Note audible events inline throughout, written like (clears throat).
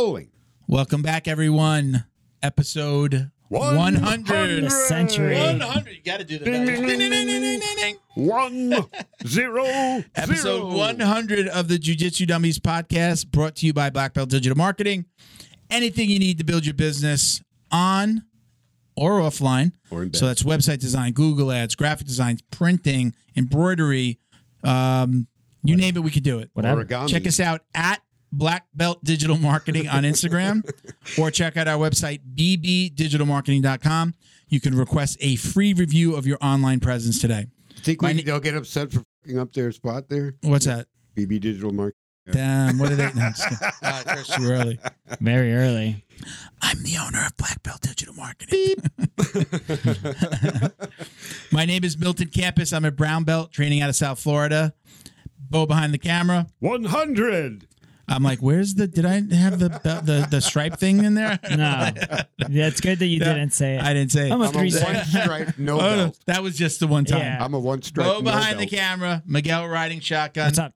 We're rolling. Welcome back, everyone. Episode 100. The century. 100. You got to do the bell. One zero Episode zero. 100 of the Jiu Jitsu Dummies podcast brought to you by Black Belt Digital Marketing. Anything you need to build your business on or offline. Or so that's website design, Google ads, graphic design, printing, embroidery. Um, you name it, we could do it. Whatever. Origami. Check us out at Black Belt Digital Marketing on Instagram or check out our website, bbdigitalmarketing.com. You can request a free review of your online presence today. Think My we, na- they'll get upset for fucking up their spot there? What's that? BB Digital Marketing. Damn, what are they? No, I'm just kidding. (laughs) Uh, it's too early. Very early. I'm the owner of Black Belt Digital Marketing. (laughs) (laughs) My name is Milton Campus. I'm a brown belt training out of South Florida. Bo behind the camera. 100. I'm like, where's the? Did I have the the the stripe thing in there? (laughs) No. yeah, It's good that you (laughs) Yeah. didn't say it. I didn't say it. I'm a I'm a one stripe, no Oh, belt. that was just the one time. Yeah. I'm a one stripe, Bo no behind the belt. camera. Miguel riding shotgun. What's up?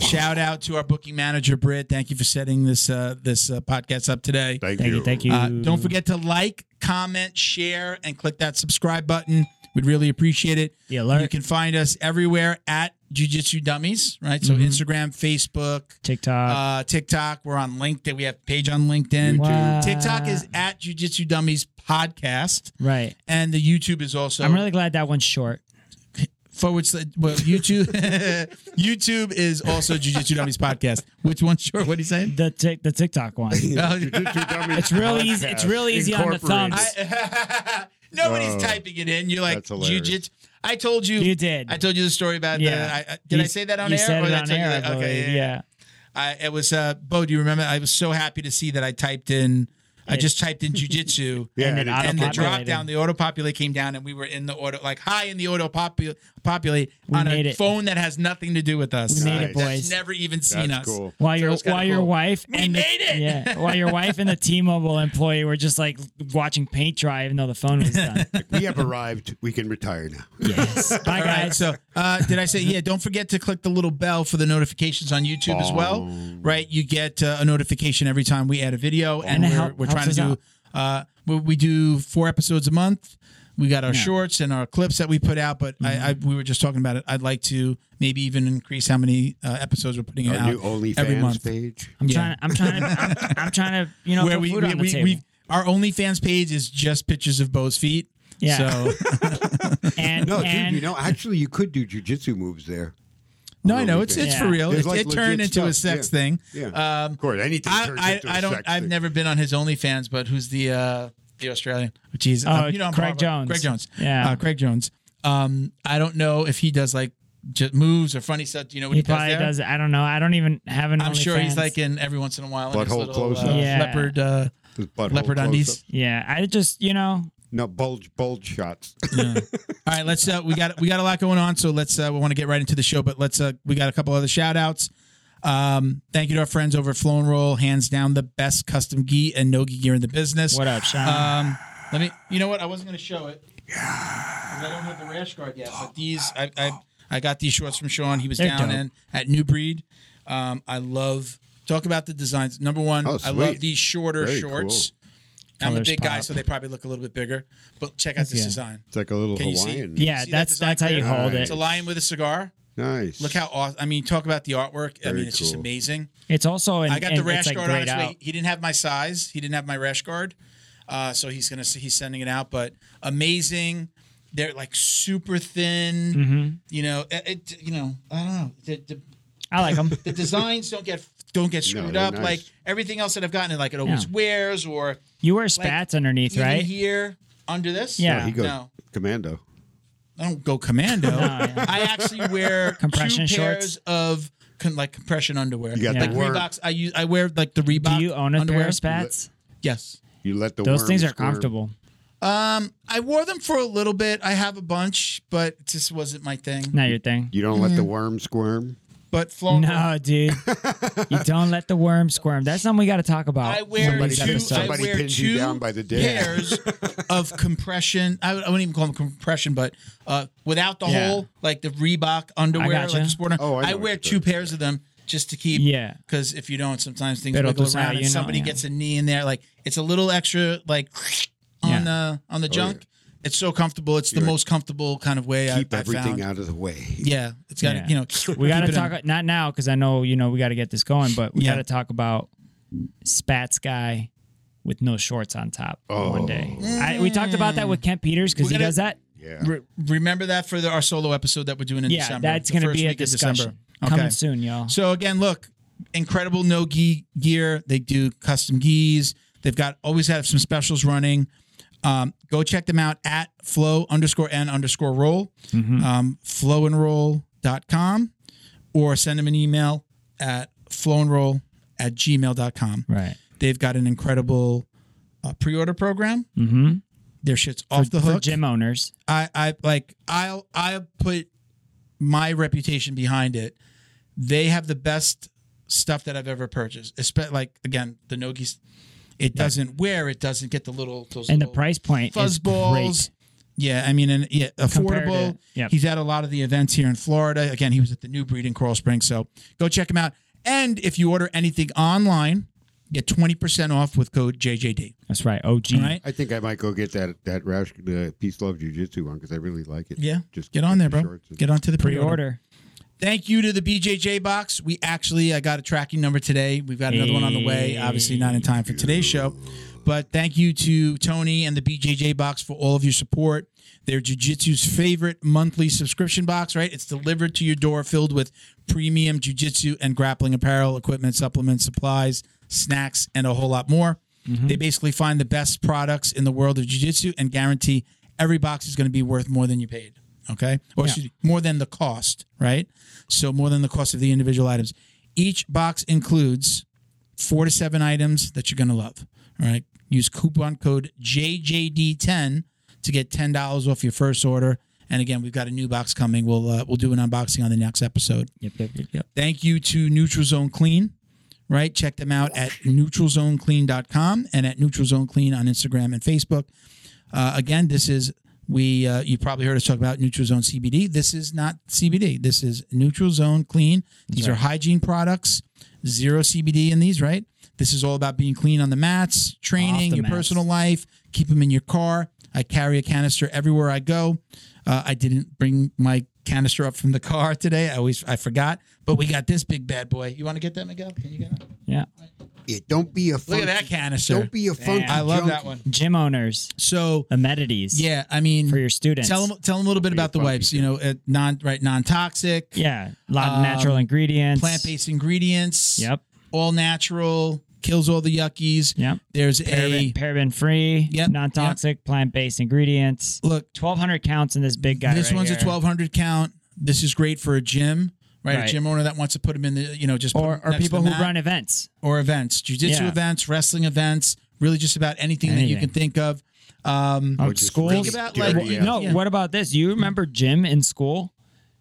Shout out to our booking manager Britt. Thank you for setting this uh, this uh, podcast up today. Thank, Thank you. Thank you. Uh, don't forget to like, comment, share, and click that subscribe button. We'd really appreciate it. The alert. You can find us everywhere at Jiu Jitsu Dummies, right? So Instagram, Facebook, TikTok. uh, TikTok. We're on LinkedIn. We have a page on LinkedIn. What? TikTok is at jujitsu Dummies Podcast, right. and the YouTube is also I'm really glad that one's short. forward slash well YouTube. (laughs) YouTube is also Jujitsu Dummies Podcast. Which one's short? What are you saying? The tic the TikTok one. (laughs) (laughs) it's It's real easy. It's real easy on the Incorporated. thumbs. Nobody's Oh, typing it in. You're like jujitsu. I told you. You did. I told you the story about Yeah. the. I, did I say that on you air? said or it on you air, that? Okay, believe. yeah. I, it was uh, Bo. Do you remember? I was so happy to see that I typed in. I just typed in jujitsu. (laughs) Yeah, And and it it- And the auto-populated. drop down, the auto populate came down, and we were in the auto, like high in the auto popu- populate We on a it. phone that has nothing to do with us. We made it, That's boys. never even seen That's us. cool. While So your it's kinda while your wife We and the, made it! yeah, while your wife and the T-Mobile employee were just like watching paint dry, even though the phone was done. (laughs) We have arrived. We can retire now. yes. (laughs) Bye All right, guys. so uh, did I say yeah? Don't forget to click the little bell for the notifications on YouTube as well. Right, you get uh, a notification every time we add a video, and, And it we're, help- we're helps trying to us do. Uh, we, we do four episodes a month. We got our shorts and our clips that we put out, but I, I we were just talking about it. I'd like to maybe even increase how many uh, episodes we're putting Our out new every OnlyFans month. page. I'm yeah. trying. I'm trying to. I'm, I'm (laughs) trying to. You know, Where put we food we, on the we, table. we our OnlyFans page is just pictures of Bo's feet. Yeah. So (laughs) and No, and dude, you know, actually, you could do jujitsu moves there. No, I know it's it's Yeah. for real. It, like it turned legit into a sex yeah. thing. Yeah. Um, of course, anything I, turns I, into a I don't. sex I've thing. never been on his OnlyFans, but who's the uh, the Australian? Which he's Oh, uh, you know I'm Craig Harvard- Jones. Craig Jones. Yeah. uh, Craig Jones. Um, I don't know if he does like just moves or funny stuff. Do you know what he he, does probably there? does. I don't know. I don't even have an. I'm sure he's like in every once in a while in his Butthole little close-up. uh, Yeah. leopard uh, leopard close-up. undies. Yeah, I just you know No, bulge, bulge shots. (laughs) Yeah. All right, let's uh we got we got a lot going on, so let's uh we want to get right into the show, but let's uh we got a couple other shout outs. Um thank you to our friends over at Flow and Roll, hands down the best custom gi and no gi gear in the business. what up, Sean. Um let me you know what? I wasn't gonna show it. 'Cause I don't have the rash guard yet, but these I I I got these shorts from Sean. He was They're down dope. in at New Breed. Um I love talk about the designs. Number one, Oh, I love these shorter Very shorts. I'm a Colors big guy, so they probably look a little bit bigger. But check out this Yeah. design. It's like a little Can you see? Hawaiian. yeah, see that that's design that's how you clear? hold It's it. a lion with a cigar. Nice. Look how awesome. I mean, talk about the artwork. I mean, it's just amazing. It's also an, I got the rash it's like guard on grayed its way. out. He didn't have my size. He didn't have my rash guard. Uh, so he's gonna he's sending it out. But amazing. They're like super thin. Mm-hmm. You know, it, it- You know, I don't know. The, the, I like them. (laughs) the designs don't get don't get screwed they're up nice. like everything else that I've gotten. Like it always Yeah. wears or You wear spats underneath, even right? here under this. Yeah. No, he goes No. commando. I don't go commando. (laughs) yeah. I actually wear Compression two shorts? of con- like compression underwear. You got Yeah. like the worm. Reeboks. I use. I wear like the Reebok. Do you own a underwear. pair of spats? Yes. You let the Those things are squirm. comfortable. Um, I wore them for a little bit. I have a bunch, but it just wasn't my thing. Not your thing. You don't let the Mm-hmm. worm squirm. But flown. No, dude. you don't let the worm squirm. That's something we got to talk about. I wear Somebody two. pins- I wear pins two you down by the dick. pairs (laughs) of compression. I, I wouldn't even call them compression, but uh, without the Yeah. hole, like the Reebok underwear, gotcha. like the sport. Oh, I I wear two talking pairs of them. just to keep. Yeah. Because if you don't, sometimes things Pero wiggle around and you know, somebody yeah. gets a knee in there. Like it's a little extra, like on Yeah. the on the Oh, junk. It's so comfortable. It's the You're- most comfortable kind of way Keep I, I everything found. out of the way. Yeah, it's got to Yeah. you know. (laughs) We got to talk in- not now because I know you know we got to get this going, but we Yeah. got to talk about Spats guy with no shorts on top one day. Oh. I, we talked about that with Kent Peters because We're he gonna- does that. Yeah. Re- remember that for the, our solo episode that we're doing in Yeah, December. that's the going to first be a week of discussion December. coming soon, y'all. So again, look, incredible no gi gear. They do custom gis. They've got always have some specials running. Um, go check them out at flow underscore n underscore roll, Mm-hmm. um, flowandroll.com, or send them an email at flowandroll at gmail.com. Right. They've got an incredible uh, pre-order program. Mm-hmm. Their shit's off the For hook. gym owners. I, I like I'll I'll put my reputation behind it. They have the best stuff that I've ever purchased. Espe- like again, the Nogis. It doesn't wear. It doesn't get the little those And the little price point fuzz is balls. great. Yeah, I mean, and yeah, Compared to- affordable. yep. He's at a lot of the events here in Florida. Again, he was at the New Breed in Coral Springs, so go check him out. And if you order anything online, get twenty percent off with code JJD. That's right. OG. All right. I think I might go get that that Roush the Peace Love Jiu Jitsu one because I really like it. Yeah, Just get on there, the bro. Get on to the pre-order. Pre-order. Thank you to the BJJ box. We actually, I got a tracking number today. We've got another one on the way. Obviously, not in time for today's show, but thank you to Tony and the BJJ box for all of your support. They're Jiu-Jitsu's favorite monthly subscription box, right? It's delivered to your door filled with premium Jiu-Jitsu and grappling apparel, equipment, supplements, supplies, snacks, and a whole lot more. Mm-hmm. They basically find the best products in the world of Jiu-Jitsu and guarantee every box is going to be worth more than you paid. Okay, or excuse me, more than the cost, right? So more than the cost of the individual items. Each box includes four to seven items that you're going to love. All right. Use coupon code JJD10 to get ten dollars off your first order. And again, we've got a new box coming. We'll uh, we'll do an unboxing on the next episode. Yep, yep, yep, yep. Thank you to Neutral Zone Clean. Right, check them out at neutralzoneclean.com and at Neutral Zone Clean on Instagram and Facebook. Uh, again, this is we uh, you probably heard us talk about Neutral Zone CBD. This is not CBD. This is Neutral Zone Clean. These are hygiene products. Zero CBD in these, right? This is all about being clean on the mats, training, the your mats. personal life. Keep them in your car. I carry a canister everywhere I go. Uh, I didn't bring my canister up from the car (laughs) today. I always I forgot, but we got this big bad boy. You want to get that, Miguel? Can you get it? Yeah. Yeah, don't be a Look at that canister. Don't be a funky. I love that one. Gym owners, So amenities. yeah, I mean, For your students. tell them tell them a little bit about the funky wipes. You know, uh, non right non toxic, Yeah. A lot of Um, natural ingredients. plant based ingredients. Yep. all natural, kills all the yuckies. Yep. There's Paraben, a paraben free, Yep, non toxic, plant based ingredients. look. 1,200 counts in this big guy. this right one's here. a twelve hundred count. This is great for a gym. Right, Right. a gym owner that wants to put them in the, you know, just put or next to people the who run events. or events, jujitsu Yeah. events, wrestling events, really just about anything, that you can think of. Um, Of just schools. about like dirty, yeah. No, yeah. what about this? You remember gym in school?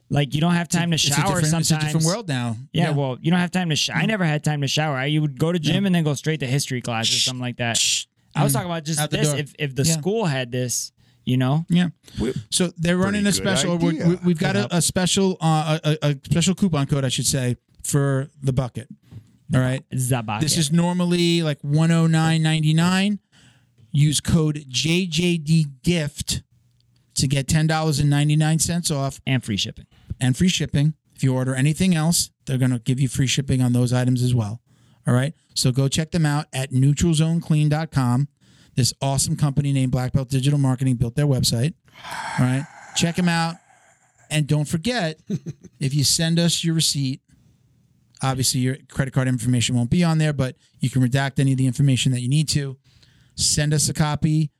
Like you don't have time to it's a shower different, sometimes. It's a different world now. Yeah, well, you don't have time to. Sh- I never had time to shower. I, you would go to gym and then go straight to history class or something like that. Shh. I was talking about just this. door. If if the Yeah. school had this, you know, Yeah. So they're running a special. We- we've got a, a special, uh, a, a special coupon code, I should say, for the bucket. All right. Zabak. This is normally like one hundred nine ninety nine. Use code JJD Gift to get ten dollars and ninety nine cents off and free shipping. and free shipping. If you order anything else, they're going to give you free shipping on those items as well. All right. So go check them out at neutralzoneclean.com. This awesome company named Black Belt Digital Marketing built their website. All right. Check them out. And don't forget, (laughs) if you send us your receipt, obviously your credit card information won't be on there, but you can redact any of the information that you need to. Send us a copy.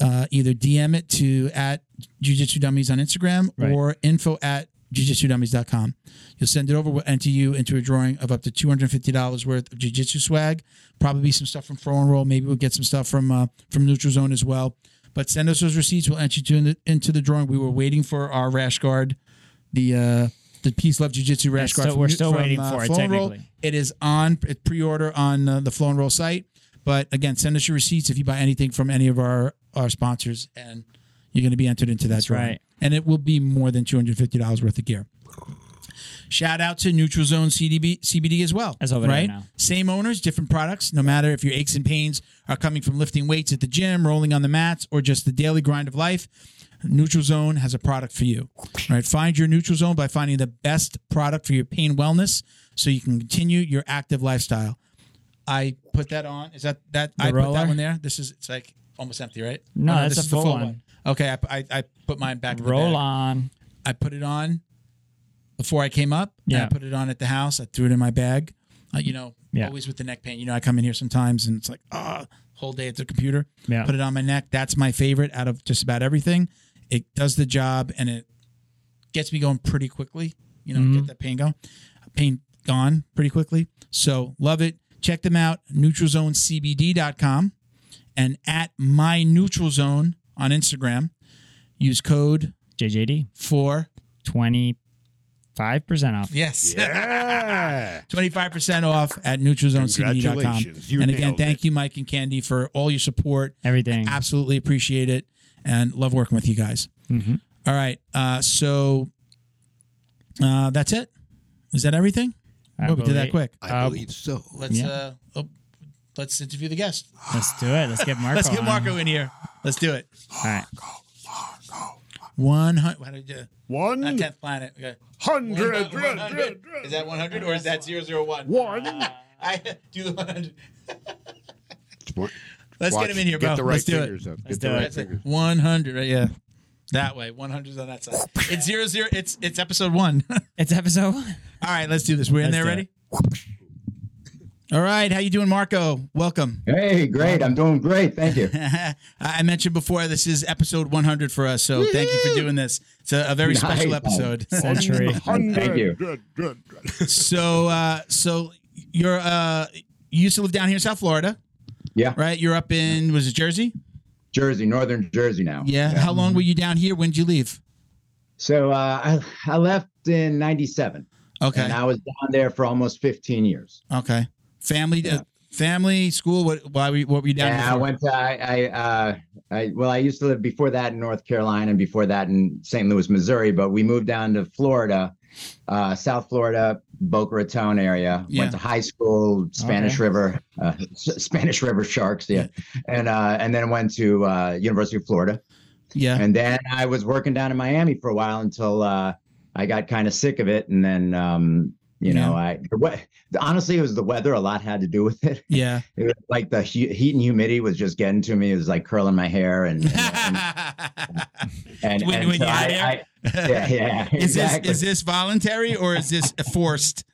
Uh, either DM it to at Jiu-Jitsu Dummies on Instagram Right. or info at jujitsudummies.com. You'll send it over. We'll enter you into a drawing of up to $250 worth of jiu-jitsu swag. Probably some stuff from Flow and Roll. Maybe we'll get some stuff from uh, from Neutral Zone as well. But send us those receipts. We'll enter you in the, into the drawing. We were waiting for our rash guard, the uh, the Peace Love Jiu Jitsu rash guard. still- from we're still from, waiting uh, for it, and Roll. technically. It is on it's pre-order on uh, the Flow and Roll site. But again, send us your receipts if you buy anything from any of our our sponsors, and you're going to be entered into that That's drawing. right. And it will be more than two hundred fifty dollars worth of gear. Shout out to Neutral Zone CDB, CBD as well. That's over right? now. Same owners, different products. No matter if your aches and pains are coming from lifting weights at the gym, rolling on the mats, or just the daily grind of life, Neutral Zone has a product for you. Right? Find your Neutral Zone by finding the best product for your pain wellness so you can continue your active lifestyle. I put that on. Is that that I put that one there? This is it's like almost empty, right? No, Oh, that's this a the full one. Okay, I, I, I put mine back. in the Roll on. I put it on before I came up. Yeah. I put it on at the house. I threw it in my bag. Uh, you know, Yeah. always with the neck pain. You know, I come in here sometimes and it's like, ah, whole day at the computer. Yeah. Put it on my neck. That's my favorite out of just about everything. It does the job and it gets me going pretty quickly. You know, Mm-hmm. get that pain going, pain gone pretty quickly. So love it. Check them out. NeutralZoneCBD.com and at my neutral zone on Instagram. Use code JJD. for 25% off. yes. Yeah. (laughs) 25% off at neutralzonecbd.com. Congratulations. You And again, thank it. you, Mike and Candy, for all your support. Everything. Absolutely appreciate it and love working with you guys. Mhm. All right. Uh, so uh, that's it. Is that everything? I Well, we did that quick. I Uh, believe so. Let's Yeah. uh, oh, let's interview the guest. Let's do it. Let's get (laughs) Marco. Let's get on. Marco in here. Let's do it. All right. One hundred. How did you? Not One tenth planet. Okay. hundred. 100. Is that one hundred or is that 001? One. (laughs) I do the one hundred. Watch- Let's get him in here, bro. Get the right Let's do it. fingers up. Let's Get the do right it. fingers. One hundred, right? Yeah, that way. One hundred on that side. It's zero zero. It's it's episode one. All (laughs) It's episode one. right, let's do this. We're in Let's there, do ready? All right, how you doing, Marco? Welcome. Hey, great. I'm doing great. Thank you. (laughs) I mentioned before this is episode 100 for us, so thank you for doing this. It's a, a very special episode. (laughs) Century. (laughs) Thank you. Good, good, good. so, uh, so you're uh, you used to live down here in South Florida, Yeah. right? You're up in was it Jersey? Jersey, Northern Jersey now. Yeah. How long were you down here? When did you leave? So uh, I, I left in 97 Okay. and I was down there for almost 15 years. Okay. Family, uh, family, school. What? Why? we what were you down Yeah, I went to, I, I, uh, I, well, I used to live before that in North Carolina and before that in St. Louis, Missouri, but we moved down to Florida, uh, South Florida, Boca Raton area. Yeah. Went to high school, Spanish Okay. River, uh, (laughs) Spanish River Sharks. Yeah. And, uh, and then went to, uh, University of Florida. yeah. and then I was working down in Miami for a while until uh, I got kind of sick of it, and then um, you know, I the honestly it was the weather. A lot had to do with it. Yeah. (laughs) It was like the heat and humidity was just getting to me. It was like curling my hair and and, and, (laughs) When- and when so you had I- I- yeah, yeah, (laughs) is exactly. this is this voluntary or is this forced?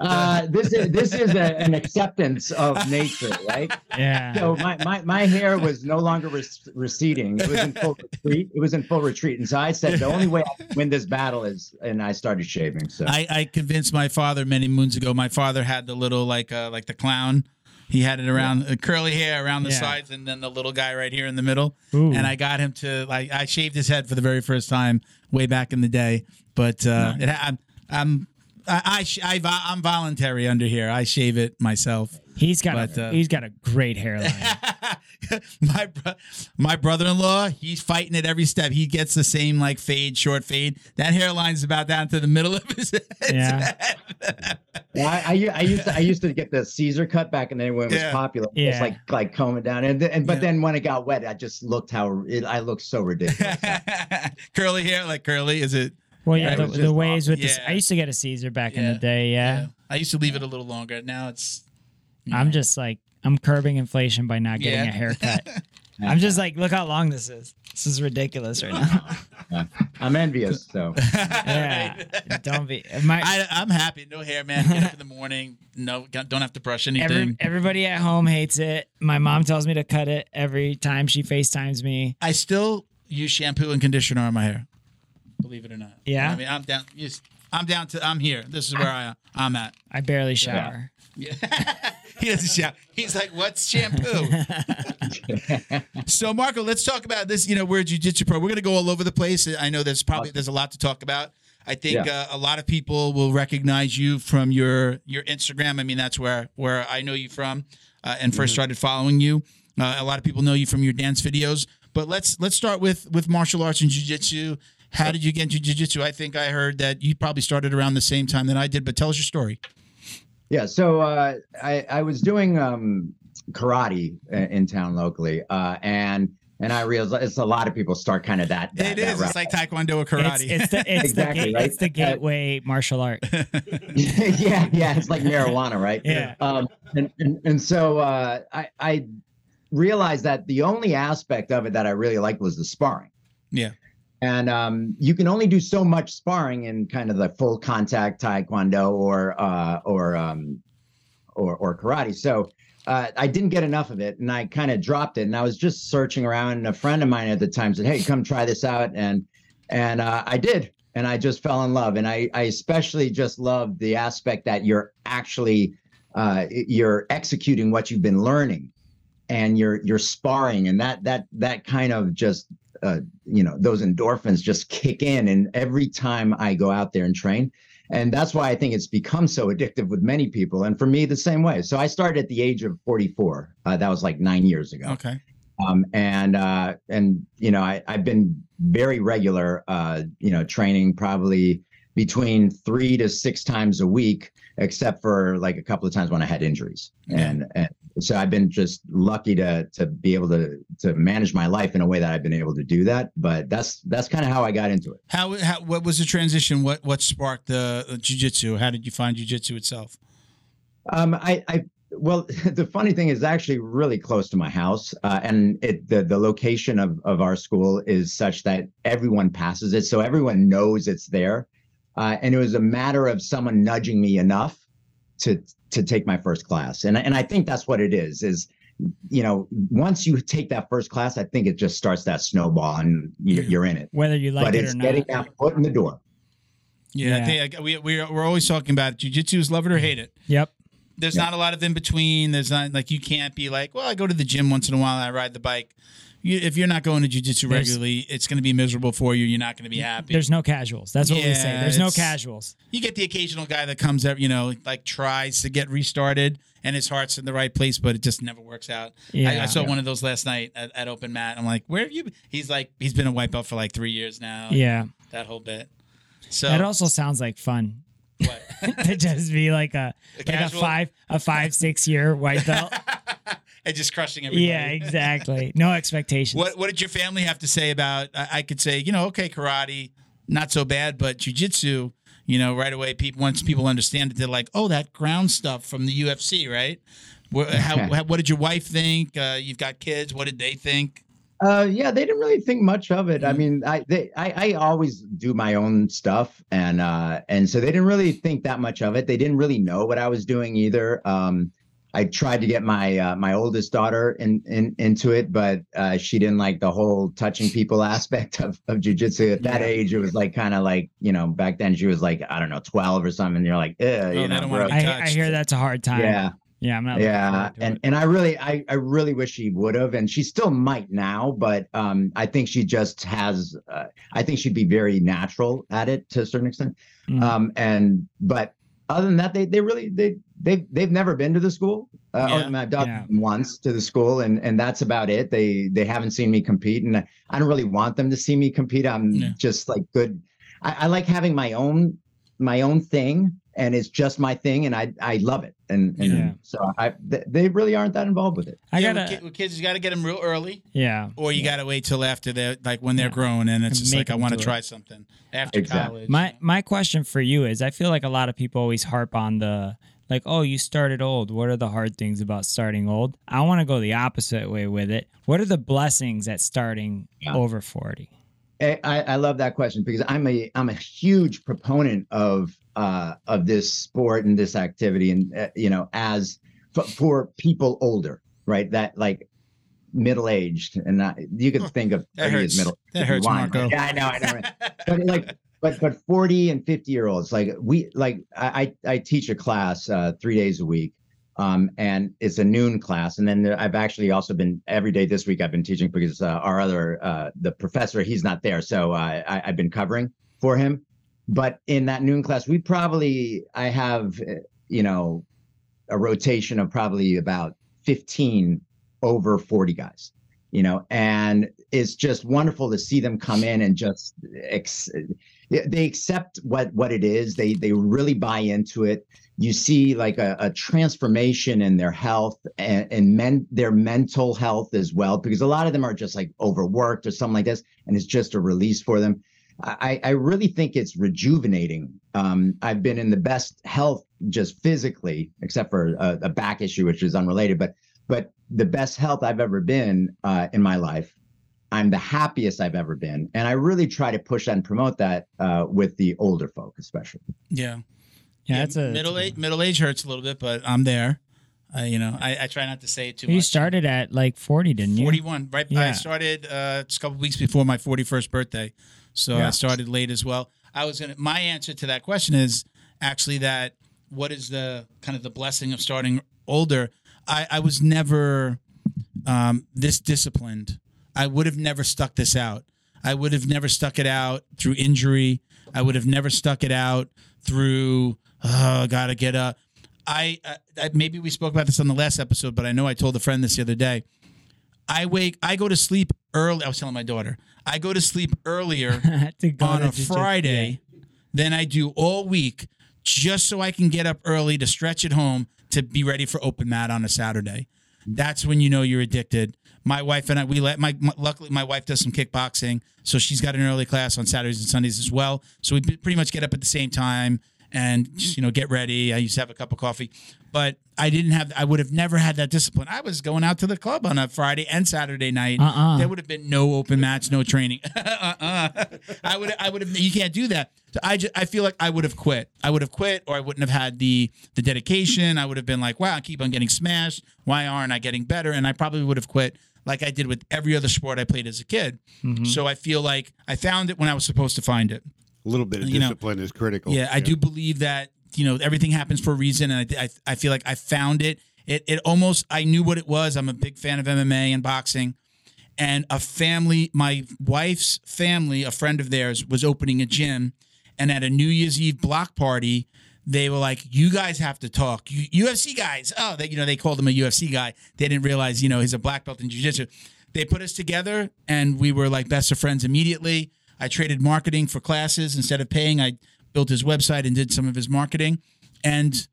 Uh, this is this is a, an acceptance of nature, right? Yeah. So my, my, my hair was no longer rec- receding. It was in full retreat. It was in full retreat. And so I said, the only way I can win this battle is, and I started shaving. So I, I convinced my father many moons ago. My father had the little like uh, like the clown. He had it around uh, curly hair around the Yeah. sides, and then the little guy right here in the middle. Ooh. And I got him to like I shaved his head for the very first time way back in the day. But uh, it, I'm I'm I, I, sh- I vo- I'm voluntary under here. I shave it myself. He's got But, a, uh, he's got a great hairline. (laughs) my bro- my brother-in-law, he's fighting at every step. He gets the same like fade, short fade. That hairline's about down to the middle of his (laughs) head. Yeah. Yeah, I, I, u- I used to I used to get the Caesar cut back in the day when it was Yeah. popular. Yeah. Just like like comb it down, and, then- and but Yeah. then when it got wet, I just looked how it, I looked so ridiculous. (laughs) curly hair, like curly. Is it? Well, yeah, Yeah, the, was the just waves with this. Yeah. I used to get a Caesar back in the day. Yeah. I used to leave it a little longer. Now it's. I'm just like I'm curbing inflation by not getting Yeah. a haircut. (laughs) I'm just like, look how long this is. This is ridiculous right now. (laughs) I'm envious. So (laughs) yeah. Don't be my I, I'm happy. No hair, man. Get up in the morning. No, don't have to brush anything. every, everybody at home hates it. My mom tells me to cut it every time she FaceTimes me. I still use shampoo and conditioner on my hair. Believe it or not. Yeah? I mean, I'm down. Yes, I'm down to. I'm here. This is where I, I'm at. I barely shower. Yeah. (laughs) he doesn't shower. He's like, "What's shampoo?" so, Marco, let's talk about this. You know, we're a jiu-jitsu pro. We're going to go all over the place. I know there's probably there's a lot to talk about. I think Yeah. uh, a lot of people will recognize you from your your Instagram. I mean, that's where where I know you from, uh, and 1st started following you. Uh, a lot of people know you from your dance videos. But let's let's start with with martial arts and jiu-jitsu How did you get into jiu-jitsu? I think I heard that you probably started around the same time that I did, but tell us your story. Yeah, so uh, I I was doing um, karate in town locally, uh, and and I realized it's a lot of people start kind of that. that it that is. route. It's like taekwondo or karate. it's the it's Exactly, the gate, right? it's the gateway martial art. (laughs) (laughs) yeah, yeah, it's like marijuana, right? Yeah. Um, and, and and so uh, I I realized that the only aspect of it that I really liked was the sparring. Yeah. And um, you can only do so much sparring in kind of the full contact taekwondo or uh, or um, or or karate. So uh, I didn't get enough of it, and I kind of dropped it. And I was just searching around, and a friend of mine at the time said, "Hey, come try this out," and and uh, I did, and I just fell in love. And I I especially just loved the aspect that you're actually uh, you're executing what you've been learning, and you're you're sparring, and that that that kind of just uh, you know those endorphins just kick in and every time i go out there and train and that's why i think it's become so addictive with many people and for me the same way. So i started at the age of 44 uh, that was like nine years ago. Okay. um, and uh, and you know I, i've been very regular uh, you know training probably between three to six times a week except for like a couple of times when i had injuries. And, and so i've been just lucky to to be able to to manage my life in a way that i've been able to do that but that's that's kind of how i got into it How, how what was the transition? What what sparked the uh, jiu-jitsu? How did you find jiu-jitsu itself? Um, I, I, well, (laughs) the funny thing is actually really close to my house, uh, and it the the location of of our school is such that everyone passes it, so everyone knows it's there, uh, and it was a matter of someone nudging me enough to to take my first class, and and I think that's what it is is. You know, once you take that first class, I think it just starts that snowball, and you're, you're in it. Whether you like it, but it it's or getting not. that foot in the door. Yeah, I Yeah. think we we're, we're always talking about it. Jiu-jitsu is love it or hate it. Yep. There's Yeah. not a lot of in between. There's not like you can't be like, well, I go to the gym once in a while. and I ride the bike. You, if you're not going to jujitsu regularly, it's going to be miserable for you. You're not going to be happy. There's no casuals. That's what we say. There's no casuals. you get the occasional guy that comes up, you know, like tries to get restarted and his heart's in the right place, but it just never works out. I, Yeah. I saw one of those last night at, at Open Mat. I'm like, where have you been? He's like, he's been a white belt for like three years now. Yeah. That whole bit. So it also sounds like fun. what? (laughs) to just be like a like a five a five six year white belt. (laughs) and just crushing everybody. yeah, exactly. No (laughs) expectations. What What did your family have to say about? I, I could say, you know, okay, karate, not so bad, but jujitsu, you know, right away, people once people understand it, they're like, oh, that ground stuff from the UFC, right? What, (laughs) how, how, what did your wife think? Uh, you've got kids. What did they think? Uh, yeah, they didn't really think much of it. I Mhm. mean, I they I, I always do my own stuff, and uh, and so they didn't really think that much of it. They didn't really know what I was doing either. Um, I tried to get my uh, my oldest daughter in, in into it, but uh, she didn't like the whole touching people (laughs) aspect of of jujitsu. At that Yeah. age, it was like kind of like you know back then she was like I don't know twelve or something. And you're like, Ugh, Oh, you know, bro. I, I hear that's a hard time. yeah. Yeah, I'm not. Yeah, and it. and I really, I I really wish she would have, and she still might now, but um, I think she just has. Uh, I think she'd be very natural at it to a certain extent. Mhm. Um, and but other than that, they they really they they they've never been to the school. Uh, Yeah. or I've done Yeah. once to the school, and and that's about it. They they haven't seen me compete, and I don't really want them to see me compete. I'm Yeah. just like good. I, I like having my own my own thing and it's just my thing and i i love it and, and Yeah. so i th- they really aren't that involved with it I gotta. with, ki- with kids, you got to get them real early, yeah. or you got to wait till after they're like when they're Yeah. grown, and it's And just like I want to do it. try something after Exactly. college. My my question for you is: I feel like a lot of people always harp on the like, oh, you started old. What are the hard things about starting old? I want to go the opposite way with it. What are the blessings at starting Yeah. over forty? I, I I love that question because I'm a I'm a huge proponent of uh of this sport and this activity and uh, you know as for, for people older right that like middle aged and not, you can think of That 30 as hurts. middle That hurts. Marco. yeah I know I know right? (laughs) but like but but 40 and 50 year olds like we like i i teach a class uh three days a week um and it's a noon class. And then i've actually also been every day this week i've been teaching because uh, our other uh the professor he's not there. So I, i've been covering for him. But in that noon class we probably i have uh, you know a rotation of probably about 15 over 40 guys you know and it's just wonderful to see them come in and just ex- they accept what what it is. They they really buy into it. You see like a, a transformation in their health and, and men their mental health as well, because a lot of them are just like overworked or something like this, and it's just a release for them. I, I really think it's rejuvenating. Um, I've been in the best health just physically, except for a, a back issue, which is unrelated, but but the best health I've ever been uh, in my life. I'm the happiest I've ever been, and I really try to push that and promote that uh, with the older folk, especially. Yeah. Yeah, that's a middle age. Middle age hurts a little bit, but I'm there. Uh, you know, I, I try not to say it too You much. started at like 40, didn't you? 41, right? Yeah. I started uh, just a couple weeks before my 41st birthday, so I started late as well. I was gonna. My answer to that question is actually that what is the kind of the blessing of starting older? I, I was never um, this disciplined. I would have never stuck this out. I would have never stuck it out through injury. I would have never stuck it out through oh, gotta get up. I, I, I maybe we spoke about this on the last episode, but I know I told a friend this the other day. I wake, I go to sleep early. I was telling my daughter, I go to sleep earlier (laughs) on a. Friday than I do all week, just so I can get up early to stretch at home to be ready for open mat on a Saturday. That's when you know you're addicted. My wife and I, we let my, my luckily my wife does some kickboxing, so she's got an early class on Saturdays and Sundays as well. So we pretty much get up at the same time and you know get ready. I used to have a cup of coffee, but I didn't have. I would have never had that discipline. I was going out to the club on a Friday and Saturday night. Uh-uh. There would have been no open match, no training. (laughs) uh-uh. I would. I would have. You can't do that. So I just, I feel like I would have quit. I would have quit, or I wouldn't have had the the dedication. I would have been like, wow, I keep on getting smashed. Why aren't I getting better? And I probably would have quit like I did with every other sport I played as a kid. Mm-hmm. So I feel like I found it when I was supposed to find it. A little bit of You know, discipline is critical. Yeah, I do believe that you know everything happens for a reason, and I, I I feel like I found it. It it almost I knew what it was. I'm a big fan of MMA and boxing, and a family, my wife's family, a friend of theirs was opening a gym, and at a New Year's Eve block party. They were like, "You guys have to talk, you, UFC guys." Oh, they, you know, they called him a UFC guy. They didn't realize, you know, he's a black belt in jiu-jitsu. They put us together, and we were like best of friends immediately. I traded marketing for classes instead of paying. I built his website and did some of his marketing, and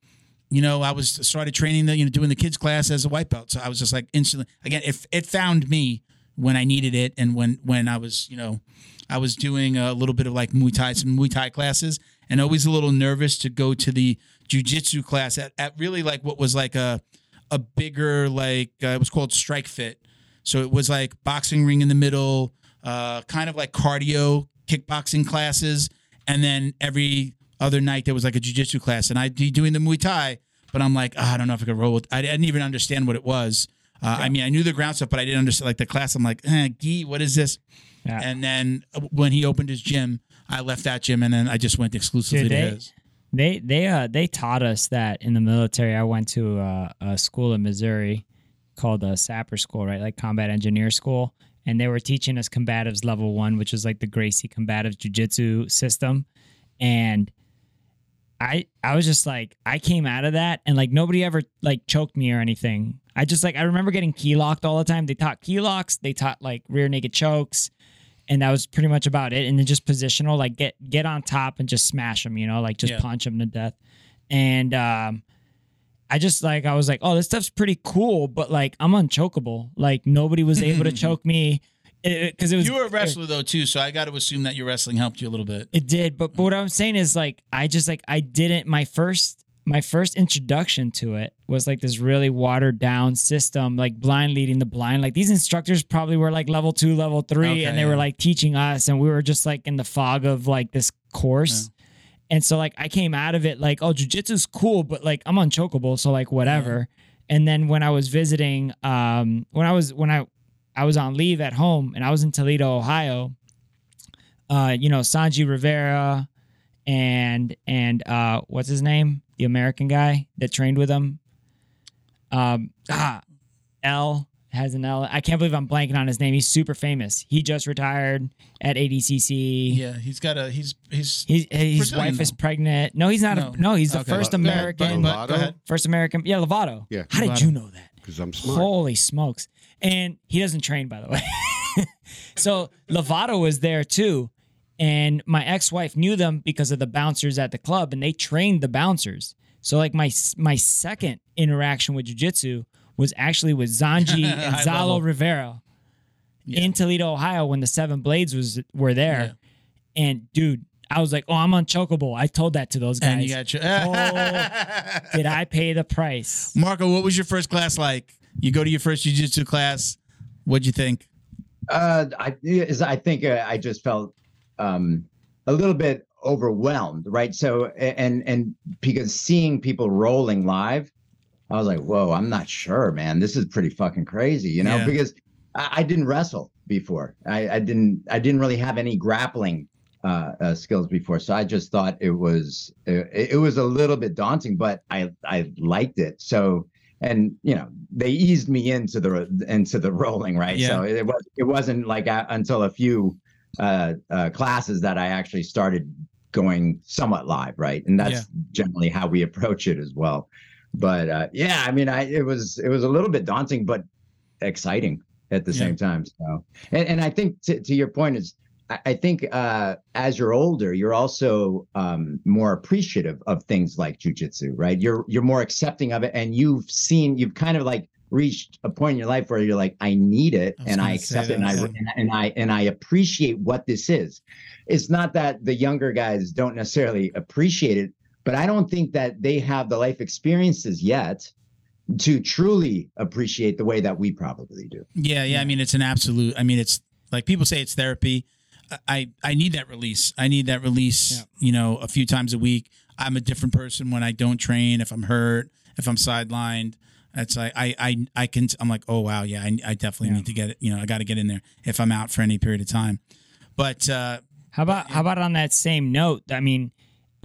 you know, I was started training the you know doing the kids class as a white belt. So I was just like instantly again, if it found me when I needed it, and when when I was you know, I was doing a little bit of like Muay Thai, some Muay Thai classes, and always a little nervous to go to the jujitsu class at, at really like what was like a a bigger like uh, it was called Strike Fit. So it was like boxing ring in the middle, uh, kind of like cardio kickboxing classes, and then every other night there was like a jujitsu class, and I'd be doing the Muay Thai, but I'm like, "Ah, I don't know if I could roll with. I didn't even understand what it was. Uh, I mean, I knew the ground stuff, but I didn't understand like the class. I'm like, eh, Gee, what is this? Yeah. And then uh, when he opened his gym, I left that gym, and then I just went exclusively Dude, to his. They they uh they taught us that in the military. I went to a, a school in Missouri called a Sapper School, right? Like Combat Engineer School, and they were teaching us combatives level one, which is like the Gracie combatives Jiu-Jitsu system, and I I was just like I came out of that and like nobody ever like choked me or anything. I just like I remember getting key locked all the time. They taught key locks, they taught like rear naked chokes, and that was pretty much about it. And then just positional, like get get on top and just smash them, you know, like just Yeah. punch them to death. And um, I just like I was like, oh, this stuff's pretty cool, but like I'm unchokable. Like nobody was able to (laughs) choke me because it, was You were a wrestler though too, so I got to assume that your wrestling helped you a little bit. it did, but, but what I'm saying is like I just like I didn't my first my first introduction to it was like this really watered down system, like blind leading the blind. Like these instructors probably were like level two, level three, Okay, and they yeah. were like teaching us, and we were just like in the fog of like this course. And so like I came out of it like, oh, jujitsu's cool, but like I'm unchokable, so like whatever. And then when I was visiting, um, when I was when I I was on leave at home and I was in Toledo, Ohio, uh, you know, Xande Ribeiro and and uh what's his name? The American guy that trained with him. Um ah L has an L. I can't believe I'm blanking on his name. He's super famous. He just retired at ADCC. Yeah, he's got a he's he's He's, uh, his Brazilian, wife is pregnant. No, he's not. No. A, no, he's the Okay. first Go ahead, uh, American. but- but- go ahead. First American. Yeah, Lovato. Yeah. How did Lovato. you know that? because I'm smart. Holy smokes! And he doesn't train, by the way. (laughs) so Lovato was there too. And my ex-wife knew them because of the bouncers at the club and they trained the bouncers. So like my my second interaction with jiu-jitsu was actually with Xande (laughs) and Saulo. Ribeiro Yeah. in Toledo, Ohio when the Seven Blades was were there. And dude, I was like, "Oh, I'm unchokable." I told that to those guys. And you got your. (laughs) Did I pay the price? Marco, what was your first class like? You go to your first jiu-jitsu class. What'd you think? Uh, I is I think uh, I just felt um, a little bit overwhelmed, right? So and and because seeing people rolling live, I was like, whoa, I'm not sure, man. This is pretty fucking crazy, you know? Yeah. Because I, I didn't wrestle before. I, I didn't I didn't really have any grappling uh, uh, skills before, so I just thought it was it, it was a little bit daunting, but I I liked it. So and you know they eased me into the into the (laughs) rolling right Yeah. so it was it wasn't like uh, until a few uh, uh classes that i actually started going somewhat live right and that's Yeah. generally how we approach it as well but uh yeah i mean i it was it was a little bit daunting but exciting at the Yeah. same time so and, and i think to, to your point is I- I think uh, as you're older, you're also um, more appreciative of things like jujitsu, right? You're you're more accepting of it, and you've seen, you've kind of like reached a point in your life where you're like, I need it, I and I accept it, and that, I and I and I appreciate what this is. It's not that the younger guys don't necessarily appreciate it, but I don't think that they have the life experiences yet to truly appreciate the way that we probably do. Yeah, yeah. I mean, it's an absolute. I mean, it's like people say it's therapy. I I need that release. I need that release. Yeah. You know, a few times a week. I'm a different person when I don't train. If I'm hurt, if I'm sidelined, it's like I I I can. I'm like, oh wow, yeah. I, I definitely Yeah. need to get it. You know, I got to get in there if I'm out for any period of time. But uh, How about how about on that same note? I mean,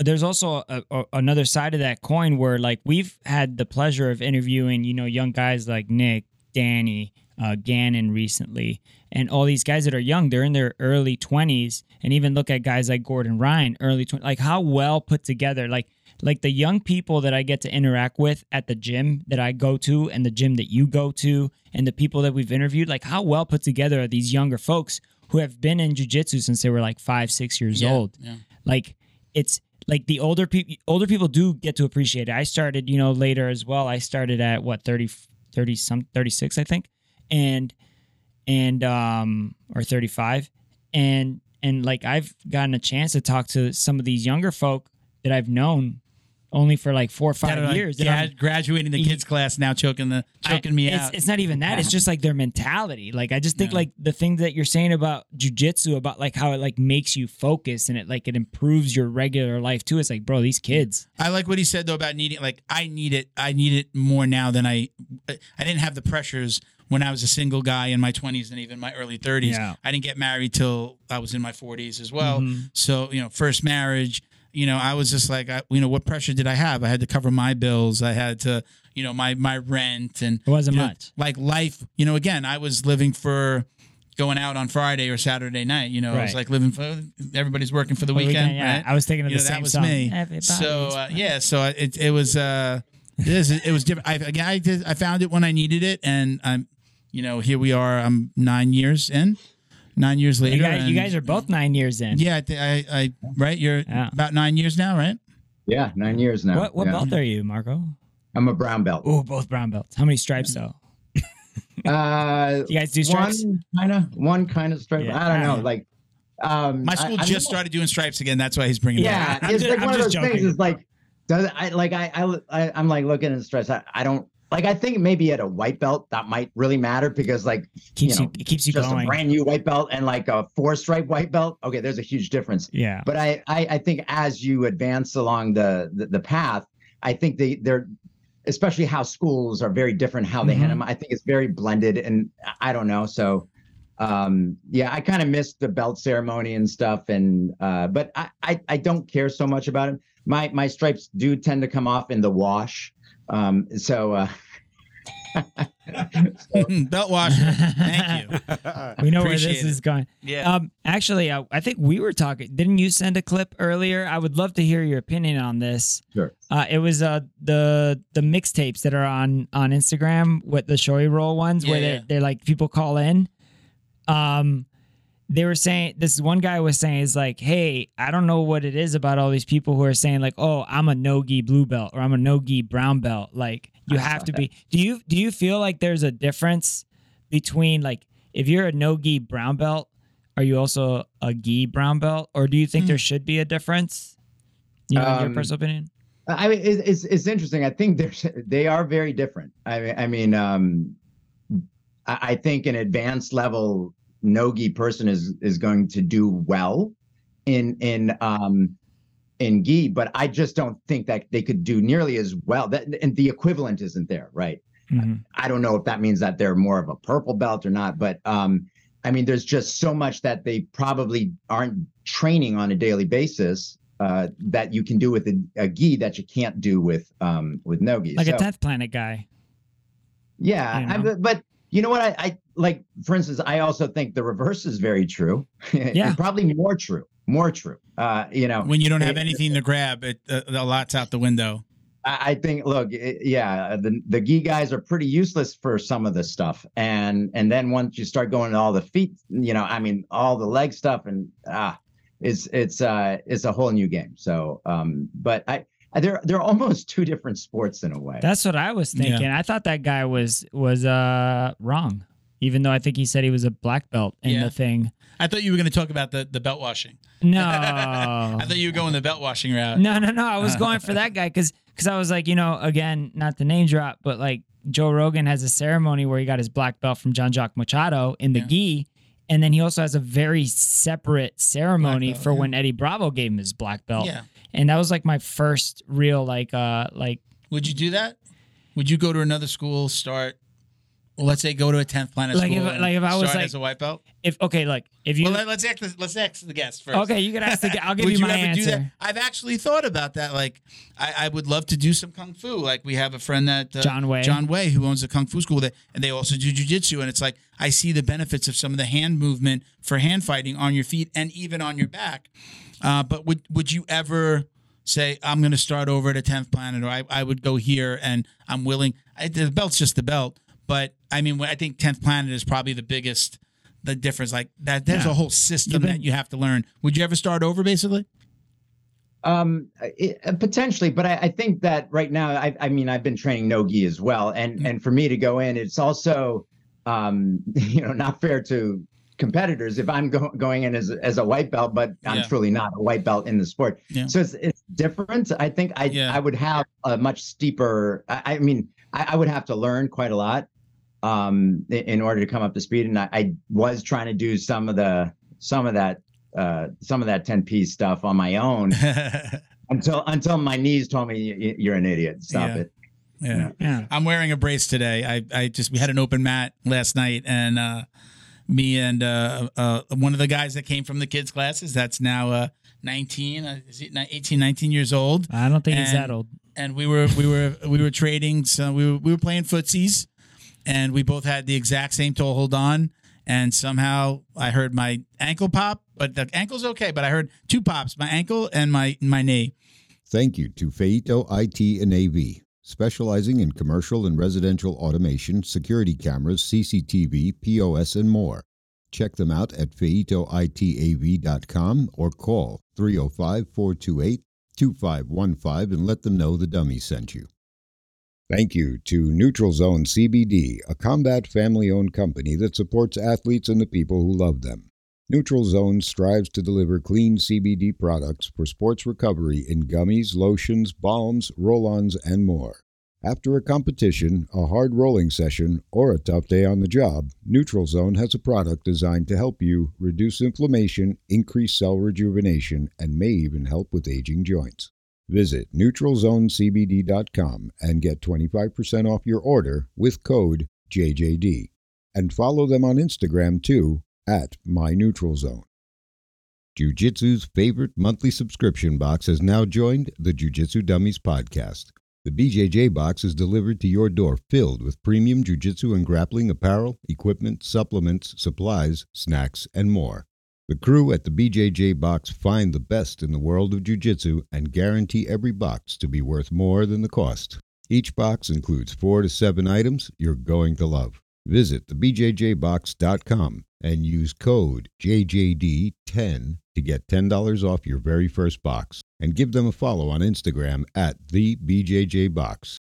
there's also a, a, another side of that coin where like we've had the pleasure of interviewing, you know, young guys like Nick, Danny, uh, Gannon recently, and all these guys that are young. They're in their early 20s, and even look at guys like Gordon Ryan, early 20s. Like how well put together, like like the young people that I get to interact with at the gym that I go to, and the gym that you go to, and the people that we've interviewed. Like how well put together are these younger folks who have been in jujitsu since they were like five, six years yeah, old Yeah. like it's like the older people older people do get to appreciate it. I started you know later as well. I started at what 30 30 some 36 i think? And and um or 35 and and like i've gotten a chance to talk to some of these younger folk that i've known only for like four or five Kinda like, years yeah, I'm- graduating the kids class now, choking the choking I- me it's, out. It's not even that. It's just like their mentality. Like I just think Yeah. like the thing that you're saying about jujitsu, about like how it like makes you focus and it like it improves your regular life too. It's like, bro, these kids. I like what he said though about needing like I need it I need it more now than I I didn't have the pressures when I was a single guy in my 20s and even my early 30s. Yeah. I didn't get married till I was in my 40s as well. Mhm. So, you know, first marriage, you know, I was just like I, you know, what pressure did I have? I had to cover my bills. I had to, you know, my my rent and It wasn't you know, much. like life, you know, again, I was living for going out on Friday or Saturday night, you know, I was like living for everybody's working for the Well, weekend, yeah, right? I was thinking of you the know, same that was song. me. Everybody's So uh, yeah, so it it was uh, it is it was different. I again I did I found it when I needed it, and I'm you know here we are. I'm nine years in, nine years later. you guys, you guys are both nine years in. Yeah, I, thi- I, I right. You're Yeah. about nine years now, right? Yeah, nine years now. What what yeah. belt are you, Marco? I'm a brown belt. Oh, both brown belts. How many stripes though? (laughs) Uh, You guys do stripes? one kind of, one kind of stripe. Yeah. I don't know. Like, um, My school I'm just not- started doing stripes again. That's why he's bringing. it Yeah, up. I'm it's ju- like I'm one of just those things. Is like, does I like I I, I I'm like looking at stripes. I, I don't like. I think maybe at a white belt that might really matter because like Keeps you you, know, it keeps you just going. a brand new white belt and like a four stripe white belt. Okay, there's a huge difference. yeah. But I, I, I think as you advance along the, the, the path, I think they, they're, especially how schools are very different, how they Mhm. hand them. I think it's very blended and I- I don't know. So, um, yeah, I kind of missed the belt ceremony and stuff. And, uh, but I, I, I don't care so much about it. My, my stripes do tend to come off in the wash. Um, so, uh, (laughs) Belt washer. Thank you. we know where this Appreciate it. is going. Yeah. Um, actually, I, I think we were talking. Didn't you send a clip earlier? I would love to hear your opinion on this. Sure. Uh, it was uh the the mixtapes that are on on Instagram with the showy roll ones where Yeah, they're yeah. they're like people call in. um, they were saying this one guy was saying is like, hey, I don't know what it is about all these people who are saying like, oh, I'm a no gi blue belt or I'm a no gi brown belt. Like you I have to that. be. Do you do you feel like there's a difference between like if you're a no gi brown belt, are you also a gi brown belt, or do you think Hmm. there should be a difference? You know, in your Um, personal opinion. I mean, it's, it's interesting. I think they're they are very different. I mean, I mean, um, I, I think an advanced level nogi person is is going to do well in in um in gi, but I just don't think that they could do nearly as well. That and the equivalent isn't there, right? Mhm. I don't know if that means that they're more of a purple belt or not, but um, I mean, there's just so much that they probably aren't training on a daily basis uh, that you can do with a, a gi that you can't do with um, with no gi. Like a So, tenth planet guy. yeah, you I- know? but, but you know what? I, I like, for instance, I also think the reverse is very true. (laughs) Yeah. probably more true, more true. Uh, you know, When you don't have it- anything to grab, it uh, a lot's out the window. I I think, look, it- yeah, the the gi guys are pretty useless for some of this stuff, and and then once you start going to all the feet, you know, I mean, all the leg stuff, and ah, it's it's uh it's a whole new game. So, um, but I. They're they're almost (laughs) two different sports in a way. That's what I was Yeah. thinking. I thought that guy was was uh wrong, even though I think he said he was a black belt in Yeah. the thing. I thought you were going to talk about the, the belt washing. No, (laughs) I thought you were going the belt washing route. no, no, no. I was (laughs) going for that guy because because I was like, you know, again, not the name drop, but like Joe Rogan has a ceremony where he got his black belt from John Jacques Machado in the Yeah. gi. And then he also has a very separate ceremony belt, for yeah. when Eddie Bravo gave him his black belt. Yeah. And that was like my first real like uh like Would you do that? Would you go to another school, start, let's say go to a 10th planet Like school if- like if I was like- as a white belt? if okay, like if you Well, let, let's ask the, let's ask the guest first. Okay, you can ask the guy. I'll give would you my answer. do that? I've actually thought about that. Like, I, I would love to do some kung fu. Like, we have a friend that uh, John Way. John Way, who owns a kung fu school, that and they also do jujitsu. And it's like I see the benefits of some of the hand movement for hand fighting on your feet and even on your back. Uh, but would would you ever say I'm going to start over at a tenth planet, or I, I would go here and I'm willing? I, the belt's just the belt, but I mean, I think tenth planet is probably the biggest. The difference, like that, there's Yeah. a whole system You've been- that you have to learn. Would you ever start over, basically? Um, it, potentially, but I, I think that right now, I, I mean, I've been training nogi as well, and Mm. and for me to go in, it's also, um, (laughs) you know, not fair to competitors if I'm go- going in as as a white belt, but I'm Yeah. truly not a white belt in the sport. Yeah. So it's it's different. I think I Yeah. I would have a much steeper. I, I mean, I, I would have to learn quite a lot, um, in order to come up to speed, and I, I was trying to do some of the some of that uh some of that 10 piece stuff on my own (laughs) until until my knees told me you're an idiot. Stop Yeah. it. yeah. yeah. I'm wearing a brace today. I, I just we had an open mat last night, and uh, me and uh, uh, one of the guys that came from the kids classes that's now uh, 19, uh, is he 18, 19 years old, I don't think he's that old. and we were we were we were trading. So we were we were playing footsies, and we both had the exact same toe hold on. And somehow I heard my ankle pop, but the ankle's okay. But I heard two pops: my ankle and my my knee. Thank you to Feito IT and AV, specializing in commercial and residential automation, security cameras, CCTV, POS, and more. Check them out at feitoitav.com or call 305 428 2515 and let them know the dummy sent you. Thank you to Neutral Zone CBD, a combat family owned company that supports athletes and the people who love them. Neutral Zone strives to deliver clean CBD products for sports recovery in gummies, lotions, balms, roll ons, and more. After a competition, a hard rolling session, or a tough day on the job, Neutral Zone has a product designed to help you reduce inflammation, increase cell rejuvenation, and may even help with aging joints. Visit neutralzonecbd.com and get 25% off your order with code JJD. And follow them on Instagram too at MyNeutralZone. Jiu Jitsu's favorite monthly subscription box has now joined the Jiu Jitsu Dummies podcast. The BJJ box is delivered to your door filled with premium jiu jitsu and grappling apparel, equipment, supplements, supplies, snacks, and more. The crew at the BJJ box find the best in the world of jiu jitsu and guarantee every box to be worth more than the cost. Each box includes four to seven items you're going to love. Visit thebjjbox.com and use code JJD10 to get $10 off your very first box. And give them a follow on Instagram at the BJJ Box.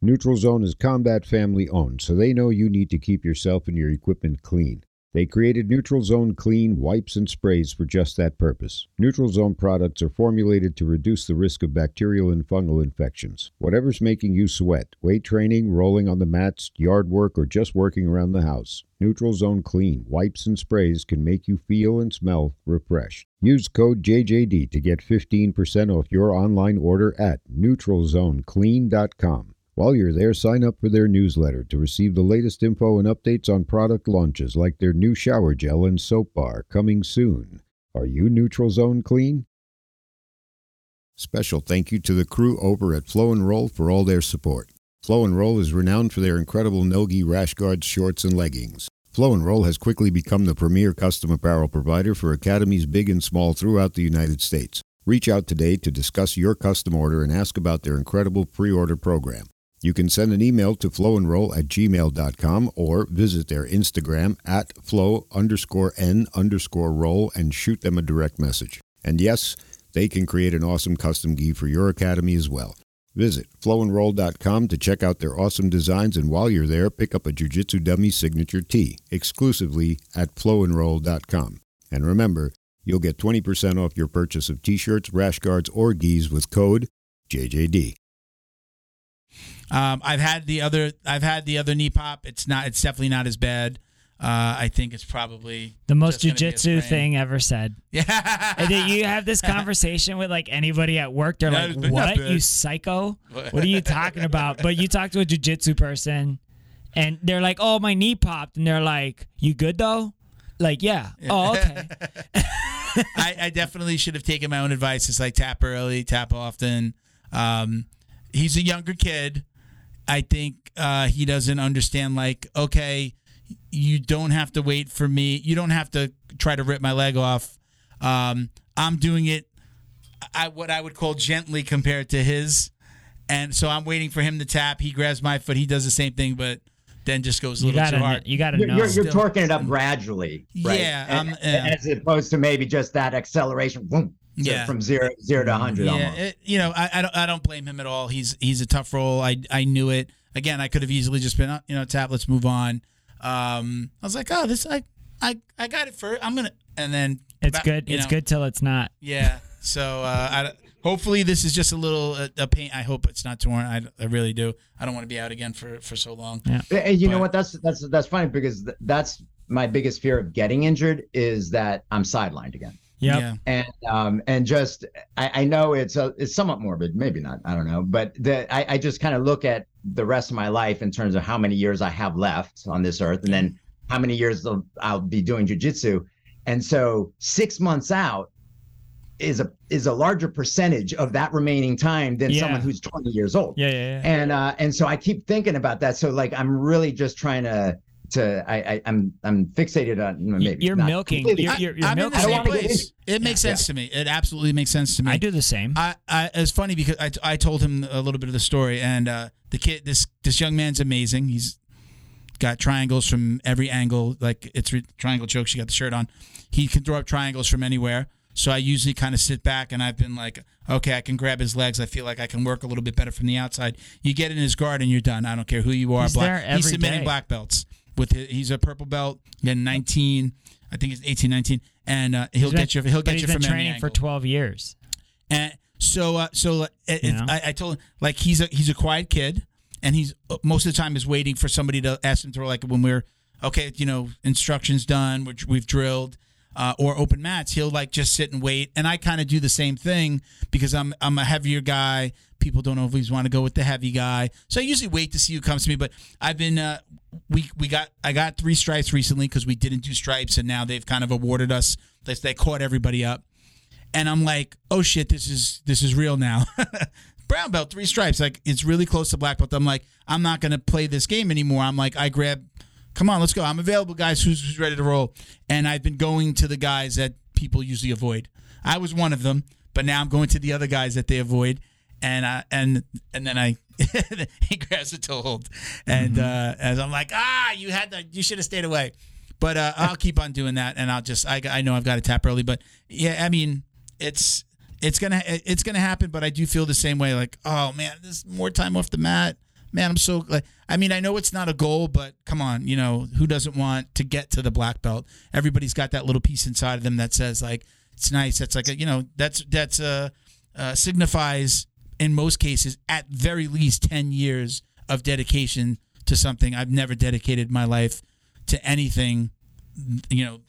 Neutral Zone is combat family owned, so they know you need to keep yourself and your equipment clean. They created Neutral Zone Clean wipes and sprays for just that purpose. Neutral Zone products are formulated to reduce the risk of bacterial and fungal infections. Whatever's making you sweat, weight training, rolling on the mats, yard work, or just working around the house, Neutral Zone Clean wipes and sprays can make you feel and smell refreshed. Use code JJD to get 15% off your online order at neutralzoneclean.com. While you're there, sign up for their newsletter to receive the latest info and updates on product launches like their new shower gel and soap bar coming soon. Are you Neutral Zone Clean? Special thank you to the crew over at Flow and Roll for all their support. Flow and Roll is renowned for their incredible Nogi rash guards, shorts, and leggings. Flow and Roll has quickly become the premier custom apparel provider for academies big and small throughout the United States. Reach out today to discuss your custom order and ask about their incredible pre order program. You can send an email to flowandroll at gmail.com or visit their Instagram at flow underscore n underscore roll and shoot them a direct message. And yes, they can create an awesome custom gi for your academy as well. Visit flowandroll.com to check out their awesome designs, and while you're there, pick up a Jiu Jitsu Dummy signature tee exclusively at flowandroll.com. And remember, you'll get 20% off your purchase of t shirts, rash guards, or gis with code JJD. Um, I've had the other. I've had the other knee pop. It's not. It's definitely not as bad. Uh, I think it's probably The most just gonna be a jujitsu thing ever said. (laughs) Yeah. And you have this conversation with like anybody at work. They're Yeah, like, "What, you psycho? (laughs) What are you talking about?" But you talk to a jujitsu person, and they're like, "Oh, my knee popped," and they're like, "You good though?" Like, yeah. Oh, okay. (laughs) I, I definitely should have taken my own advice. It's like tap early, tap often. Um, he's a younger kid. I think uh, he doesn't understand. Like, okay, you don't have to wait for me. You don't have to try to rip my leg off. Um, I'm doing it. I what I would call gently compared to his, and so I'm waiting for him to tap. He grabs my foot. He does the same thing, but then just goes a You little too gotta, hard. you gotta You're, know. you're, you're torquing it up gradually, right? Yeah, And- um, yeah. as opposed to maybe just that acceleration, boom, so Yeah. from zero zero to hundred. Yeah, almost. it, you know, I, I don't I don't blame him at all. He's he's a tough role. I I knew it. Again, I could have easily just been, you know, tap. Let's move on. Um, I was like, oh, this I I I got it for. I'm gonna and then it's ba- good. It's know, good till it's not. Yeah. So uh, I, hopefully this is just a little uh, a pain. I hope it's not torn. I, I really do. I don't want to be out again for for so long. Yeah. And you know what? That's that's that's funny because th- that's my biggest fear of getting injured is that I'm sidelined again. Yep. Yeah. and um and just I, I know it's a it's somewhat morbid maybe not i don't know but the i, I just kind of look at the rest of my life in terms of how many years i have left on this earth and then how many years I'll, I'll be doing jujitsu and so six months out is a is a larger percentage of that remaining time than Yeah. someone who's 20 years old Yeah, yeah, yeah. and uh and so i keep thinking about that so like i'm really just trying to to i, I i'm i'm fixated on maybe You're not milking. You're, I, you're, you're I'm in the same I wanna get place. It makes Yeah. sense to me. It absolutely makes sense to me. I do the same. I, I it's funny because I, I told him a little bit of the story, and uh, the kid, this this young man's amazing. He's got triangles from every angle, like it's re- triangle choke. She got the shirt on. He can throw up triangles from anywhere. So I usually kind of sit back, and I've been like, okay, I can grab his legs. I feel like I can work a little bit better from the outside. You get in his guard, and you're done. I don't care who you are. He's black. there he's submitting day. black belts with. His, he's a purple belt. Then 19, I think it's 18, 19, and uh, he'll been- get you. He'll get he's you been from training for 12 years. And so, uh, so uh, it, it- I, I told him like he's a he's a quiet kid, and he's uh, most of the time is waiting for somebody to ask him to like when we're okay, you know, instructions done, we're, we've drilled, uh, or open mats. He'll like just sit and wait, and I kind of do the same thing because I'm I'm a heavier guy. People don't always want to go with the heavy guy, so I usually wait to see who comes to me. But I've been uh, we we got I got three stripes recently because we didn't do stripes, and now they've kind of awarded us. They, they caught everybody up and I'm like, oh shit, this is this is real now. (laughs) Brown belt, three stripes, like it's really close to black belt. I'm like, I'm not gonna play this game anymore. I'm like, I grab, come on, let's go. I'm available, guys. Who's, who's ready to roll? And I've been going to the guys that people usually avoid. I was one of them, but now I'm going to the other guys that they avoid, and I and and then I (laughs) he grabs a toe hold, and uh, as I'm like, ah, you had to, you should have stayed away. but uh, I'll keep on doing that, and I'll just I, I know I've got to tap early, but yeah, I mean it's it's gonna it's gonna happen, but I do feel the same way. Like, oh man, there's more time off the mat. Man, I'm so like. I mean, I know it's not a goal, but come on, you know, who doesn't want to get to the black belt? Everybody's got that little piece inside of them that says like, it's nice. That's like a, you know, that's that's uh, uh signifies in most cases at very least ten years of dedication to something. I've never dedicated my life to anything, you know,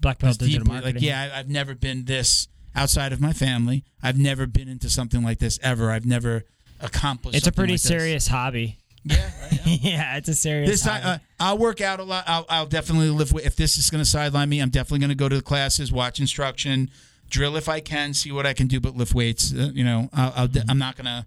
Black belt digital deeply. marketing. Like, yeah, I've never been this outside of my family. I've never been into something like this ever. I've never accomplished. it's a pretty like this. serious hobby. Yeah, right, yeah. (laughs) yeah, it's a serious. This time, hobby. uh, I'll work out a lot. I'll, I'll definitely live with. If this is going to sideline me, I'm definitely going to go to the classes, watch instruction, drill if I can, see what I can do, but lift weights. Uh, you know, I'll, I'll, Mm-hmm. I'm not going to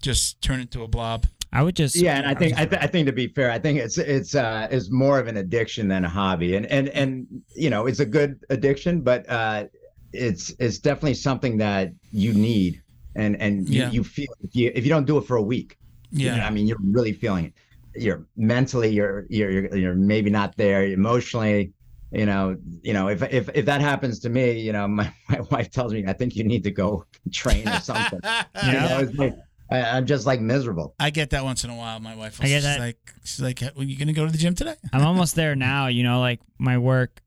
just turn into a blob. I would just yeah and i think I, th- I think to be fair i think it's it's uh is more of an addiction than a hobby and and and you know it's a good addiction but uh it's it's definitely something that you need and and you, Yeah. you feel if you if you don't do it for a week Yeah. you know, i mean you're really feeling it you're mentally you're you're you're, you're maybe not there emotionally you know you know if if if that happens to me you know (laughs) my, my wife tells me i think you need to go (laughs) train or something (laughs) you know, it's like, I, i'm just like miserable I get that once in a while. My wife, I get she's that. like, she's like, "Well, you gonna go to the gym today?" I'm almost there now. You know, like my work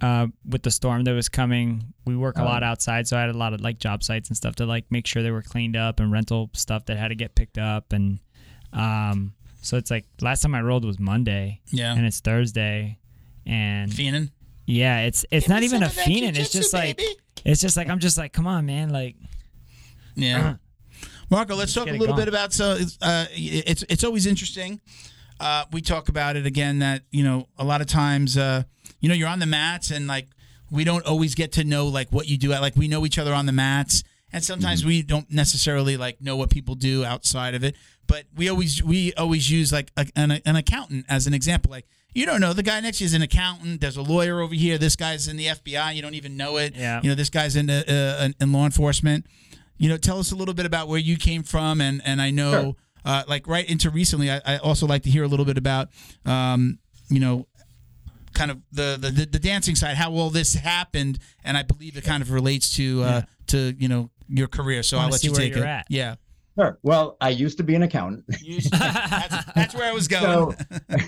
uh, with the storm that was coming, we work a Oh. lot outside, so I had a lot of like job sites and stuff to like make sure they were cleaned up and rental stuff that had to get picked up, and um, so it's like last time I rolled was Monday, Yeah. and it's Thursday, and Fiending. yeah, it's it's Give not even a some of that fiending. It's jujitsu, just like baby. it's just like I'm just like, come on, man, like Yeah. (clears throat) Marco, let's talk a little bit about so uh, it's it's always interesting. Uh, we talk about it again that you know a lot of times uh, you know you're on the mats and like we don't always get to know like what you do at like we know each other on the mats and sometimes we don't necessarily like know what people do outside of it but we always we always use like a, an, an accountant as an example like you don't know the guy next to you is an accountant there's a lawyer over here this guy's in the FBI you don't even know it Yeah. you know this guy's in uh, uh, in law enforcement you know tell us a little bit about where you came from and and i know Sure. Uh, like right into recently I, I also like to hear a little bit about um, you know kind of the, the the the dancing side how all this happened and i believe it kind of relates to uh to you know your career so i'll let see you where take you're it at. yeah Sure. Well, I used to be an accountant. (laughs) that's, that's where i was going (laughs) So,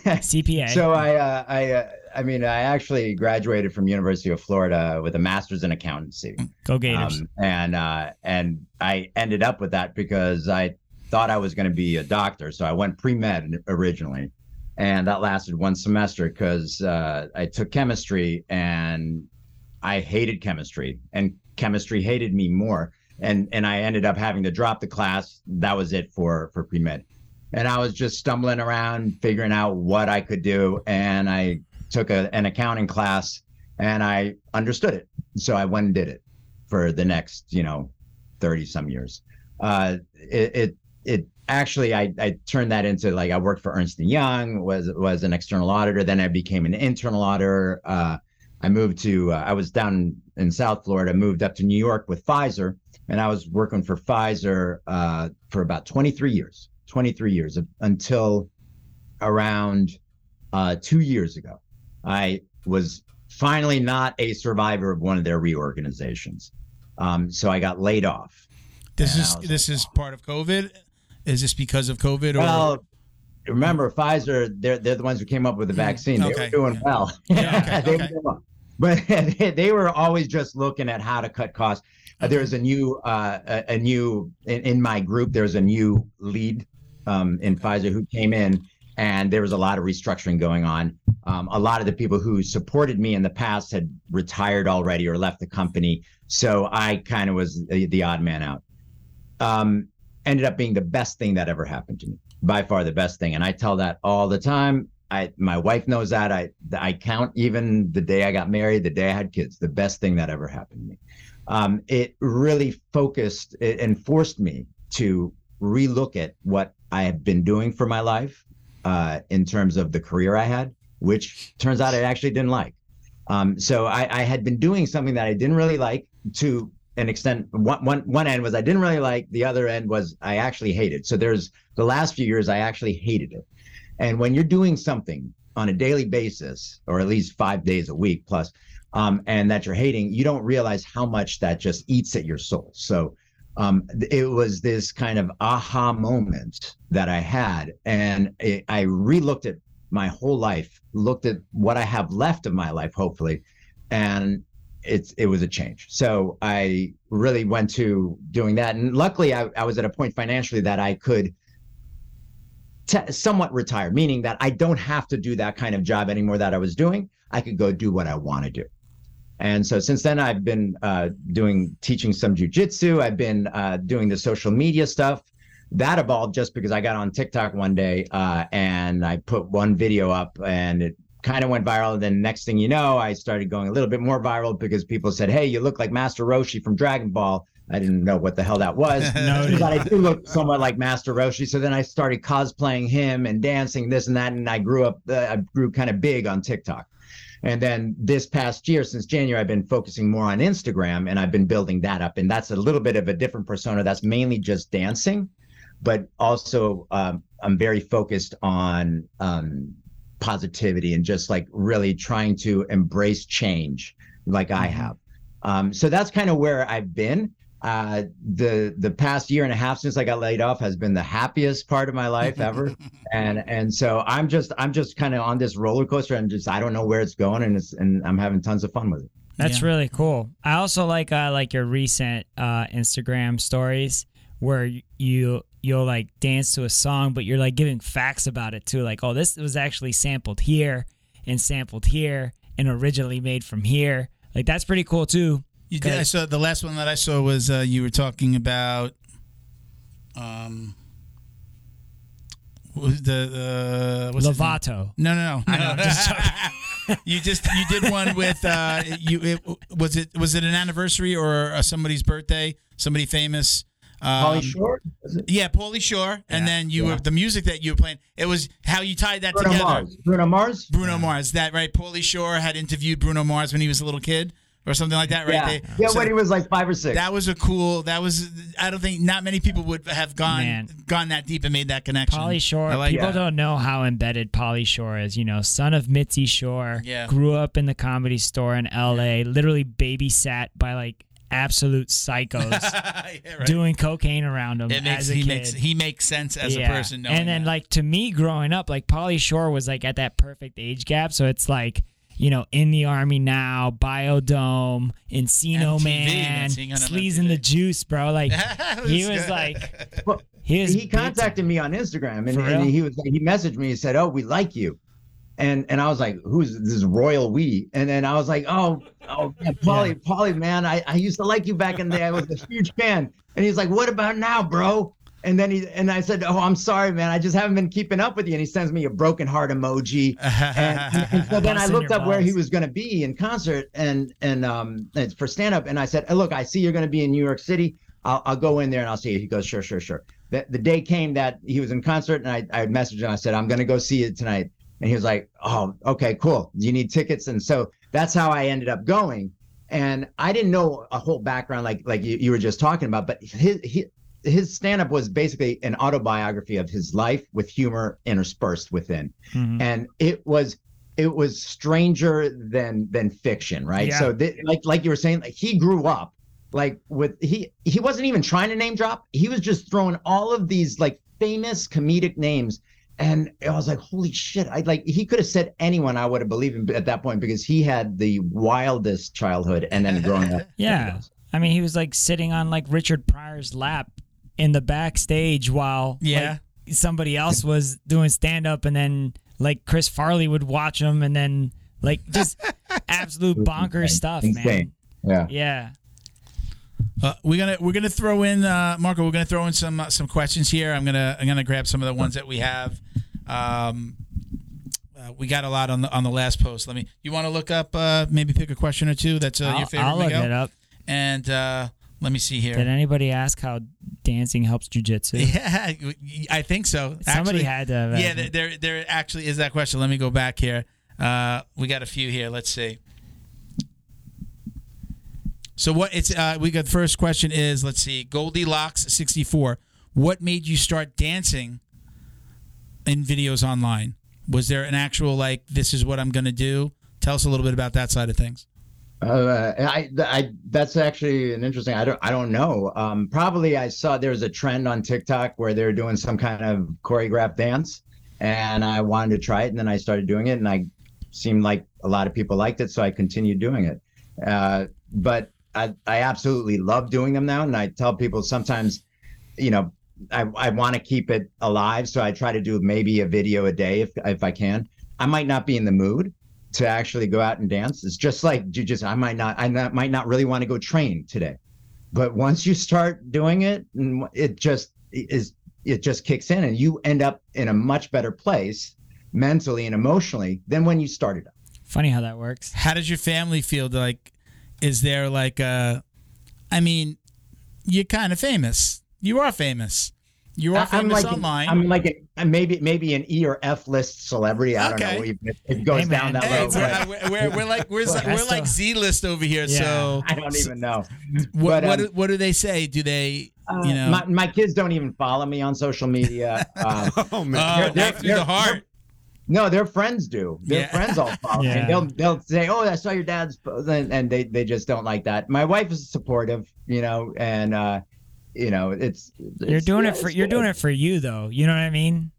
CPA. so I, uh, I, uh, I mean, I actually graduated from University of Florida with a master's in accountancy, Go Gators. um, and uh, and I ended up with that because I thought I was going to be a doctor, so I went pre med originally, and that lasted one semester because uh, I took chemistry and I hated chemistry, and chemistry hated me more, and and I ended up having to drop the class. That was it for for pre med, and I was just stumbling around figuring out what I could do, and I took a, an accounting class, and I understood it, so I went and did it for the next you know thirty some years. Uh, it, it it actually I, I turned that into like I worked for Ernst and Young was was an external auditor. Then I became an internal auditor. Uh, I moved to uh, I was down in South Florida moved up to New York with Pfizer and I was working for Pfizer uh, for about 23 years 23 years until around uh, two years ago. I was finally not a survivor of one of their reorganizations. Um, so I got laid off. This is this like, is part of covid is this because of covid or Well, remember Pfizer? They're they're the ones who came up with the vaccine. They Mm, Okay, were doing yeah. well. Yeah, okay, (laughs) They were. But they, (laughs) they were always just looking at how to cut costs. Uh, There was a new uh, a, a new in, in my group. There was a new lead um, in Pfizer who came in, and there was a lot of restructuring going on. Um, a lot of the people who supported me in the past had retired already or left the company, so I kind of was the, the odd man out um, ended up being the best thing that ever happened to me. By far the best thing, and I tell that all the time. I my wife knows that. I I count even the day I got married, the day I had kids, the best thing that ever happened to me. Um, it really focused it, and forced me to relook at what I had been doing for my life uh, in terms of the career I had, which turns out I actually didn't like. Um, so I, I had been doing something that I didn't really like to an extent. One, one, one end was I didn't really like. The other end was I actually hated. So there's the last few years I actually hated it. And when you're doing something on a daily basis, or at least five days a week plus, um, and that you're hating, you don't realize how much that just eats at your soul. So um, it was this kind of aha moment that I had, and it, I relooked at my whole life, looked at what I have left of my life, hopefully, and it's it was a change. So I really went to doing that, and luckily I, I was at a point financially that I could t- somewhat retire, meaning that I don't have to do that kind of job anymore that I was doing. I could go do what I want to do. And so since then, I've been uh, doing teaching some jujitsu. I've been uh, doing the social media stuff. That evolved just because I got on TikTok one day uh, and I put one video up and it kind of went viral. And then next thing you know, I started going a little bit more viral because people said, "Hey, you look like Master Roshi from Dragon Ball." I didn't know what the hell that was, (laughs) No, but I do look somewhat like Master Roshi. So then I started cosplaying him and dancing this and that, and I grew up. Uh, I grew kind of big on TikTok. And then this past year, since January, I've been focusing more on Instagram and I've been building that up. And that's a little bit of a different persona. That's mainly just dancing, but also um, I'm very focused on um, positivity and just like really trying to embrace change like I have. Um, so that's kind of where I've been. Uh, the the past year and a half since I got laid off has been the happiest part of my life ever, (laughs) and and so I'm just I'm just kind of on this roller coaster and just I don't know where it's going and it's and I'm having tons of fun with it. That's Yeah. really cool. I also like uh, like your recent uh, Instagram stories where you you'll like dance to a song, but you're like giving facts about it too. Like, oh, this was actually sampled here and sampled here and originally made from here. Like that's pretty cool too. You did. I saw the last one that I saw was uh, you were talking about, um, was the uh, what's? Lovato. No, no, no. I know, just (laughs) you just you did one with uh, you. It, was it was it an anniversary or uh, somebody's birthday? Somebody famous. Um, Pauly Shore, is it? Yeah, Pauly Shore, and then you Yeah. were the music that you were playing. It was how you tied that Bruno together. Mars. Bruno Mars. Bruno Mars, that right? Pauly Shore had interviewed Bruno Mars when he was a little kid, or something like that, right? Yeah, They- yeah, so when he was like five or six. that was a cool. That was. I don't think not many people would have gone Man. gone that deep and made that connection. Pauly Shore. Like people that. don't know how embedded Pauly Shore is. You know, son of Mitzi Shore. Yeah. Grew up in the comedy store in L.A. Literally babysat by like absolute psychos (laughs) Yeah, right. doing cocaine around him It makes as a he kid. makes he makes sense as Yeah. a person. knowing and then that. like to me growing up, like Pauly Shore was like at that perfect age gap. So it's like. You know, in the army now, Biodome, Encino MTV, Man, man, seeing Sleaze in the Juice, bro. Like (laughs) It he was good. like, Well, he was he big contacted me on Instagram and, and he was like, he messaged me. and said, "Oh, we like you," and and I was like, "Who's this is Royal We?" And then I was like, "Oh, oh, man, Pauly, Pauly, man, I, I used to like you back in the day. I was a huge fan." And he's like, "What about now, bro?" And then he and I said, "Oh, I'm sorry, man. I just haven't been keeping up with you." And he sends me a broken heart emoji. (laughs) And, and- and so then I looked up where he was going to be in concert and and um for stand up, and I said, "Look, I see you're going to be in New York City. I'll, I'll go in there and I'll see you." He goes, "Sure, sure, sure." The, the day came that he was in concert, and I I messaged him. I said, "I'm going to go see you tonight," and he was like, "Oh, okay, cool. Do you need tickets?" And so that's how I ended up going. And I didn't know a whole background like like you, you were just talking about, but his his, his stand up was basically an autobiography of his life with humor interspersed within Mhm. and it was it was stranger than than fiction right Yeah. so th- like like you were saying like he grew up like with he he wasn't even trying to name drop he was just throwing all of these like famous comedic names and i was like holy shit i like he could have said anyone i would have believed him at that point because he had the wildest childhood and then growing up (laughs) Yeah. I mean, he was like sitting on like Richard Pryor's lap in the backstage while Yeah. like, somebody else was doing stand up, and then like Chris Farley would watch him, and then like just (laughs) absolute bonkers stuff, man. Yeah Yeah. Uh, we're gonna we're gonna throw in uh, Marco. We're gonna throw in some uh, some questions here. I'm gonna I'm gonna grab some of the ones that we have. Um, uh, we got a lot on the on the last post. Let me. You want to look up? Uh, maybe pick a question or two. That's uh, your favorite. I'll look it up. And uh, let me see here. Did anybody ask how dancing helps jujitsu? (laughs) Yeah, I think so. Somebody Actually, had to. Have Yeah, there, there there actually is that question. Let me go back here. Uh, we got a few here. Let's see. So what it's uh, we got the first question is let's see Goldilocks sixty four. What made you start dancing in videos online? Was there an actual like this is what I'm going to do? Tell us a little bit about that side of things. Uh, I, I, that's actually an interesting. I don't, I don't know. Um, probably I saw there was a trend on TikTok where they're doing some kind of choreographed dance, and I wanted to try it, and then I started doing it, and I seemed like a lot of people liked it, so I continued doing it. Uh, but I, I absolutely love doing them now, and I tell people sometimes, you know, I, I want to keep it alive, so I try to do maybe a video a day if if I can. I might not be in the mood to actually go out and dance. It's just like jujitsu. I might not, I not, might not really want to go train today, but once you start doing it, it just is, it just kicks in, and you end up in a much better place mentally and emotionally than when you started. Funny how that works. How does your family feel? Like, is there like a? I mean, you're kind of famous. You are famous. You are I'm famous like online. An, I'm like a, maybe maybe an E or F list celebrity. I Okay. don't know. Even if it goes Hey, down that Hey, road. but we're, we're, we're like we're, (laughs) Well, we're that's like Z list over here. Yeah. So I don't even know. what but, what, um, do, what do they say? Do they Uh, you know? my, my kids don't even follow me on social media. Um, (laughs) Oh man. oh, they're- right through they're- the heart. No, their friends do. Their Yeah. friends all follow. (laughs) Yeah. They'll they'll say, "Oh, I saw your dad's," and, and they they just don't like that. My wife is supportive, you know, and uh, you know, it's, You're doing yeah, it for you're doing it for you though. You know what I mean?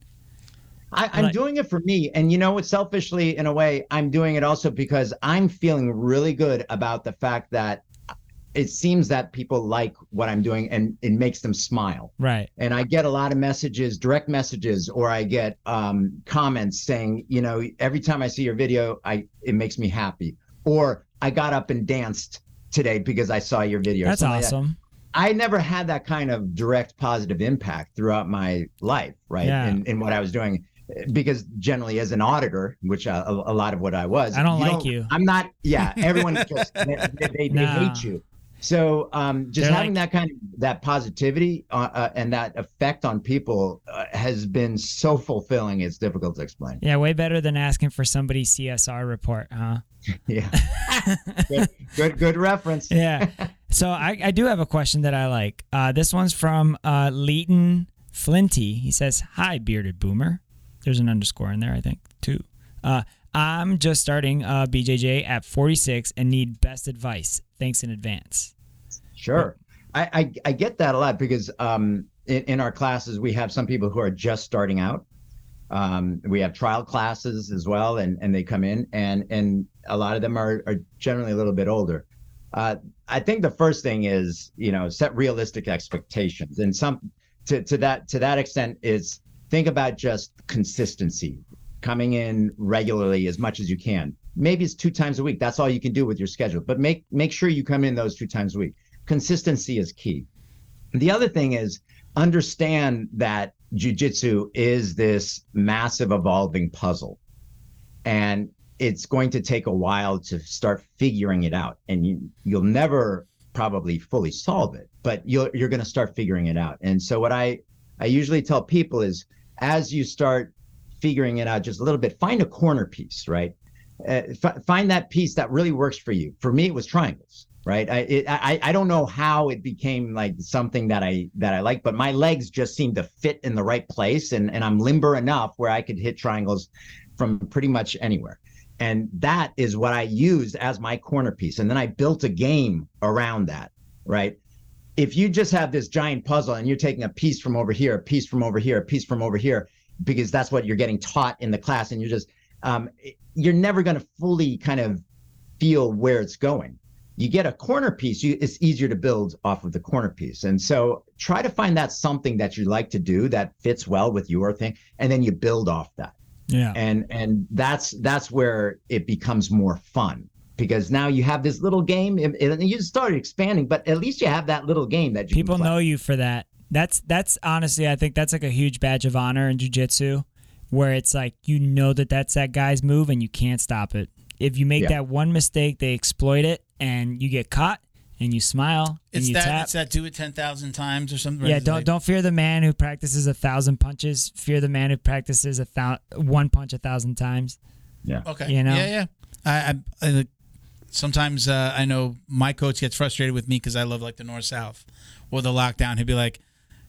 I, I'm Like- doing it for me, and you know what? Selfishly, in a way, I'm doing it also because I'm feeling really good about the fact that it seems that people like what I'm doing, and it makes them smile. Right. and I get a lot of messages, direct messages, or I get um, comments saying, you know, every time I see your video, I it makes me happy. Or I got up and danced today because I saw your video. That's something like that. awesome. I never had that kind of direct positive impact throughout my life, right? Yeah. In, in what I was doing, because generally as an auditor, which uh, a, a lot of what I was, I don't like you. I'm not. Yeah, everyone (laughs) just they, they, they hate you. So um, just They're having like- that kind of that positivity uh, uh, and that effect on people uh, has been so fulfilling. It's difficult to explain. Yeah, way better than asking for somebody's CSR report, huh? (laughs) Yeah, (laughs) good, good, good reference. Yeah. (laughs) so I, I do have a question that I like. Uh, this one's from uh, Leighton Flinty. He says, "Hi, bearded boomer." There's an underscore in there, I think, too. I'm just starting uh, BJJ at 46 and need best advice. Thanks in advance. Sure. I, I, I get that a lot because um, in, in our classes, we have some people who are just starting out. Um, we have trial classes as well, and, and they come in, and, and a lot of them are, are generally a little bit older. Uh, I think the first thing is, you know, set realistic expectations. And some to, to that to that extent is think about just consistency, coming in regularly as much as you can. Maybe it's two times a week. That's all you can do with your schedule. But make make sure you come in those two times a week consistency is key. The other thing is understand that jujitsu is this massive evolving puzzle. And it's going to take a while to start figuring it out. And you you'll never probably fully solve it, but you're you're going to start figuring it out. And so what I I usually tell people is as you start figuring it out just a little bit, find a corner piece, right? Uh, f- find that piece that really works for you. For me, it was triangles right I, it, I i don't know how it became like something that i that i like but my legs just seemed to fit in the right place and and i'm limber enough where i could hit triangles from pretty much anywhere and that is what i used as my corner piece and then i built a game around that right if you just have this giant puzzle and you're taking a piece from over here a piece from over here a piece from over here because that's what you're getting taught in the class and you're just um, you're never going to fully kind of feel where it's going you get a corner piece, you, it's easier to build off of the corner piece. And so try to find that something that you like to do that fits well with your thing, and then you build off that. Yeah. And and that's that's where it becomes more fun because now you have this little game, and, you started expanding, but at least you have that little game that you People know you for that. That's that's honestly, I think that's like a huge badge of honor in jujitsu, where it's like you know that that's that guy's move and you can't stop it. If you make Yeah. that one mistake, they exploit it, and you get caught, and you smile, and It's you that tap. it's that do it ten thousand times or something. yeah, don't like- don't fear the man who practices a thousand punches. Fear the man who practices a thou- one punch a thousand times. Yeah. Okay. You know? Yeah, yeah. I, I, I sometimes uh, I know my coach gets frustrated with me because I love like the north south or the lockdown. He'd be like,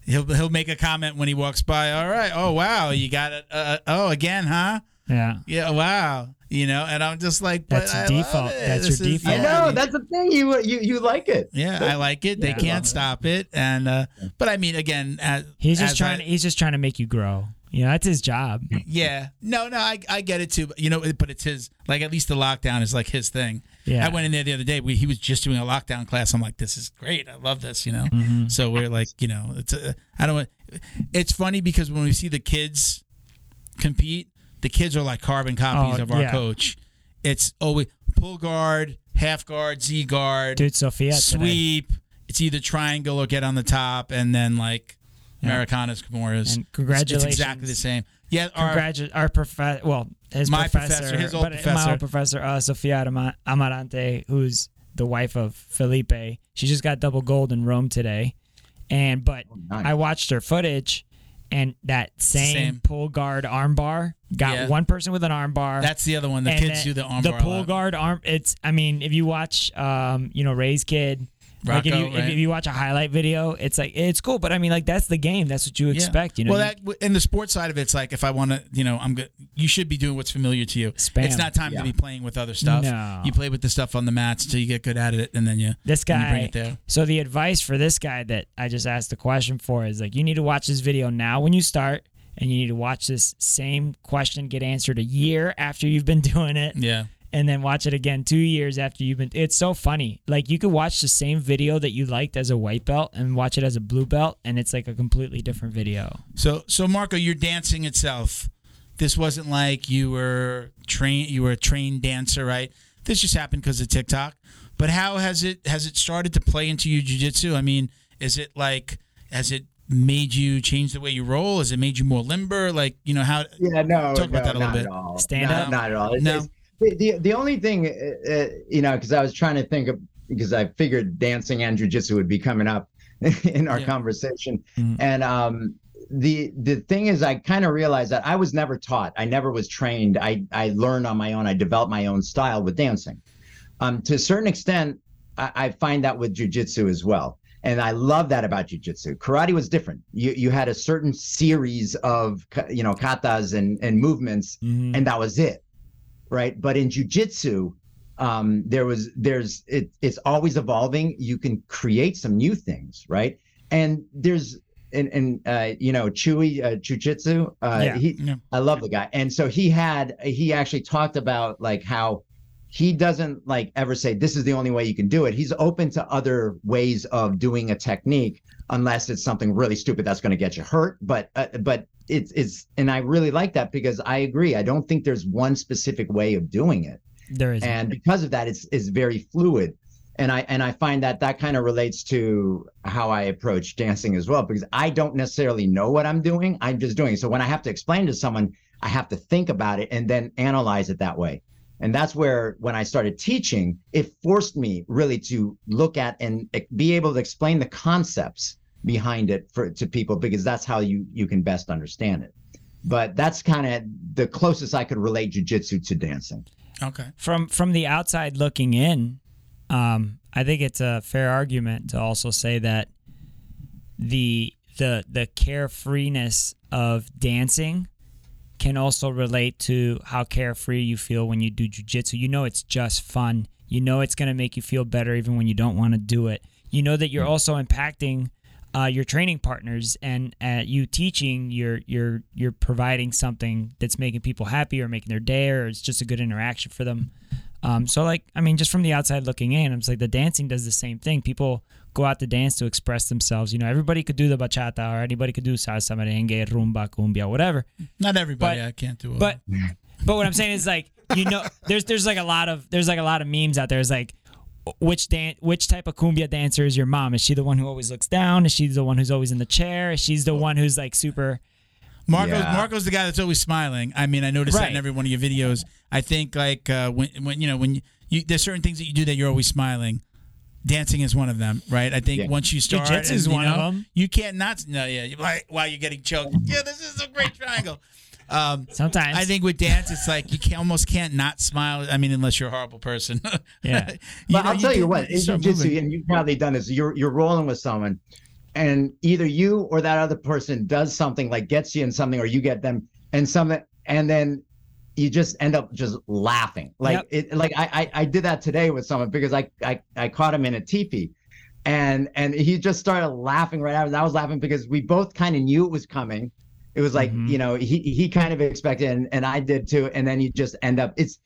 he'll he'll make a comment when he walks by. All right. Oh wow, you got it. Uh, oh again, huh? Yeah. Yeah, wow. You know, and I'm just like, but That's your I love default. it. That's This your is- default. I know that's the thing. You you you like it. Yeah, I like it. They Yeah. can't stop it, and uh, but I mean, again, as, He's just as trying. I- to, he's just trying to make you grow. You know, that's his job. yeah, no, no, I, I get it too. But, you know, but it's his. Like at least the lockdown is like his thing. Yeah. I went in there the other day. We, he was just doing a lockdown class. I'm like, this is great. I love this. You know. Mm-hmm. So we're like, you know, it's a, I don't. It's funny because when we see the kids compete, the kids are like carbon copies Oh, of our yeah. coach. It's always pull guard, half guard, Z guard, Dude, Sophia today. sweep. It's either triangle or get on the top, and then like Yeah. Americanas, Kimuras. And congratulations. It's exactly the same. Yeah, our, Congratu- our professor, well, his My professor, professor, his old but my old professor, uh, Sofia Amarante, who's the wife of Felipe. She just got double gold in Rome today, and but nice. I watched her footage, and that same, same. pull guard arm bar got Yeah. one person with an arm bar. that's the other one. The kids then do the arm the bar a pull lot. guard arm. It's I mean, if you watch, um, you know, Ray's kid. Like if you right? if you watch a highlight video, it's like it's cool, but I mean, like that's the game. That's what you Yeah. expect. You know, well, that in the sports side of it, it's like if I want to, you know, I'm good. You should be doing what's familiar to you. Spam. It's not time Yeah. to be playing with other stuff. No. You play with the stuff on the mats until you get good at it, and then you this then you bring guy it there. so the advice for this guy that i just asked the question for is like you need to watch this video now when you start and you need to watch this same question get answered a year after you've been (laughs) doing it Yeah. And then watch it again two years after you've been it's so funny like you could watch the same video that you liked as a white belt and watch it as a blue belt and it's like a completely different video So, so Marco, your dancing itself. This wasn't like you were trained. You were a trained dancer, right? This just happened because of TikTok. But how has it has it started to play into your jujitsu? I mean, is it like has it made you change the way you roll? Has it made you more limber? Like you know how? Yeah, no, Talk about no, that a little not bit. At all. Stand not, up? Not at all. It's, No. it's- the, the the only thing, uh, uh, you know, because I was trying to think of because I figured dancing and jujitsu would be coming up (laughs) in our Yeah. conversation, Mhm. and um, the the thing is, I kind of realized that I was never taught. I never was trained. I I learned on my own. I developed my own style with dancing. Um, to a certain extent, I, I find that with jujitsu as well. And I love that about jujitsu. Karate was different. You you had a certain series of you know katas and and movements, Mhm. and that was it, right? But in jujitsu, um, there was there's it, it's always evolving. You can create some new things, right? And there's and and uh, you know Chewy uh, jujitsu. Uh, Yeah. he Yeah. I love the guy. And so he had he actually talked about like how he doesn't like ever say this is the only way you can do it. He's open to other ways of doing a technique unless it's something really stupid that's going to get you hurt. But uh, but it's it's and I really like that because I agree. I don't think there's one specific way of doing it there is and because of that it's it's very fluid and i and i find that that kind of relates to how i approach dancing as well because i don't necessarily know what i'm doing i'm just doing it. so when i have to explain to someone i have to think about it and then analyze it that way and that's where when i started teaching it forced me really to look at and be able to explain the concepts behind it for to people because that's how you you can best understand it but that's kind of the closest i could relate jujitsu to dancing Okay. from from the outside looking in, um, I think it's a fair argument to also say that the the the carefreeness of dancing can also relate to how carefree you feel when you do jujitsu. You know it's just fun. You know it's gonna make you feel better even when you don't want to do it. You know that you're also impacting uh, your training partners and uh, you teaching you're you're you're providing something that's making people happy or making their day or it's just a good interaction for them um, so like i mean just from the outside looking in it's like the dancing does the same thing people go out to dance to express themselves you know everybody could do the bachata or anybody could do salsa merengue rumba cumbia whatever Not everybody. But- I can't do. It. but but what I'm saying is like you know (laughs) there's there's like a lot of there's like a lot of memes out there. It's like which dan- which type of cumbia dancer is your mom? Is she the one who always looks down? Is she the one who's always in the chair? Is she the one who's like super Marco's Yeah. Marco's the guy that's always smiling. I mean, I noticed that in every one of your videos. I think like uh, when when you know when you, you there's certain things that you do that you're always smiling. Dancing is one of them, right? I think Yeah. once you start, Jiu-jitsu is and, you one of them. You can't not. No, yeah, you're like while you're getting choked. Yeah, this is a great triangle. Um, sometimes I think with dance, it's like you can almost can't not smile. I mean, unless you're a horrible person. Yeah. (laughs) You But know, I'll tell you what, in start jujitsu, moving. and you've probably done this, you're you're rolling with someone, and either you or that other person does something like gets you in something, or you get them and something, and then you just end up just laughing. Like Yep. it like I, I I did that today with someone because I I, I caught him in a teepee. And and he just started laughing right after. That I was laughing because we both kind of knew it was coming. It was like, Mhm. you know, he he kind of expected and, and I did too. And then you just end up it's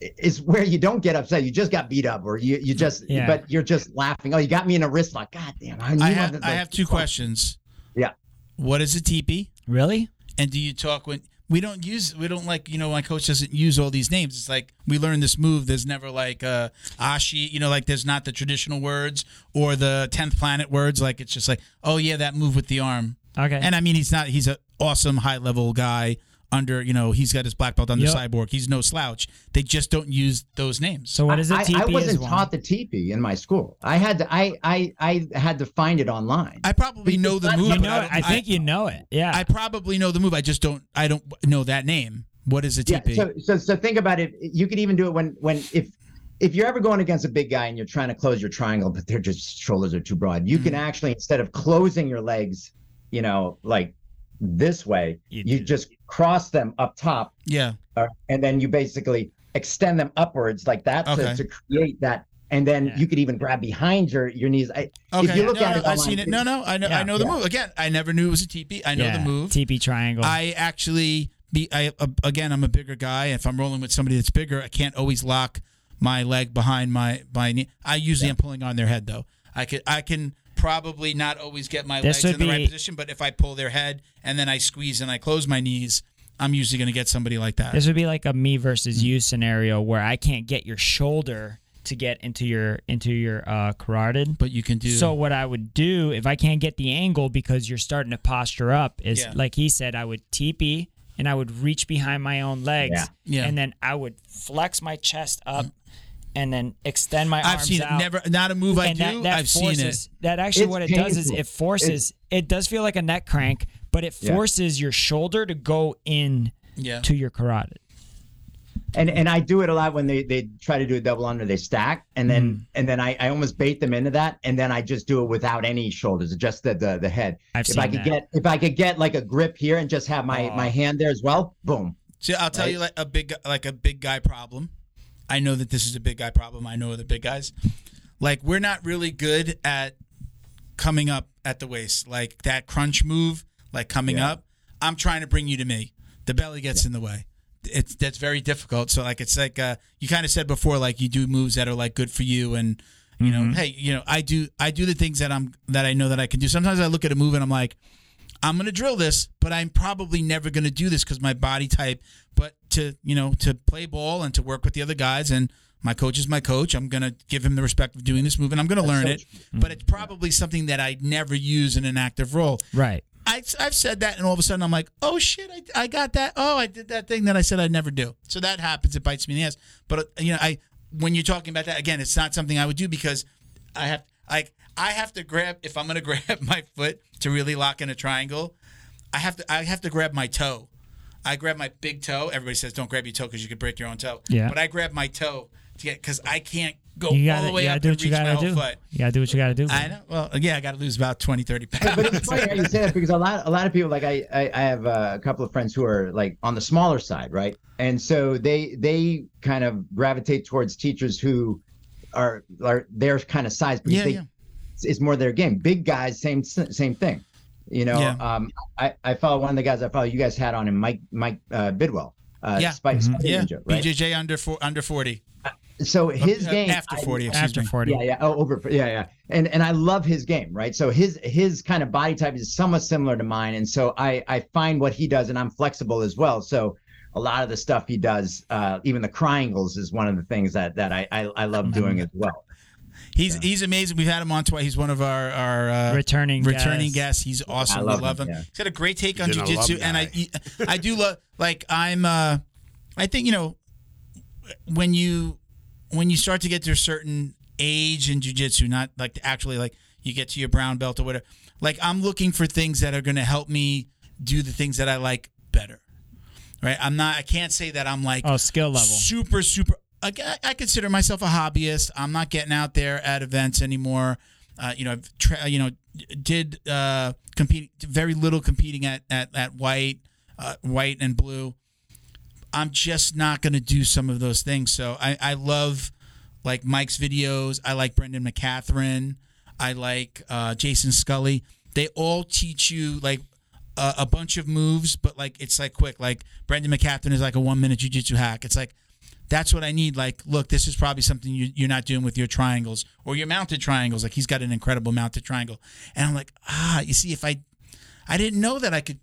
it's where you don't get upset. You just got beat up or you you just Yeah. but you're just laughing. Oh, you got me in a wrist lock. God damn. I, I have I have two questions. Yeah. What is a teepee? Really? And do you talk when we don't use we don't like you know my coach doesn't use all these names. It's like we learn this move. There's never like uh ashi. You know, like there's not the traditional words or the tenth planet words. Like it's just like oh yeah that move with the arm. Okay. And I mean he's not he's an awesome high level guy. Under you know he's got his black belt under Yep. cyborg. He's no slouch. They just don't use those names. so what is I, a TP I wasn't is one? taught the teepee in my school. I had to I I I had to find it online. I probably know the move. You know, I, it. don't- I think you know it. Yeah. I probably know the move. I just don't. I don't know that name. What is a yeah. So so so think about it. You could even do it when when if if you're ever going against a big guy and you're trying to close your triangle, but their just shoulders are too broad, you can Mm. actually instead of closing your legs, you know, like this way, You you, just cross them up top, yeah. uh, and then you basically extend them upwards like that Okay. to, to create that. And then Yeah. you could even grab behind your your knees. I, Okay. you look no, at no, it I've seen it. No, no. I know. Yeah. I know the Yeah. move. Again, I never knew it was a TP. I know yeah. the move. TP triangle. I actually be. I uh, again. I'm a bigger guy. If I'm rolling with somebody that's bigger, I can't always lock my leg behind my my knee. I usually am pulling on their head though. I could. I can probably not always get my This legs in would the right position, but if I pull their head and then I squeeze and I close my knees, I'm usually going to get somebody like that. This would be like a me Mm. versus you scenario where I can't get your shoulder to get into your into your uh, carotid. but you can do. So what I would do if I can't get the angle because you're starting to posture up is Yeah. like he said, I would TP and I would reach behind my own legs Yeah. Yeah. and then I would flex my chest up and then extend my I've arms seen out. it. Never. Not a move I and do. that, that I've forces, seen it. That actually It's what it does is it forces. It does feel like a neck crank, but it Yeah. forces your shoulder to go in Yeah. to your carotid. and and I do it a lot when they they try to do a double under, they stack, and then Mm. and then I, I almost bait them into that, and then I just do it without any shoulders, just the the, the head. I've if seen I could that. get if I could get like a grip here and just have my Oh. my hand there as well, boom. See, I'll tell Right? you like a big like a big guy problem. I know that this is a big guy problem. I know the big guys. Like we're not really good at coming up at the waist. Like that crunch move, like coming Yeah. up. I'm trying to bring you to me. The belly gets in the way. It's that's very difficult. So like it's like uh you kind of said before like you do moves that are like good for you and you know, hey, you know, I do I do the things that I'm that I know that I can do. Sometimes I look at a move and I'm like I'm gonna drill this, but I'm probably never gonna do this because my body type. But to you know to play ball and to work with the other guys and my coach is my coach. I'm gonna give him the respect of doing this move and I'm gonna learn so it. But it's probably something that I'd never use in an active role. Right. I, I've said that and all of a sudden I'm like, oh shit, I, I got that. Oh, I did that thing that I said I'd never do. So that happens. It bites me in the ass. But uh, you know, I when you're talking about that again, it's not something I would do because I have like I have to grab if I'm gonna (laughs) grab my foot to really lock in a triangle. I have to I have to grab my toe. I grab my big toe. Everybody says don't grab your toe because you could break your own toe. Yeah. But I grab my toe to get because I can't go You all gotta, the way you gotta up do and what you reach my gotta whole do. foot. You gotta do what you gotta do. I know. Well, yeah, I got to lose about 20, 30 pounds. But it's funny how you say that because a lot a lot of people like I I, I have uh, a couple of friends who are like on the smaller side, right? And so they they kind of gravitate towards teachers who are are their kind of size because yeah, they yeah. It's, it's more their game. Big guys, same same thing. You know, Yeah. um, I I follow one of the guys I follow. You guys had on him, Mike Mike uh, Bidwell. Uh, Yeah. Spike, Mhm. Spike Yeah, Ninja, right? BJJ under four, under forty. So his Uh, game after forty. excuse After me. 40. yeah, yeah. Oh, over. Yeah, yeah. And and I love his game, right? So his his kind of body type is somewhat similar to mine, and so I I find what he does, and I'm flexible as well. So a lot of the stuff he does, uh, even the triangles, is one of the things that that I I, I love doing as well. He's he's amazing. We've had him on twice. He's one of our our uh, Returning returning guests. guests. He's awesome. I we love love him. him, yeah. He's got a great take on He's an jujitsu, and I. I do love like I'm. uh I think you know when you when you start to get to a certain age in jujitsu, not like actually like you get to your brown belt or whatever. Like I'm looking for things that are going to help me do the things that I like better. Right? I'm not. I can't say that I'm like Oh, skill level. super super I, consider myself a hobbyist i'm not getting out there at events anymore uh, you know I've tra- you know did uh, compete very little competing at at, at white uh, white and blue I'm just not going to do some of those things. So I, I love like Mike's videos. I like Brandon McCaghren. I like uh, Jason Scully. They all teach you like a, a bunch of moves, but like it's like quick. Like Brandon McCaghren is like a one minute jujitsu hack. It's like that's what I need. Like, look, this is probably something you, you're not doing with your triangles or your mounted triangles. Like he's got an incredible mounted triangle, and I'm like, ah, you see, if I, I didn't know that I could,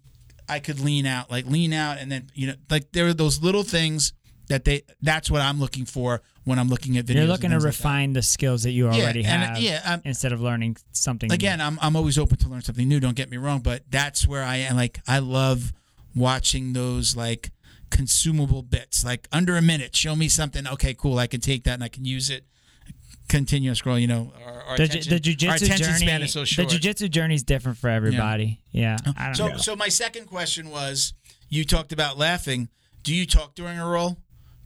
I could lean out, like lean out, and then you know, like there are those little things that they. That's what I'm looking for when I'm looking at videos. You're looking to things like refine the skills that you Yeah, already and, uh, have yeah, um, instead of learning something new. again I'm, I'm always open to learn something new don't get me wrong but that's where i am like i love watching those like consumable bits like under a minute show me something okay cool i can take that and i can use it continue to scroll you know our, our the, ju- attention, the jujitsu journey, span is so the jujitsu journey is different for everybody. Yeah, I don't so know. so my second question was you talked about laughing do you talk during a roll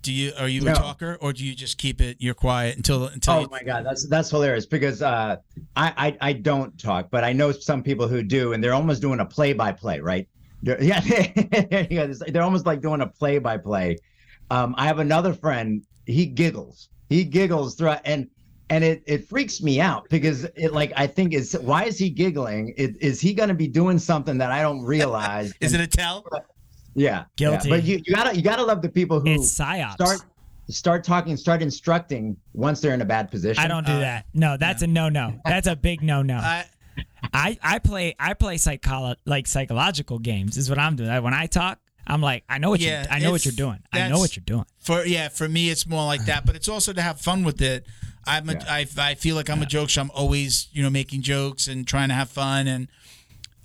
do you are you No. a talker or do you just keep it you're quiet until until Oh you, my god, that's that's hilarious because uh, I, I I don't talk, but I know some people who do, and they're almost doing a play-by-play, right? They're, (laughs) yeah, there you go. they're almost like doing a play-by-play. Um, I have another friend. He giggles. He giggles through, and and it it freaks me out because it like I think is why is he giggling? Is, is he going to be doing something that I don't realize? (laughs) is it a tell yeah, Guilty. Yeah. But you, you gotta you gotta love the people who it's psyops. start start talking, start instructing once they're in a bad position. I don't do Uh, that. No, that's a no no. That's a big no no. I, I I play I play psycholo- like psychological games is what I'm doing. When I talk, I'm like I know what Yeah, you I know what you're doing. I know what you're doing. For yeah, for me it's more like that, but it's also to have fun with it. I'm a, Yeah. I, I feel like I'm a joke show. I'm always you know making jokes and trying to have fun, and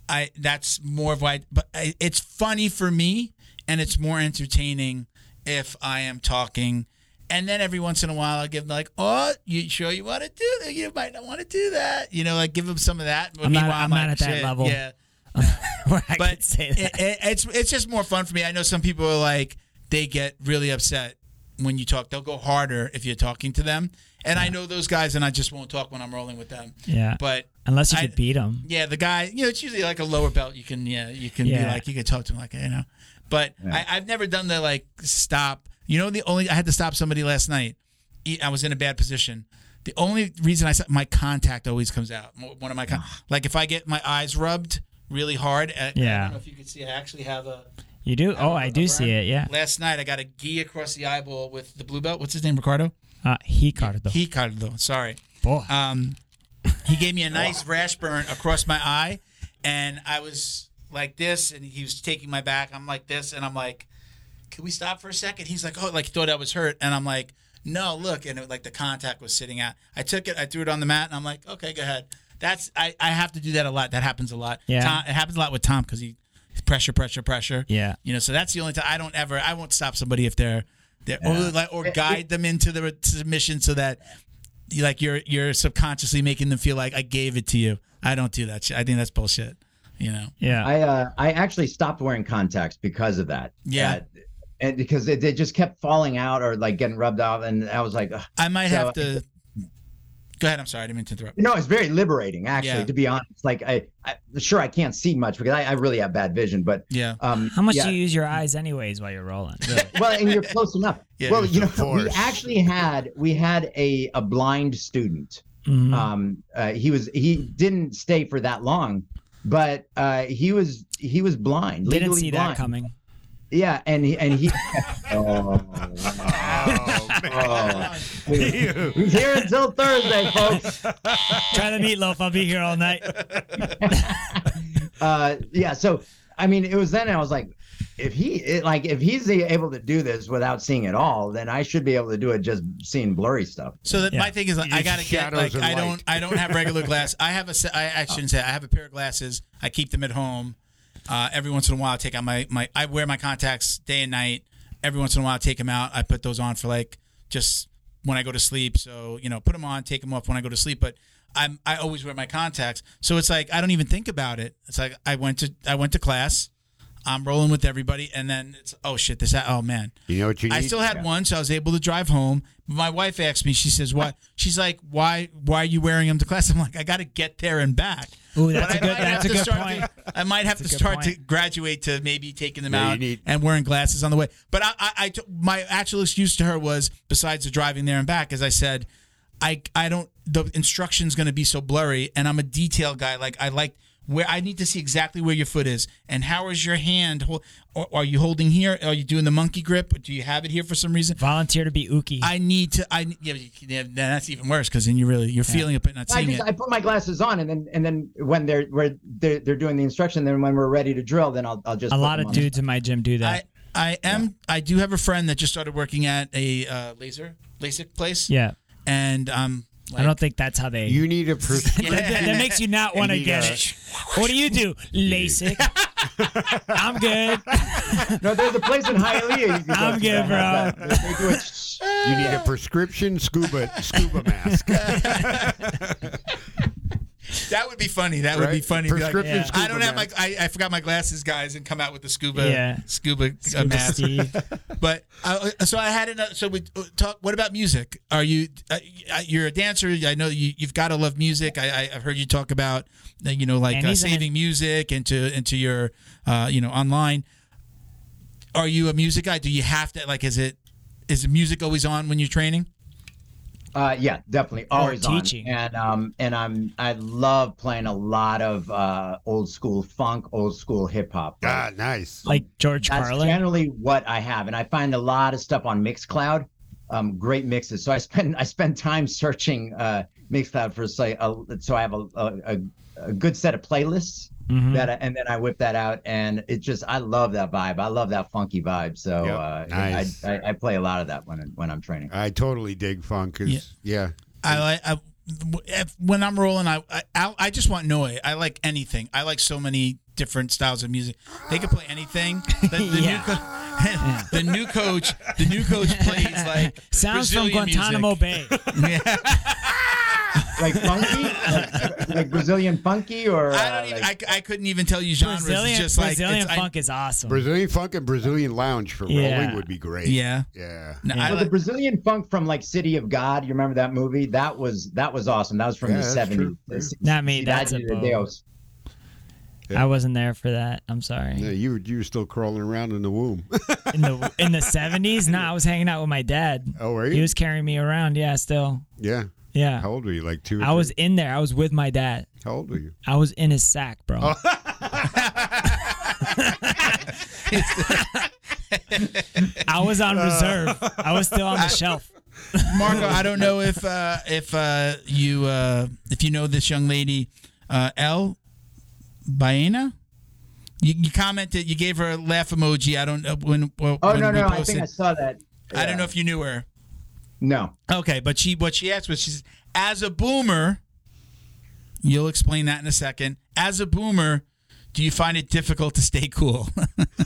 I that's more of why. But I, it's funny for me, and it's more entertaining if I am talking. And then every once in a while, I give them like, "Oh, you sure you want to do that? You might not want to do that." You know, like give them some of that. I'm not- I'm like, not at that level." Yeah, (laughs) Where I but say it, that. it- it's it's just more fun for me. I know some people are like they get really upset when you talk. They'll go harder if you're talking to them, and I know those guys, and I just won't talk when I'm rolling with them. yeah. But Unless you I- could beat them. yeah, the guy, you know, it's usually like a lower belt. You can yeah, you can be like you can talk to him like you know, but Yeah. I, I've never done the like stop. You know, the only I had to stop somebody last night. I was in a bad position. The only reason I said my contact always comes out. One of my con- like if I get my eyes rubbed really hard. At, I don't know if you can see. I actually have a. You do? Oh, I do see it. Yeah. Last night I got a gi across the eyeball with the blue belt. What's his name? Ricardo. Uh, he caught it though. Ricardo. Sorry. Boy. Um, he gave me a nice rash burn across my eye, and I was like this, and he was taking my back. I'm like this, and I'm like, "Can we stop for a second? He's like, "Oh, like he thought I was hurt," and I'm like, "No, look," and it, like the contact was sitting out. I took it, I threw it on the mat, and I'm like, "Okay, go ahead." That's I, I have to do that a lot. That happens a lot. Yeah. Tom, it happens a lot with Tom because he pressure, pressure, pressure. Yeah. You know, so that's the only time I don't ever I won't stop somebody if they're they're Yeah. or like or guide them into the submission so that you like you're you're subconsciously making them feel like I gave it to you. I don't do that shit. I think that's bullshit. You know. yeah. I uh, I actually stopped wearing contacts because of that. Yeah. Uh, and because it, they just kept falling out or like getting rubbed off, and I was like, Ugh. I might So- have to Go ahead. I'm sorry. I didn't mean to interrupt. no, it's very liberating actually. Yeah. To be honest, like I, I sure I can't see much because I, I really have bad vision, but Yeah. um, How much yeah. do you use your eyes anyways while you're rolling? Really? (laughs) well, and you're close enough. (laughs) Yeah, well, you the know, we actually had we had a a blind student. Mhm. Um, uh, he was he didn't stay for that long, but uh, he was he was blind. Didn't see blind. that coming. Yeah, and he and he. (laughs) oh, Oh, he's here until Thursday, folks. Try the meatloaf. I'll be here all night. (laughs) Uh, yeah, so I mean, it was then I was like, if he it, like if he's able to do this without seeing it all, then I should be able to do it just seeing blurry stuff. So that Yeah. my thing is like, I gotta get like and I don't. I don't have regular (laughs) glass. I have a se- I, I shouldn't say I have a pair of glasses. I keep them at home. Uh, every once in a while, I take out my my I wear my contacts day and night. Every once in a while, I take them out. I put those on for like just when I go to sleep. So you know, put them on, take them off when I go to sleep. But I'm I always wear my contacts. So it's like I don't even think about it. It's like I went to I went to class. I'm rolling with everybody, and then it's oh shit, this oh man, you know what you need? I still had one, so I was able to drive home. But my wife asked me, she says, "What?" She's like, "Why? Why are you wearing them to class?" I'm like, "I got to get there and back." Ooh, that's But a I good. That's a good start point. I might have to a good start to graduate to maybe taking them Yeah, out need- and wearing glasses on the way. But I, I, I t- my actual excuse to her was besides the driving there and back, as I said, I, I don't. The instruction's going to be so blurry, and I'm a detail guy. Like I like where I need to see exactly where your foot is and how is your hand. hol- are you holding here? Are you doing the monkey grip? Do you have it here for some reason? Volunteer to be uke. I need to. I yeah, yeah that's even worse because then you really you're feeling it but not I seeing just it. I put my glasses on and then and then when they're where they're, they're doing the instruction, then when we're ready to drill, then I'll I'll just a put lot them of on. dudes in my gym do that. I I am. I do have a friend that just started working at a uh, laser LASIK place. yeah. and um, I don't think that's how they. You need a (laughs) prescription. that, that makes you not want to get a- it. What do you do? (laughs) LASIK. (laughs) I'm good. No, there's a place in Hialeah. You can go I'm to good, bro. has that. They do it. You need a prescription scuba scuba mask. That would be funny. That would be Right? funny. Be like, Prescription Yeah. scuba I don't have my. mask. I, I forgot my glasses, guys, and come out with the scuba Yeah. scuba, uh, Scuba mask. Steve. (laughs) But uh, so I had another. So we uh, talk. What about music? Are you? Uh, you're a dancer. I know you. You've got to love music. I, I, I've heard you talk about, uh, you know, like And uh, he's an- saving music into into your, uh, you know, online. Are you a music guy? Do you have to like? Is it? Is the music always on when you're training? Uh, yeah, definitely always teaching. on. And um, and I'm I love playing a lot of uh old school funk, old school hip hop. Ah, nice. Like George That's Clinton. generally what I have, and I find a lot of stuff on Mixcloud. Um, great mixes. So I spend I spend time searching uh Mixcloud for say a, so I have a, a, a, a good set of playlists Mhm. that I, and then I whip that out, and it just I love that vibe. I love that funky vibe. So Yep, uh, nice. I, I I play a lot of that when when I'm training. I totally dig funk. 'cause- Yeah. yeah. I like I, if, when I'm rolling. I, I I just want noise. I like anything. I like so many different styles of music. They can play anything. (laughs) The, the Yeah. new co- (laughs) the new coach the new coach plays like Sounds Brazilian from Guantanamo music. Bay. (laughs) like funky, like, like Brazilian funky, or I don't even. like- I, I couldn't even tell you genres. Brazilian, it's just like Brazilian it's, I- funk is awesome. Brazilian funk and Brazilian lounge for Yeah. rolling would be great. yeah. Yeah. No, Yeah. I Well, the Brazilian funk from like City of God. You remember that movie? That was that was awesome. That was from Yeah, the seventies. Not me, that's a bow. I wasn't there for that. I'm sorry. Yeah, you were you were still crawling around in the womb. In the in the 70s, (laughs) nah, I was hanging out with my dad. oh, were you? He was carrying me around. Yeah, still. yeah. Yeah. How old were you? Like two? or I was in there. I was with my dad. How old were you? I was in his sack, bro. Oh. (laughs) I was on reserve. I was still on the (laughs) shelf. Marco, I don't know (laughs) if uh, if uh, you uh, if you know this young lady, uh, El Baena. You, you commented. You gave her a laugh emoji. I don't know when. when Oh no we no! I think I saw that. I don't know if you knew her. No. Okay, but she what she asked was she's as a boomer. You'll explain that in a second. As a boomer, do you find it difficult to stay cool?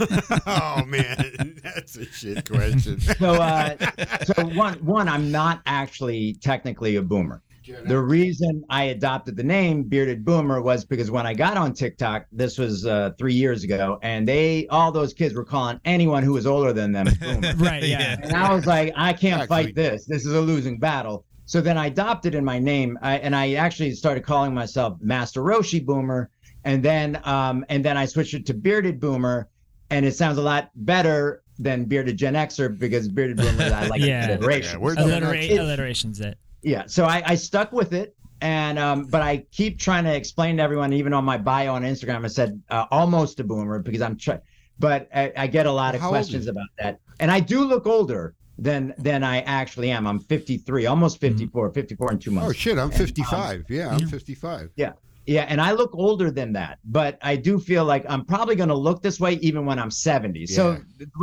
(laughs) oh man, (laughs) that's a shit question. So uh, (laughs) so one one I'm not actually technically a boomer. The reason I adopted the name Bearded Boomer was because when I got on TikTok, this was uh, three years ago, and they all those kids were calling anyone who was older than them (laughs) boomer. Right, yeah. And I was like, I can't Actually- fight this. This is a losing battle. So then I adopted in my name, I, and I actually started calling myself Master Roshi Boomer, and then um, and then I switched it to Bearded Boomer, and it sounds a lot better than Bearded Gen Xer because Bearded Boomer I like (laughs) Yeah. alliteration. Yeah, we're So- Gen Allitera- X. alliteration's it. Yeah so I, I stuck with it and um but i keep trying to explain to everyone even on my bio on instagram i said uh, almost a boomer because i'm trying but I, I get a lot of How questions about that. And i do look older than than i actually am. I'm 53 almost 54 54 in two months. Oh shit, I'm um, 55. Yeah, I'm 55. yeah and i look older than that but i do feel like i'm probably going to look this way even when i'm 70 so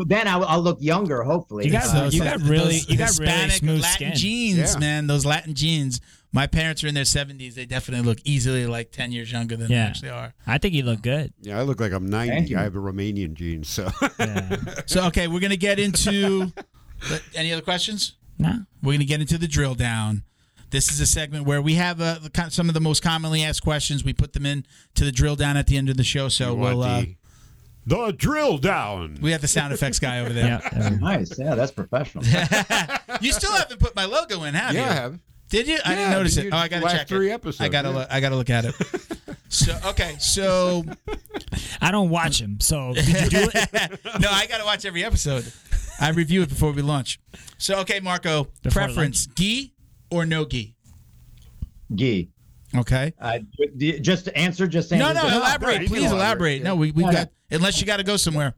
then I'll, I'll look younger hopefully You got- Uh, you those- got really- those you got really Hispanic smooth Latin skin. genes, Yeah. man. Those Latin jeans. My parents are in their seventies. They definitely look easily like ten years younger than they actually are. I think you look good. Yeah, I look like I'm 90. Thank you. I have a Romanian gene, so Yeah. (laughs) So okay, we're gonna get into. (laughs) any other questions? No. We're gonna get into the drill down. This is a segment where we have uh, the some of the most commonly asked questions. We put them in to the drill down at the end of the show. So You we'll. Uh, the, the drill down. we have the sound effects guy over there. Yeah. there we go. nice yeah that's professional (laughs) You still haven't put my logo in, have yeah, you? I have. Did you? I didn't notice you- it. Oh, I gotta last check three it. episodes, I gotta yeah. look. I gotta look at it. (laughs) So okay, so I don't watch him. So did you do it? (laughs) no, I got to watch every episode. I review it before we launch. So okay, Marco, Before preference: gi or no gi? Gi. Okay. Uh, just to answer, just saying, No, no, just- elaborate. right, Please no, elaborate. No, we we No, no. got unless you got to go somewhere.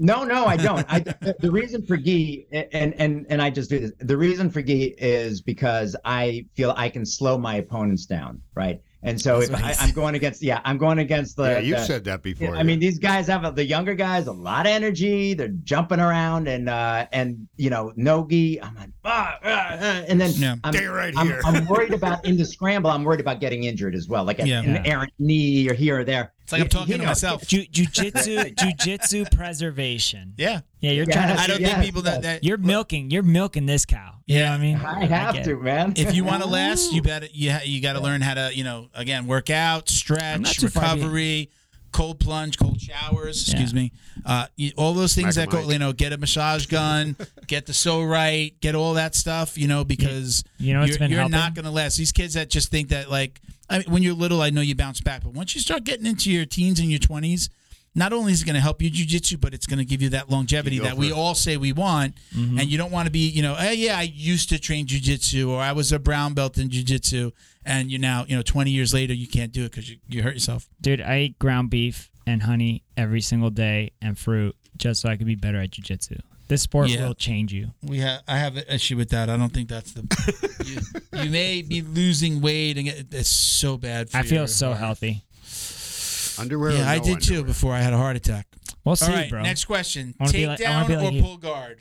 No, no, I don't. I (laughs) the, the reason for gi and and and I just do this. The reason for gi is because I feel I can slow my opponents down, right? And so if what I, I'm going against, yeah, I'm going against the. yeah, you've the- said that before. I mean, these guys have a, the younger guys a lot of energy. They're jumping around and uh and you know nogi. I'm like ah, ah, ah, and then Yeah. I'm, Stay right I'm, here. I'm worried about in the scramble. I'm worried about getting injured as well, like a- Yeah. an Yeah. errant knee or here or there. It's like I'm talking you to know, myself. Ju- jujitsu, (laughs) jujitsu preservation. Yeah, Yeah, you're Yes. trying to. I don't Yes, think people that yes. that You're milking. You're milking this cow. You know Yeah. what I mean? I have get to, man. if you want to last, you better you ha- you got to learn how to you know again work out, stretch, too far recovery, cold plunge, cold showers. Excuse Yeah. me, uh, you, all those things Smack that go mic. you know get a massage gun, (laughs) get the so right, get all that stuff. You know because you know you're you're not going to last. These kids that just think that like I mean, when you're little, I know you bounce back, but once you start getting into your teens and your twenties. Not only is it going to help you jujitsu, but it's going to give you that longevity You that we for- all say we want. Mm-hmm. And you don't want to be, you know, hey, yeah, I used to train jujitsu or I was a brown belt in jujitsu. And you now, you know, 20 years later, you can't do it because you, you hurt yourself. Dude, I eat ground beef and honey every single day and fruit just so I could be better at jujitsu. This sport Yeah. will change you. We have, I have an issue with that. I don't think that's the. (laughs) you, you may be losing weight and it, it's so bad. For I feel your so heart. healthy. Underwear. or Yeah, I no did too before I had a heart attack. We'll see, All right, bro. next question: I wanna like- I takedown wanna be like or you. pull guard?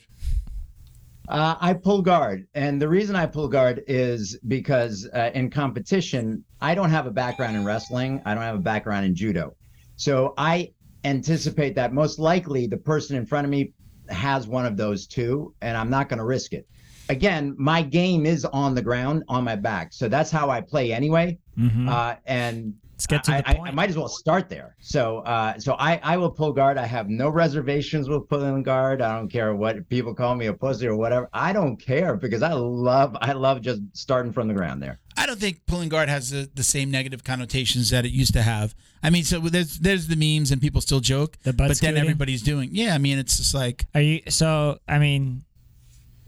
Uh, I pull guard, and the reason I pull guard is because uh, in competition, I don't have a background in wrestling. I don't have a background in judo, so I anticipate that most likely the person in front of me has one of those two, and I'm not going to risk it. Again, my game is on the ground, on my back, so that's how I play anyway. Mhm. Uh, and Let's get to I, the I- point. I might as well start there. So, uh, so I, I will pull guard. I have no reservations with pulling guard. I don't care what people call me a pussy or whatever. I don't care because I love, I love just starting from the ground there. I don't think pulling guard has the, the same negative connotations that it used to have. I mean, so there's there's the memes and people still joke, The butt but then everybody's doing. Yeah, I mean, it's just like Are you so? I mean,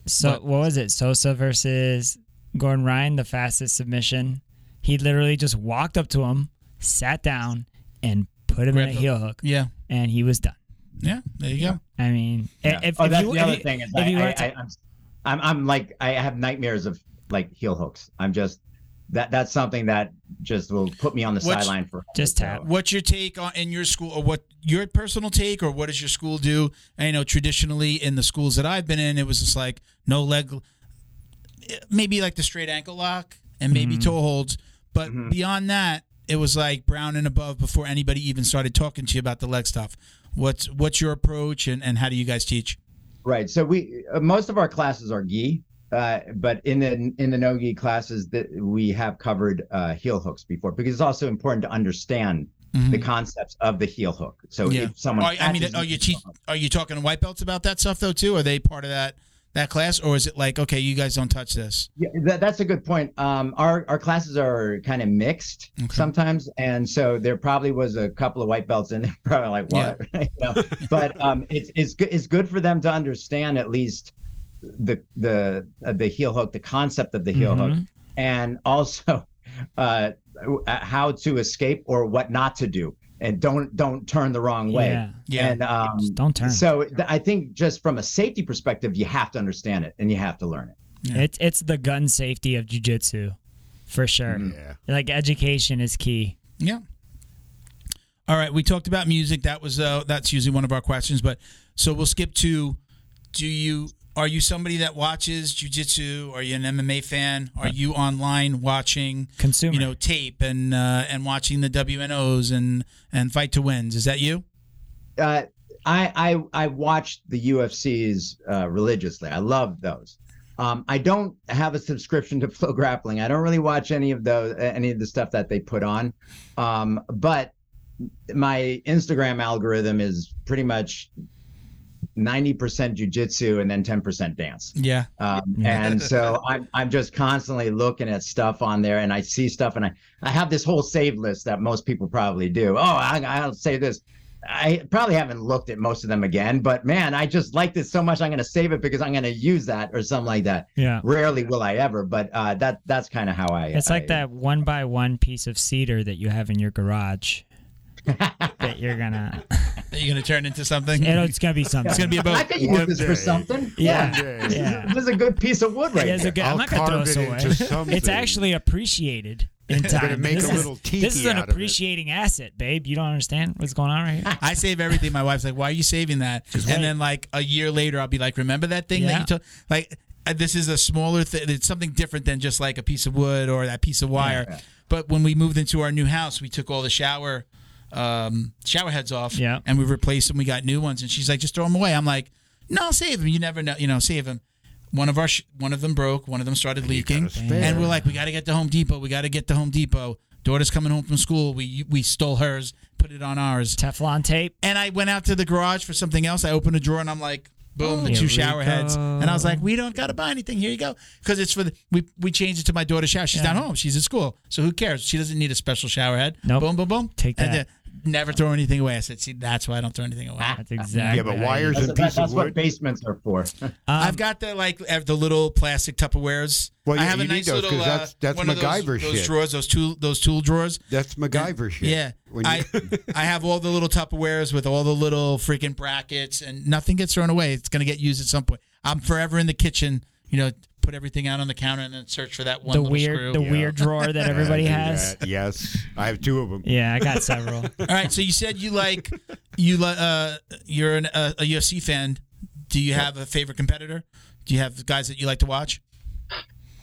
so What? what, was it? Sosa versus Gordon Ryan, the fastest submission. He literally just walked up to him, sat down, and put him in a heel hook, yeah, and he was done. yeah. There you go. I mean, Yeah. if, oh, if that's you, the other you- thing is if I, you I, to- I, I'm, I'm, I'm like, I have nightmares of like heel hooks. I'm just, that, that's something that just will put me on the What's- sideline for Just tap. What's your take on in your school, or what your personal take, or what does your school do? I know traditionally in the schools that I've been in, it was just like no leg, maybe like the straight ankle lock and maybe mm-hmm. toe holds, but mm-hmm. beyond that, it was like brown and above before anybody even started talking to you about the leg stuff. What's what's your approach, and, and how do you guys teach? Right. So we uh, most of our classes are gi, uh, but in the in the no gi classes that we have covered uh, heel hooks before because it's also important to understand the concepts of the heel hook. So Mm-hmm. Yeah. if someone, Are, I mean, are you the teach, heel hook- are you talking to white belts about that stuff though too? Are they part of that that class, or is it like okay, you guys don't touch this? Yeah, that, that's a good point. Um, our our classes are kind of mixed Okay. sometimes, and so there probably was a couple of white belts in there, (laughs) probably like what, (laughs) you know? But um, it's it's good it's good for them to understand at least the the uh, the heel hook, the concept of the heel hook, Mhm. and also (laughs) uh, how to escape or what not to do, and don't don't turn the wrong way. Yeah. Yeah. And um, Just don't turn. so th- I think just from a safety perspective, you have to understand it and you have to learn it. Yeah. It's it's the gun safety of jujitsu, for sure. Yeah. Like education is key. Yeah. All right, we talked about music. That was uh that's usually one of our questions, but so we'll skip to do you are you somebody that watches jujitsu? Are you an MMA fan? Are you online watching Consumer. you know tape and uh, and watching the WNOs and and fight to wins? Is that you? uh, I I I watched the UFCs uh, religiously. I love those. Um, I don't have a subscription to (laughs) Flow Grappling. I don't really watch any of those, any of the stuff that they put on. Um, but my Instagram algorithm is pretty much 90% jujitsu and then 10% dance. Yeah. Um, and so (laughs) I'm I'm just constantly looking at stuff on there, and I see stuff, and I I have this whole save list that most people probably do. Oh, I, I'll say this. I probably haven't looked at most of them again, but man, I just like this so much. I'm going to save it because I'm going to use that or something like that. Yeah. Rarely will I ever, but uh, that that's kind of how I. It's like I- that one by one piece of cedar that you have in your garage (laughs) that you're gonna. (laughs) That you're gonna turn into something. It'll, (laughs) it's gonna be something. It's gonna be I about. could use One this day. for something. Yeah. One Yeah. (laughs) this is a good piece of wood right Yeah, here. good- I'm not gonna throw this it away. (laughs) It's actually appreciated in time. make this a is, little tiki This is an out of it. appreciating asset, babe. You don't understand what's going on right here. I save everything. My wife's like, "Why are you saving that?" And wait. then like a year later, I'll be like, "Remember that thing that you took?" Like uh, this is a smaller thing. It's something different than just like a piece of wood or that piece of wire. Yeah. But when we moved into our new house, we took all the shower um, shower heads off. Yeah. And we replaced them. We got new ones. And she's like, "Just throw them away." I'm like, "No, save them. You never know. You know, save them." One of our sh- one of them broke. One of them started leaking, and we're like, "We got to get to Home Depot. We got to get to Home Depot." Daughter's coming home from school. We we stole hers, put it on ours. Teflon tape. And I went out to the garage for something else. I opened a drawer and I'm like, boom, the two we shower heads. And I was like, we don't got to buy anything. Here you go. Because it's for the, we, we changed it to my daughter's shower. She's Yeah. not home. She's at school. So who cares? She doesn't need a special shower head. Nope. Boom, boom, boom. Take And that. Then never throw anything away. I said, see, that's why I don't throw anything away. That's exactly. Yeah, but how wires do it. That's, and piece that's of what wood. basements are for. (laughs) Um, I've got the like uh, the little plastic Tupperwares. Well, I yeah, have a you need nice those, little 'cause uh, that's- that's one of those, MacGyver those shit. drawers, those tool those tool drawers. That's MacGyver shit. Yeah, When I you- (laughs) I have all the little Tupperwares with all the little freaking brackets, and nothing gets thrown away. It's gonna get used at some point. I'm forever in the kitchen. You know, put everything out on the counter and then search for that one the little weird, screw. the Yeah. weird drawer that (laughs) everybody I do has. that. Yes, I have two of them. Yeah, I got several. (laughs) all right, so you said you like you li- uh you're an, uh, a UFC fan. Do you have a favorite competitor? Do you have guys that you like to watch?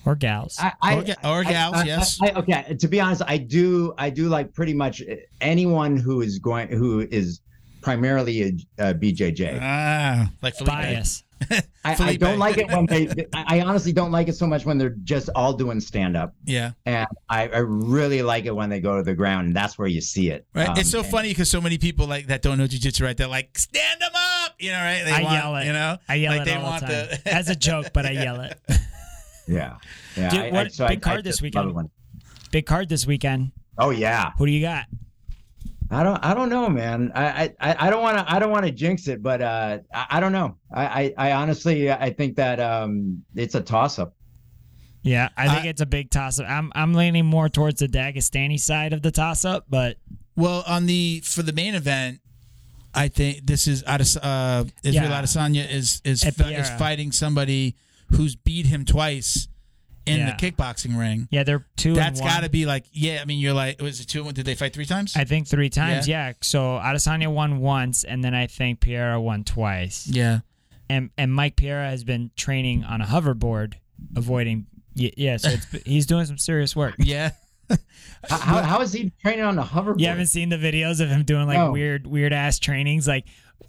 or gals. I, I, Or ga- or gals, I- I- yes. I- okay, to be honest, I do. I do like pretty much anyone who is going who is primarily a, a BJJ. Ah, like Felipe. Bias. (laughs) I, I don't like it when they. I I honestly don't like it so much when they're just all doing stand up, Yeah. and I, I really like it when they go to the ground, and that's where you see it. Right. Um, it's so and- funny because so many people like that don't know jujitsu, right? They're like, stand them up, you know, right? They I want, yell it. You know, I yell like it they all want the time. the (laughs) As a joke, but I yell it. (laughs) Yeah, yeah. Dude, I- I- what- so big I- I card this weekend? love it when- Big card this weekend. Oh yeah. Who do you got? I don't. I don't know, man. I. I. I don't want to. I don't want to jinx it, but uh, I, I don't know. I, I. I honestly. I think that um, it's a toss up. Yeah, I think I- it's a big toss up. I'm I'm leaning more towards the Dagestani side of the toss up, but well on the for the main event. I think this is Ades- uh, Israel Yeah. Adesanya is is, fi- is fighting somebody who's beat him twice in Yeah. the kickboxing ring. yeah, they're two. That's got to be like, yeah. I mean, you're like, was it two? one? Did they fight three times? I think three times. Yeah. So Adesanya won once, and then I think Pereira won twice. yeah. And and Mike Pereira has been training on a hoverboard, avoiding. y- Yeah, so it's, (laughs) he's doing some serious work. Yeah. (laughs) How, how, how is he training on a hoverboard? You haven't seen the videos of him doing like No. weird, weird ass trainings. Like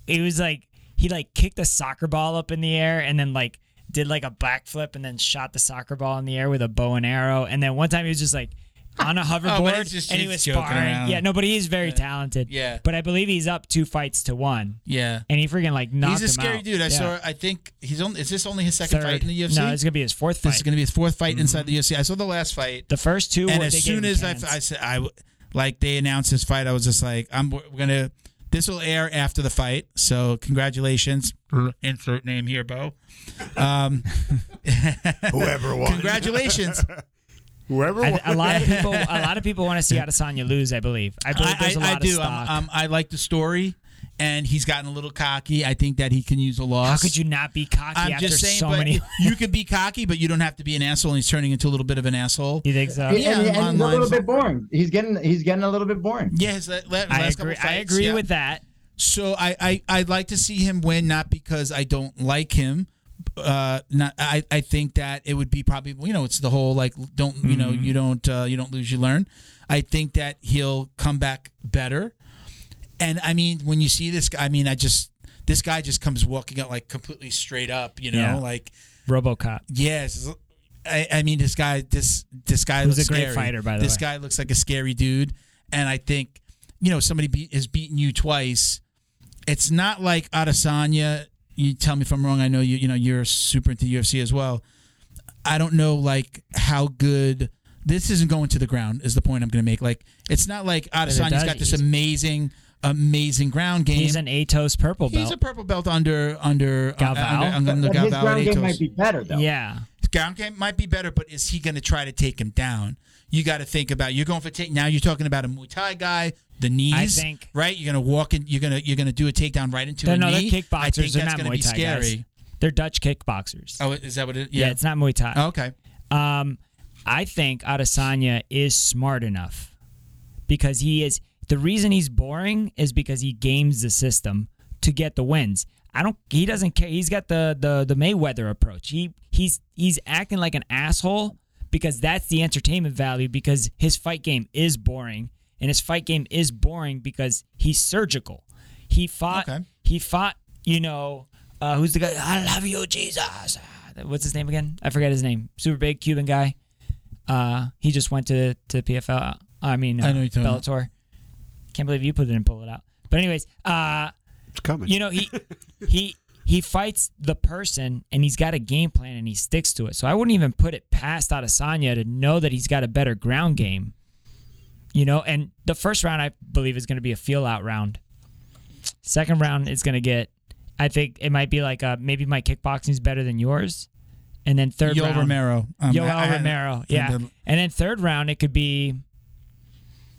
it was like he like kicked a soccer ball up in the air and then like did like a backflip and then shot the soccer ball in the air with a bow and arrow. And then one time he was just like on a (laughs) oh, hoverboard he's just- and he was sparring. around. Yeah, no, but he's very talented. Yeah. But I believe he's up two fights to one, Yeah. and he freaking like knocked out. He's a scary out. dude. I Yeah. saw. I think he's only. Is this only his second Third. fight in the UFC? No, it's gonna be his fourth This fight. is going to be his fourth fight inside mm-hmm. the UFC. I saw the last fight, the first two, and were- as they soon as I. I said I, like they announced his fight, I was just like, I'm we're gonna. This will air after the fight, so congratulations. Insert name here, Bo. Um, (laughs) Whoever won. congratulations. (laughs) Whoever I, won. a lot of (laughs) people, a lot of people want to see Adesanya lose. I believe. I believe I, there's a I, lot I of do. stock. I'm, um, I like the story, and he's gotten a little cocky. I think that he can use a loss. How could you not be cocky I'm after just saying, so but many? (laughs) you could be cocky, but you don't have to be an asshole. And he's turning into a little bit of an asshole. You think so? Yeah, and, and he's a little bit boring. He's getting. He's getting a little bit boring. Yes, la- la- I last couple agree. I agree yeah. with that. So I, I I'd like to see him win, not because I don't like him. Uh, not I, I think that it would be probably you know it's the whole like don't you know Mm-hmm. you don't uh, you don't lose you learn. I think that he'll come back better. And I mean when you see this guy, I mean I just this guy just comes walking out like completely straight up, you know, Yeah. like RoboCop. Yes. I, I mean, this guy, this this guy Who's looks a great scary. fighter, by the this way. guy looks like a scary dude, and I think, you know, somebody beat, has beaten you twice. It's not like Adesanya you tell me if I'm wrong. I know you. You know, you're super into UFC as well. I don't know like how good this isn't going to the ground. Is the point I'm going to make? Like, it's not like Adesanya's does- got this amazing, amazing ground game. He's an Atos purple belt. He's a purple belt under under uh, Galvão? under, under But his ground game might be better though. yeah. His ground game might be better, but is he going to try to take him down? You got to think about. You're going for take now. You're talking about a Muay Thai guy. The knees, I think- right? You're going to walk in. You're going to you're going to do a takedown right into They're, a no, they're knee. kickboxers. I think they're that's not going to Muay be Thai scary. guys. They're Dutch kickboxers. Oh, is that what it? yeah. Yeah. it's not Muay Thai. Oh, okay. Um, I think Adesanya is smart enough because he is. The reason he's boring is because he games the system to get the wins. I don't. He doesn't care. He's got the the the Mayweather approach. He he's he's acting like an asshole because that's the entertainment value. Because his fight game is boring, and his fight game is boring because he's surgical. He fought. Okay. He fought. You know, uh, who's the guy? I love you, Jesus. What's his name again? I forget his name. Super big Cuban guy. Uh, he just went to to PFL. I mean, uh, I know you're talking about. Bellator. Can't believe you put it and pull it out. But anyways, uh, It's coming. you know he (laughs) he he fights the person and he's got a game plan and he sticks to it. So I wouldn't even put it past Adesanya to know that he's got a better ground game. You know, and the first round I believe is going to be a feel out round. Second round is going to get. I think it might be like uh, maybe my kickboxing is better than yours, and then third Yoel round. Romero. Um, Yoel I- I- Romero, yeah. the- And then third round, it could be,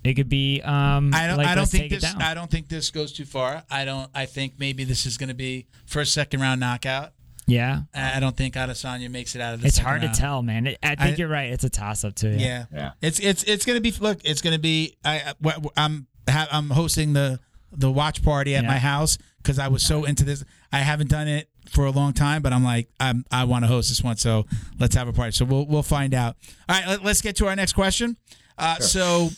it could be. Um, I don't. like, I don't think this. I don't think this goes too far. I don't. I think maybe this is going to be first, second round knockout. yeah, I I don't think Adesanya makes it out of the. it's hard round. to tell, man. It- I think I- you're right. It's a toss up too. Yeah. Yeah. Yeah. It's it's it's gonna be look. It's gonna be. I I- I'm I'm hosting the the watch party at Yeah. my house because I was so into this. I haven't done it for a long time, but I'm like I'm I want to host this one. So let's have a party. So we'll we'll find out. All right. Let, let's get to our next question. Uh, So.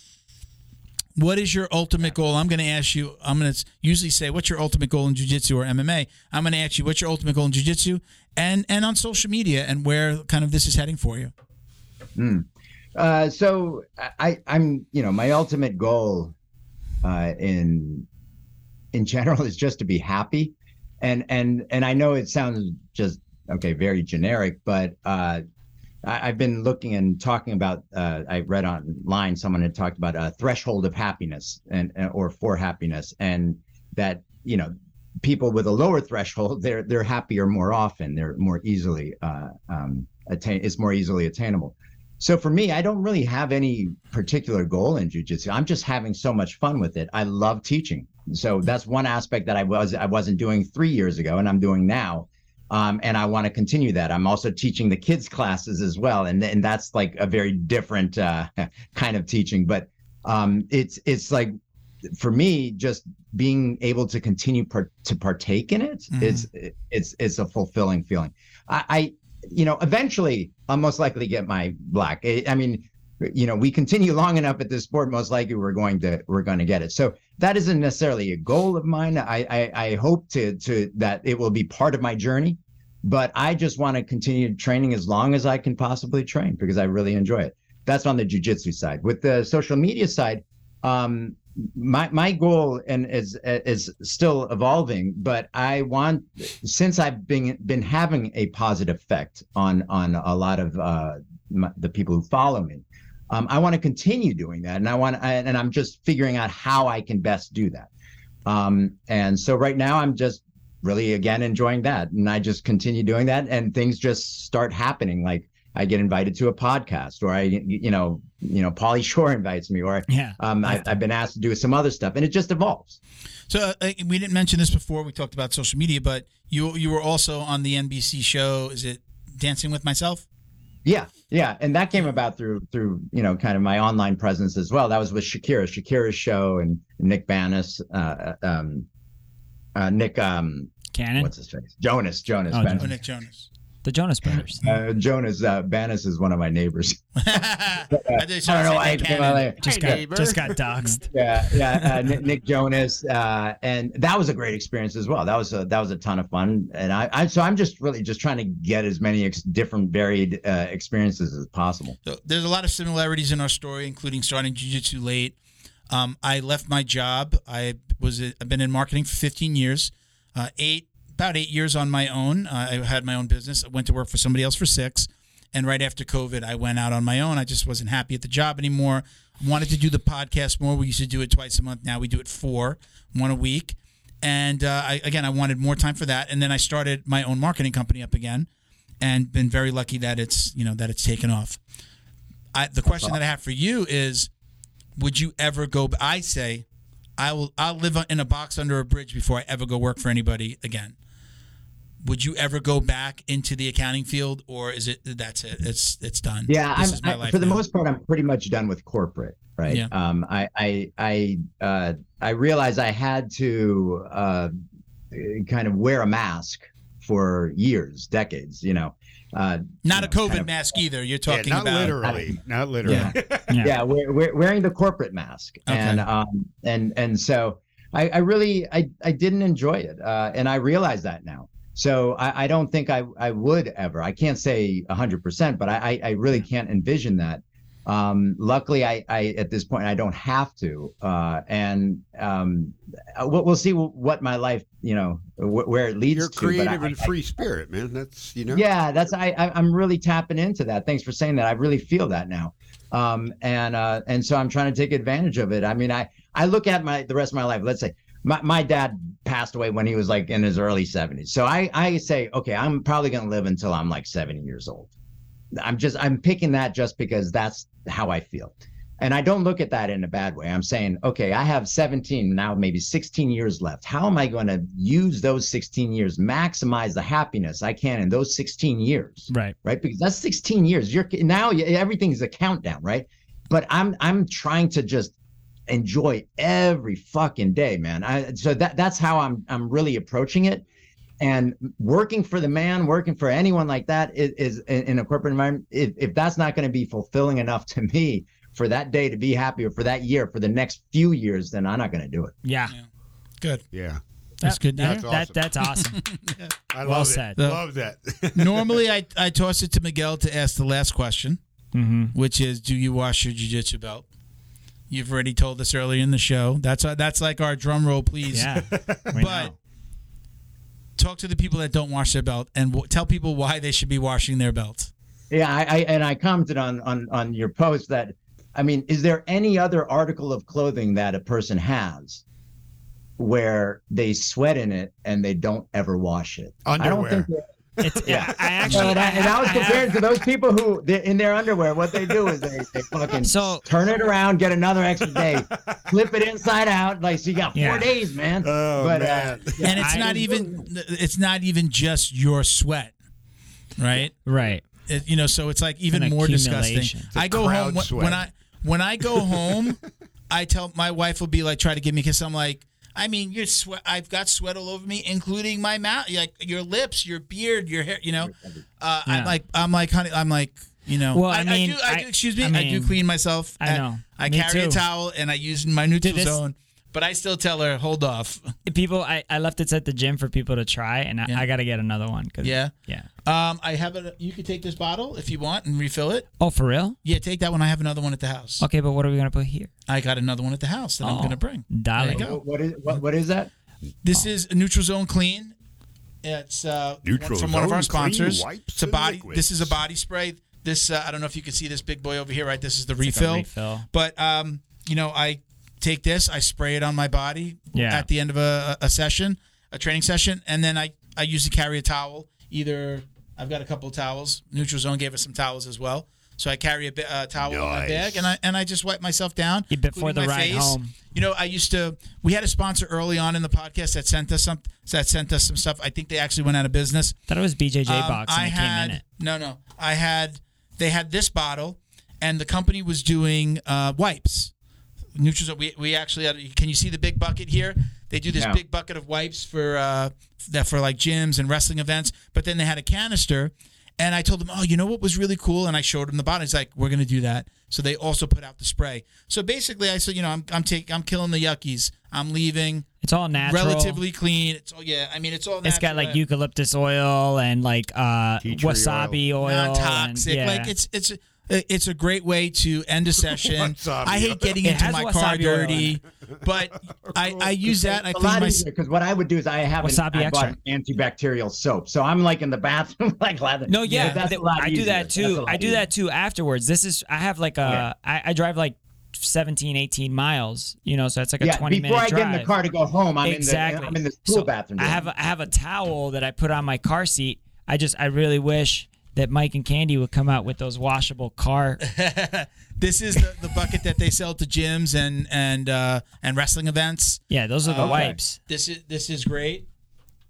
What is your ultimate goal? I'm going to ask you. I'm going to usually say, "What's your ultimate goal in jiu-jitsu or MMA?" I'm going to ask you, "What's your ultimate goal in jiu-jitsu and and on social media and where kind of this is heading for you?" Uh, so I, I'm, you know, my ultimate goal uh, in in general is just to be happy, and and and I know it sounds just okay, very generic, but uh, I, I've been looking and talking about. Uh, I read online someone had talked about a threshold of happiness and or for happiness, and that you know people with a lower threshold they're they're happier more often. They're more easily uh, um, attain. It's more easily attainable. So for me, I don't really have any particular goal in jujitsu. I'm just having so much fun with it. I love teaching. So that's one aspect that I was I wasn't doing three years ago, and I'm doing now. Um, and I want to continue that. I'm also teaching the kids classes as well, and and that's like a very different uh, (laughs) kind of teaching. But um, it's it's like for me, just being able to continue par- to partake in it, Mhm. it's it's it's a fulfilling feeling. I, I you know eventually I'll most likely get my black. I, I mean, you know, we continue long enough at this sport, most likely we're going to we're going to get it. So that isn't necessarily a goal of mine. I I, I hope to to that it will be part of my journey, but I just want to continue training as long as I can possibly train because I really enjoy it. That's on the jujitsu side. With the social media side, um, my my goal and is is still evolving, but I want since I've been been having a positive effect on on a lot of uh, my, the people who follow me. Um, I want to continue doing that, and I want and I'm just figuring out how I can best do that. Um, and so right now I'm just really again enjoying that, and I just continue doing that, and things just start happening. Like I get invited to a podcast, or I you know you know Pauly Shore invites me, or Yeah. um, I, I've been asked to do some other stuff, and it just evolves. So uh, we didn't mention this before. We talked about social media, but you you were also on the NBC show. Is it Dancing with Myself? Yeah, yeah, and that came about through through you know kind of my online presence as well. That was with Shakira, Shakira's show, and Nick Banis, uh, um, uh, Nick, um, Cannon. what's his face? Jonas, Jonas, Oh, Banis. Oh, Nick Jonas. The Jonas Brothers. Uh, Jonas uh, Banis is one of my neighbors. (laughs) I did I don't know why I came out there. Just Hey, got just got doxxed. (laughs) yeah, yeah, uh, Nick, Nick Jonas, uh, and that was a great experience as well. That was a that was a ton of fun, and I, I so I'm just really just trying to get as many ex- different varied uh, experiences as possible. So there's a lot of similarities in our story, including starting jiu-jitsu late. Um, I left my job. I was I've been in marketing for 15 years. Uh, eight about eight years on my own. Uh, I had my own business. I went to work for somebody else for six, and right after COVID, I went out on my own. I just wasn't happy at the job anymore. Wanted to do the podcast more. We used to do it twice a month. Now we do it four, one a week. And uh, I, again, I wanted more time for that. And then I started my own marketing company up again, and been very lucky that it's you know that it's taken off. I, the question that I have for you is, would you ever go? I say, I will. I'll live in a box under a bridge before I ever go work for anybody again. Would you ever go back into the accounting field, or is it that's it? It's it's done. Yeah, This I'm, is my I- for the now. most part, I'm pretty much done with corporate. Right. Yeah. Um, I I I uh, I realized I had to uh, kind of wear a mask for years, decades. You know. Uh, Not a know, COVID kind of- mask either. You're Yeah, talking not about literally. Not literally. Yeah. (laughs) Yeah. yeah, we're, we're wearing the corporate mask, Okay. and um, and and so I, I really I I didn't enjoy it, uh, and I realize that now. So I, I don't think I I would ever. I can't say hundred percent, but I I I really can't envision that. Um, luckily, I I at this point I don't have to, uh, and um, we'll, we'll see what my life you know wh- where it leads You're to. but I- creative and I- free spirit, man. That's you know. yeah that's I, I i'm really tapping into that thanks for saying that i really feel that now um and uh and so i'm trying to take advantage of it i mean i i look at my the rest of my life let's say my, my dad passed away when he was like in his early 70s so i i say okay i'm probably going to live until i'm like 70 years old i'm just i'm picking that just because that's how i feel and i don't look at that in a bad way i'm saying okay i have 17 now maybe 16 years left how am i going to use those 16 years maximize the happiness i can in those 16 years Right. right? Because that's 16 years. You're now everything's a countdown, right? But I'm I'm trying to just enjoy every fucking day, man. I so that that's how I'm I'm really approaching it. And working for the man, working for anyone like that is, is in in a corporate environment. If, if that's not going to be fulfilling enough to me for that day to be happy, or for that year, for the next few years, then I'm not going to do it. Yeah. good. Yeah. That's good. to That, hear. That's that, awesome. that's awesome. (laughs) I Well love said. it. The- love that. (laughs) Normally, I I toss it to Miguel to ask the last question, hmm which is, do you wash your jiu-jitsu belt? You've already told us earlier in the show. That's uh, that's like our drum roll, please. Yeah. (laughs) We But know. talk to the people that don't wash their belt and w- tell people why they should be washing their belt. Yeah, I, I and I commented on on on your post that I mean, is there any other article of clothing that a person has where they sweat in it and they don't ever wash it? I don't Underwear. think. That- It's, Yeah. I actually. and, I, and I was I have- compared to those people who they're in their underwear. What they do is they, they fucking So- turn it around, get another extra day, (laughs) flip it inside out. Like so, you got four Yeah. days, man. Oh, but man. Uh, yeah, and it's I- not even it's not even just your sweat, right? Right. It, you know, so it's like even an more disgusting. accumulation. It's a I go home when, sweat. when I when I go home, (laughs) I tell my wife will be like try to give me a kiss. I'm like, I mean, you're sweat. I've got sweat all over me, including my mouth, like your lips, your beard, your hair. You know, uh, I'm like, I'm like, honey, I'm like, you know, Well, I, I mean, do, I, I- do. Excuse me, I I, do clean myself. I know. I Me carry a towel and I use my neutral this- zone. But I still tell her, hold off. People, I, I left it at the gym for people to try, and I, Yeah. I got to get another one. 'cause- Yeah. Yeah. Um, I have a. You could take this bottle if you want and refill it. Oh, for real? Yeah, take that one. I have another one at the house. Okay, but what are we gonna put here? I got another one at the house that I'm Oh, going to bring. darling. There you go. what is what, what is that? This is a Neutral Zone Clean. It's uh, Neutral from one of our sponsors. wipes It's a body. liquids. This is a body spray. This uh, I don't know if you can see this big boy over here. Right, this is the It's like refill. refill. But um, you know, I take this, I spray it on my body Yeah. at the end of a, a session, a training session, and then I I usually carry a towel. Either I've got a couple of towels. Neutral Zone gave us some towels as well. So I carry a bi- uh, towel in my Nice. bag, and I and I just wipe myself down Yeah, before the my ride face. home. You know, I used to. We had a sponsor early on in the podcast that sent us some. That sent us some stuff. I think they actually went out of business. Thought it was BJJ Um, box and I it had came in it. no, no. I had they had this bottle, and the company was doing uh, wipes. Neutrals. We we actually had. Can you see the big bucket here? They do this Yeah. big bucket of wipes for uh, that for like gyms and wrestling events. But then they had a canister, and I told them, oh, you know what was really cool? And I showed them the bottle. He's like, we're gonna do that. So they also put out the spray. So basically, I said, you know, I'm I'm taking I'm killing the yuckies. I'm leaving It's all natural. relatively clean. It's all yeah. I mean, it's all. It's got like eucalyptus oil and like uh, wasabi oil. and- non-toxic. yeah. Like it's it's I- It's a great way to end a (laughs) session. I hate getting It into my car wasabi oil in dirty, but (laughs) I, I use that. and I a clean lot my. easier because what I would do is I have an, I bought an antibacterial soap, so I'm like in the bathroom (laughs) like lather. No, yeah, Yeah, that's th- a lot I do easier. that too. I do easier. that too afterwards. This is I have like a I, I drive like 17, 18 miles, you know, so it's like a Yeah, 20 before minute I get in the car to go home, I'm exactly. in the I'm in the school So bathroom. I have a, I have a towel that I put on my car seat. I just I really wish that Mike and Candy would come out with those washable car. (laughs) This is the, the bucket that they sell to gyms and and uh, and wrestling events. Yeah, those are the Okay. wipes. This is this is great.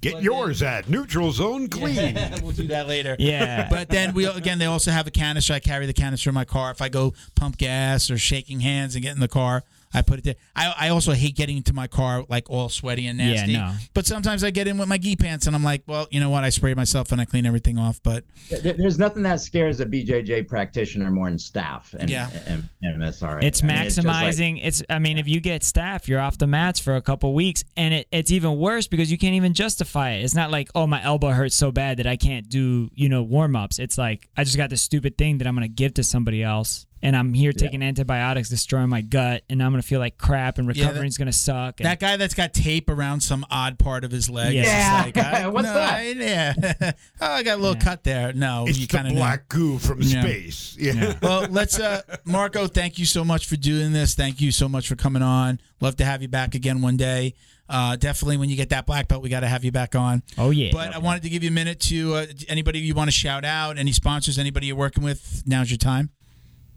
Get yours at Neutral Zone (laughs) Clean. (laughs) we'll do that later. Yeah. But then we again they also have a canister. I carry the canister in my car. If I go pump gas or shaking hands and get in the car, I put it there. I, I also hate getting into my car like all sweaty and nasty. Yeah, no. But sometimes I get in with my gi pants and I'm like, well, you know what? I spray myself and I clean everything off. But There- There's nothing that scares a BJJ practitioner more than staph and, Yeah. and, and MSRA. It's I mean, just like- maximizing. it's. I mean, if you get staph, you're off the mats for a couple weeks, and it, it's even worse because you can't even justify it. It's not like, oh, my elbow hurts so bad that I can't do, you know, warm ups. It's like I just got this stupid thing that I'm gonna give to somebody else, and I'm here taking antibiotics, destroying my gut, and I'm gonna feel like crap, and Yeah, that- recovering's gonna suck. And that guy that's got tape around some odd part of his leg. Yeah. like, I- (laughs) What's no, that? I- yeah. (laughs) oh, I got a little cut there. No, It's you the kind of black goo from Yeah. space. (laughs) Yeah. well, let's uh Marco, thank you so much for doing this. Thank you so much for coming on. Love to have you back again one day. Uh definitely when you get that black belt, we got to have you back on. oh yeah, But I wanted to give you a minute to uh, anybody you want to shout out, any sponsors, anybody you're working with. Now's your time.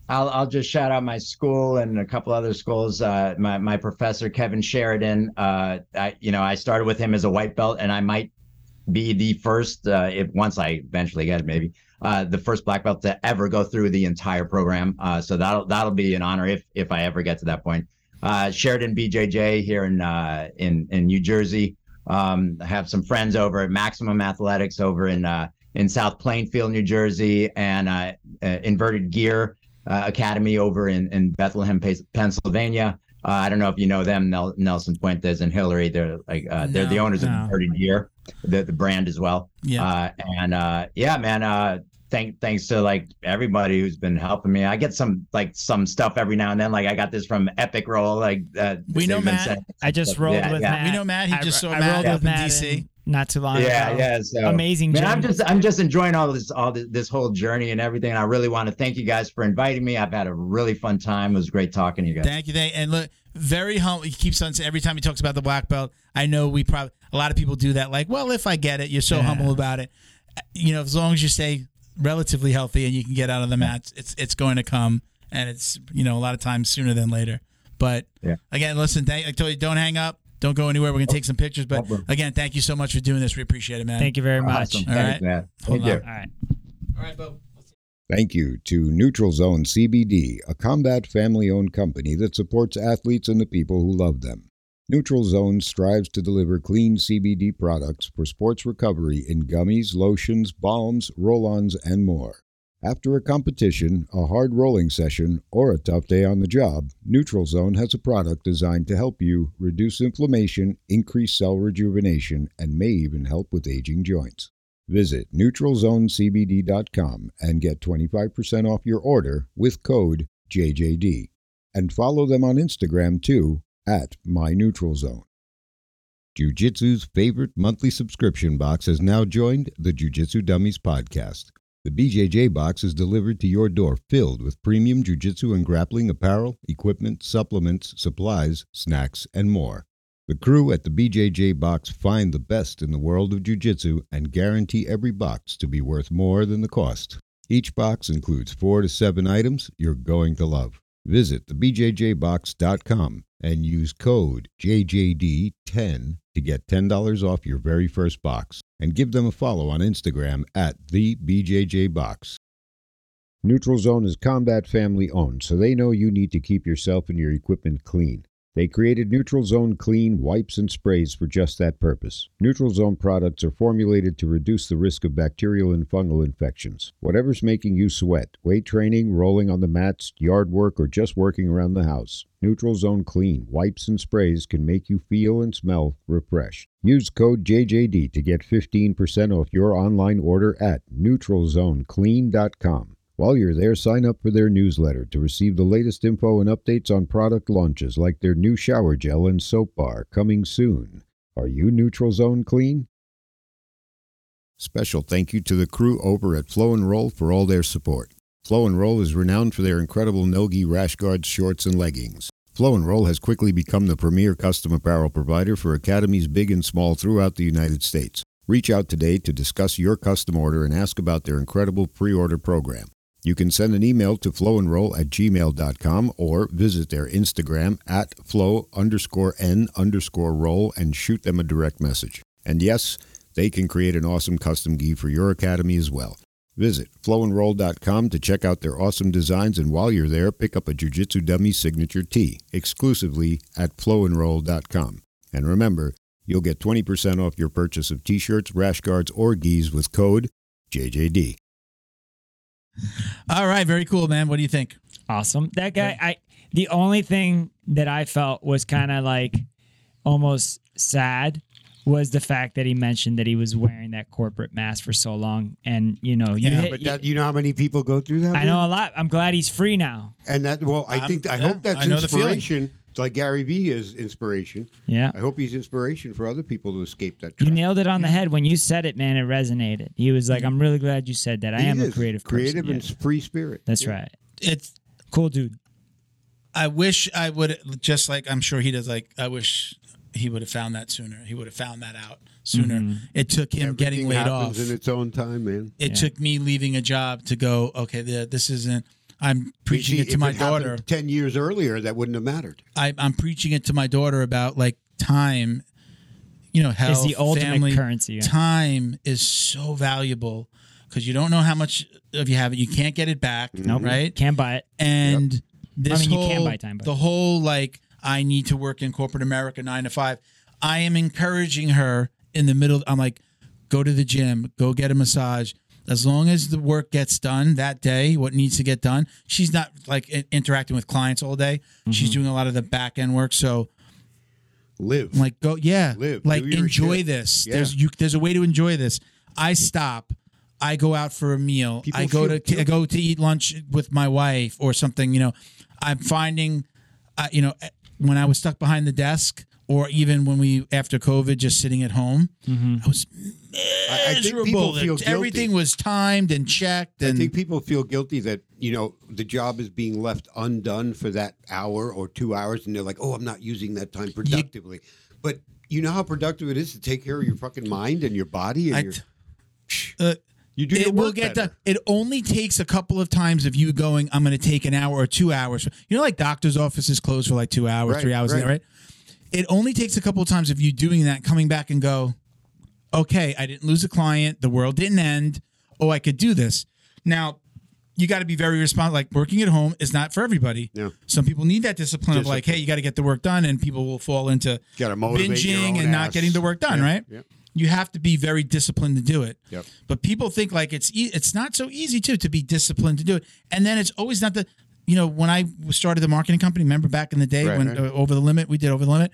I'll I'll just shout out my school and a couple other schools. Uh, my my professor Kevin Sheridan. Uh, I you know I started with him as a white belt, and I might be the first uh, if once I eventually get it, maybe uh, the first black belt to ever go through the entire program. Uh, so that'll that'll be an honor if if I ever get to that point. Uh, Sheridan BJJ here in uh, in in New Jersey. Um, I have some friends over at Maximum Athletics over in uh, in South Plainfield, New Jersey, and uh, uh, Inverted Gear uh, Academy over in, in Bethlehem, Pennsylvania. Uh, I don't know if you know them, Nel- Nelson Puentes and Hillary. They're like uh, they're the owners no. of Inverted Gear, the the brand as well. Yeah. Uh, and uh, yeah, man. Uh, thank thanks to like everybody who's been helping me. I get some like some stuff every now and then. Like I got this from Epic Roll. Like uh, We know Matt. sending I just stuff. rolled Yeah, with yeah. Matt. We know Matt. He I- just saw I Matt rolled up with in Matt DC. in- not too long Yeah, ago. yeah. So Amazing. Man, I'm just I'm just enjoying all this all this, this whole journey and everything. I really want to thank you guys for inviting me. I've had a really fun time. It was great talking to you guys. Thank you, thank and look, very humble. He keeps on saying every time he talks about the black belt. I know we probably a lot of people do that. Like, well, if I get it, you're so Yeah. humble about it. Uh, you know, as long as you stay relatively healthy and you can get out of the mats, it's it's going to come, and it's you know a lot of times sooner than later. But Yeah. again, listen, thank, I told you, don't hang up, don't go anywhere. We're gonna take oh, some pictures. But again, thank you so much for doing this. We appreciate it, man. Thank you very much. Awesome. All Thanks, right. man. Thank you. All right. All right, Bo. Thank you to Neutral Zone CBD, a combat family owned company that supports athletes and the people who love them. Neutral Zone strives to deliver clean CBD products for sports recovery in gummies, lotions, balms, roll ons, and more. After a competition, a hard rolling session, or a tough day on the job, Neutral Zone has a product designed to help you reduce inflammation, increase cell rejuvenation, and may even help with aging joints. Visit neutralzonecbd.com and get 25% off your order with code JJD. And follow them on Instagram too at MyNeutralZone. Jiu Jitsu's favorite monthly subscription box has now joined the Jiu Jitsu Dummies podcast. The BJJ box is delivered to your door filled with premium jiu jitsu and grappling apparel, equipment, supplements, supplies, snacks, and more. The crew at the BJJ box find the best in the world of jiu jitsu and guarantee every box to be worth more than the cost. Each box includes four to seven items you're going to love. Visit thebjjbox.com and use code JJD10 to get $10 off your very first box. And give them a follow on Instagram at TheBJJBox. Neutral Zone is combat family owned, so they know you need to keep yourself and your equipment clean. They created Neutral Zone Clean wipes and sprays for just that purpose. Neutral Zone products are formulated to reduce the risk of bacterial and fungal infections. Whatever's making you sweat, weight training, rolling on the mats, yard work, or just working around the house, Neutral Zone Clean wipes and sprays can make you feel and smell refreshed. Use code JJD to get 15% off your online order at neutralzoneclean.com. While you're there, sign up for their newsletter to receive the latest info and updates on product launches like their new shower gel and soap bar coming soon. Are you Neutral Zone clean? Special thank you to the crew over at Flow and Roll for all their support. Flow and Roll is renowned for their incredible Nogi rash guards, shorts, and leggings. Flow and Roll has quickly become the premier custom apparel provider for academies big and small throughout the United States. Reach out today to discuss your custom order and ask about their incredible pre-order program. You can send an email to flowandroll at gmail.com or visit their Instagram at flow underscore n underscore roll and shoot them a direct message. And yes, they can create an awesome custom gi for your academy as well. Visit flowandroll.com to check out their awesome designs and while you're there, pick up a Jiu Jitsu Dummy signature tee exclusively at flowandroll.com. And remember, you'll get 20% off your purchase of t-shirts, rash guards, or gis with code JJD. All right, very cool, man. What do you think? Awesome. That guy, I the only thing that I felt was kind of like almost sad was the fact that he mentioned that he was wearing that corporate mask for so long, and you know, you Yeah, hit, But that, you know how many people go through that? I know a lot. I'm glad he's free now. And that, well, I I'm- think, I yeah, hope that's I know the feeling. inspiration. It's like Gary Vee is inspiration. Yeah. I hope he's inspiration for other people to escape that Trap. You nailed it on the head when you said it, man. It resonated. He was like, "I'm really glad you said that. I He am a is creative, creative person." and Yeah. free spirit. That's Yeah. right. It's Cool dude. I wish I would just like I'm sure he does. Like I wish he would have found that sooner. He would have found that out sooner. Mm-hmm. It took him getting laid off. in its own time, man. it Yeah. took me leaving a job to go. Okay, the, this isn't. I'm preaching See, it to if my happened daughter. ten years earlier, that wouldn't have mattered. I, I'm preaching it to my daughter about like time. You know, health, the ultimate family. currency, yeah. Time is so valuable because you don't know how much of you have it. You can't get it back. Mm-hmm. Nope. Right. Can't buy it. And this I mean, you whole, can buy time, but- the whole like I need to work in corporate America nine to five. I am encouraging her in the middle. I'm like, go to the gym, go get a massage. As long as the work gets done that day, what needs to get done, she's not like interacting with clients all day. Mm-hmm. She's doing a lot of the back end work. So Live. Like, go, yeah, Live. like enjoy shit. this. Yeah. There's you. There's a way to enjoy this. I stop. I go out for a meal. People I go feel to I go to eat lunch with my wife or something. You know, I'm finding, uh, you know, when I was stuck behind the desk, or even when we after COVID, just sitting at home, I was I, I think people feel guilty. Everything was timed and checked, I and think people feel guilty that you know the job is being left undone for that hour or two hours, and they're like, "Oh, I'm not using that time productively." But you know how productive it is to take care of your fucking mind and your body, and I your uh, you do it will work get done. It only takes a couple of times of you going, I'm going to take an hour or two hours. You know, like doctor's offices close for like two hours, Right, three hours, right. right? It only takes a couple of times of you doing that, coming back and go, okay, I didn't lose a client. The world didn't end. Oh, I could do this. Now, you got to be very responsible. Like working at home is not for everybody. Yeah. Some people need that discipline, of like, hey, you got to get the work done, and people will fall into Gotta motivate your binging and not getting the work done, Yeah, right? yeah. You have to be very disciplined to do it. Yep. But people think like it's e- it's not so easy too to be disciplined to do it. And then it's always not the you know when I started the marketing company. Remember back in the day Right, when right. uh, over the limit we did over the limit.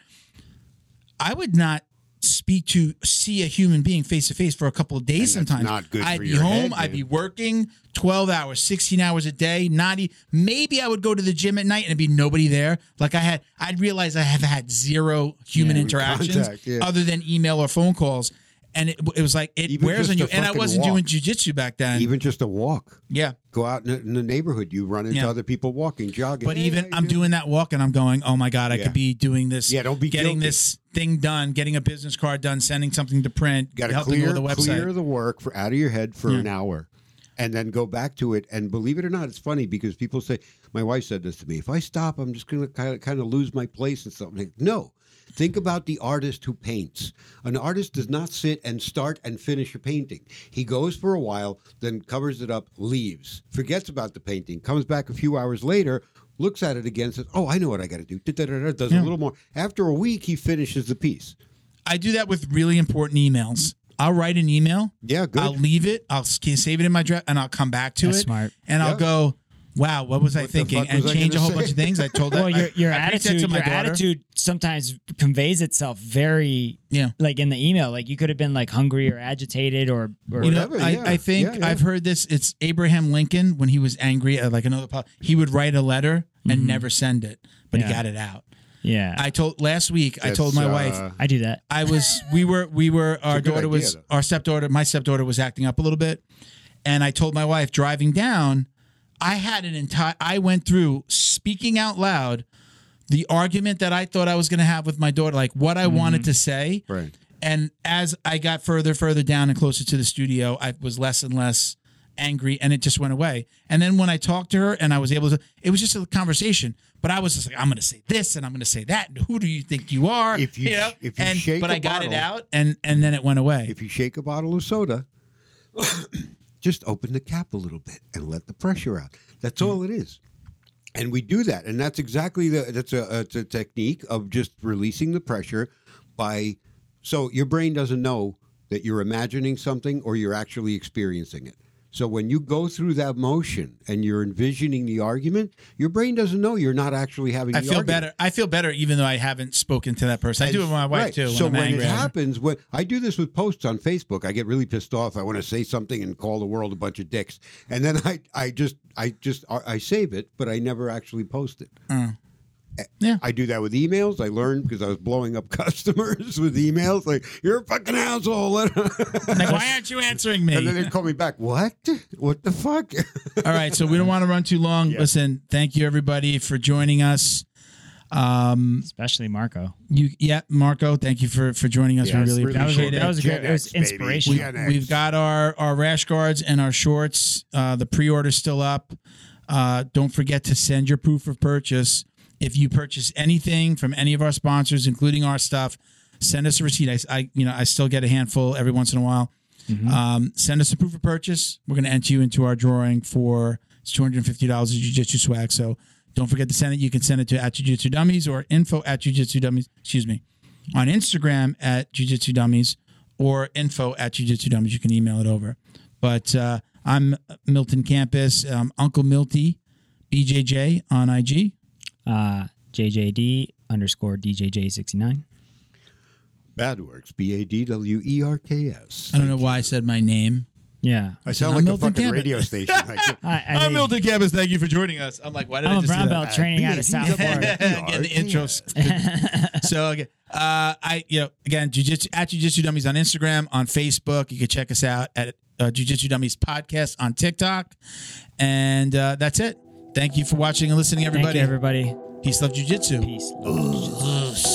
I would not speak to see a human being face to face for a couple of days sometimes. not good I'd be home. head, I'd be working 12 hours, 16 hours a day. E- maybe I would go to the gym at night and it'd be nobody there. Like I had, I'd realize I have had zero human Yeah. interactions Contact, yeah. other than email or phone calls. And it, it was like it Even wears just on you. a And I fucking wasn't walk. doing jujitsu back then. Even just a walk. yeah. Go out in the, in the neighborhood. You run into Yeah. other people walking, jogging. But Hey, even how you I'm doing that walk and I'm going, oh my God, I Yeah. could be doing this. Yeah, don't be getting guilty. this thing done, getting a business card done, sending something to print, Got to helping clear, with the website. clear the work for out of your head for an hour, and then go back to it. And believe it or not, it's funny because people say, "My wife said this to me: If I stop, I'm just going to kind of kind of lose my place and something." No, think about the artist who paints. An artist does not sit and start and finish a painting. He goes for a while, then covers it up, leaves, forgets about the painting, comes back a few hours later. Looks at it again, says, "Oh, I know what I got to do." Da-da-da-da, Does Yeah. a little more. After a week, he finishes the piece. I do that with really important emails. I'll write an email. Yeah, good. I'll leave it. I'll save it in my draft, and I'll come back to That's it. smart. And I'll go. Wow, what was I What the thinking? fuck And was I change a gonna whole say? (laughs) bunch of things. I told (laughs) Well, that. your your I preached that attitude, to my your daughter. attitude sometimes conveys itself very, Yeah. like in the email. Like you could have been like hungry or agitated or, or You know, Whatever, I, yeah. I think Yeah, yeah. I've heard this. It's Abraham Lincoln when he was angry at like another. pol- He would write a letter and never send it, but he Yeah. got it out. yeah. I, I told last week. I told That's, my wife. uh, do that. I was we were we were our a good daughter was idea, our stepdaughter my stepdaughter was acting up a little bit and I told my wife driving down I had an entire I went through speaking out loud the argument that I thought I was going to have with my daughter like what I mm-hmm. wanted to say. Right. and as I got further further down and closer to the studio I was less and less angry and it just went away. And then when I talked to her and I was able to it was just a conversation but I was just like I'm going to say this and I'm going to say that and who do you think you are? If you- know? if you and shake but a I got it out and and then it went away. If you shake a bottle of soda, (coughs) just open the cap a little bit and let the pressure out. That's mm. all it is. And we do that, and that's exactly the that's a it's a technique of just releasing the pressure by so your brain doesn't know that you're imagining something or you're actually experiencing it. So when you go through that motion and you're envisioning the argument, your brain doesn't know you're not actually having. I feel argument. better I feel better even though I haven't spoken to that person I do it with my wife Right. too So when when I'm it angry her. happens, when I do this with posts on Facebook, I get really pissed off. I want to say something and call the world a bunch of dicks, and then I, I just, I just, I save it, but I never actually post it. Mm. Yeah. I do that with emails. I learned because I was blowing up (laughs) customers with emails, like "You're a fucking asshole," (laughs) like why aren't you answering me and then they call me back. What? What the fuck? All right, so we don't want to run too long. Listen, thank you everybody for joining us. Um, Especially Marco. you, yeah, Marco, thank you for for joining us. Yes, we really really That was a, appreciate that it. was a great, Gen it was X, baby. inspirational. Gen X. We've got our our rash guards and our shorts. Uh, the pre order is still up. Uh, don't forget to send your proof of purchase. If you purchase anything from any of our sponsors, including our stuff, send us a receipt. I, I you know, I still get a handful every once in a while. Um, send us a proof of purchase. We're going to enter you into our drawing for it's two hundred and fifty dollars of jujitsu swag. So don't forget to send it. You can send it to at jujitsu dummies or info at jujitsu dummies. Excuse me, on Instagram at jujitsu dummies or info at jujitsu dummies. You can email it over. But uh, I'm Milton Campus, um, Uncle Milty, BJJ on IG. Uh, JJD underscore DJJ69. Bad Werks. B a d w e r k s. I don't know why I said my name. Yeah. I sound I'm like Milton a fucking Campbell. radio station. Like, (laughs) I, I I'm think- Milton Campus. Thank you for joining us. I'm like, why did I I'm a just brown do that? belt training out of BAD. Southport. (laughs) Getting the intros. (laughs) so okay, uh, I you know again, jujitsu at Jujitsu Dummies on Instagram, on Facebook. You can check us out at uh, Jujitsu Dummies podcast on TikTok, and uh, that's it. Thank you for watching and listening, Thank everybody. you, everybody. Peace, love, jujitsu. Peace. Love, jiu-jitsu.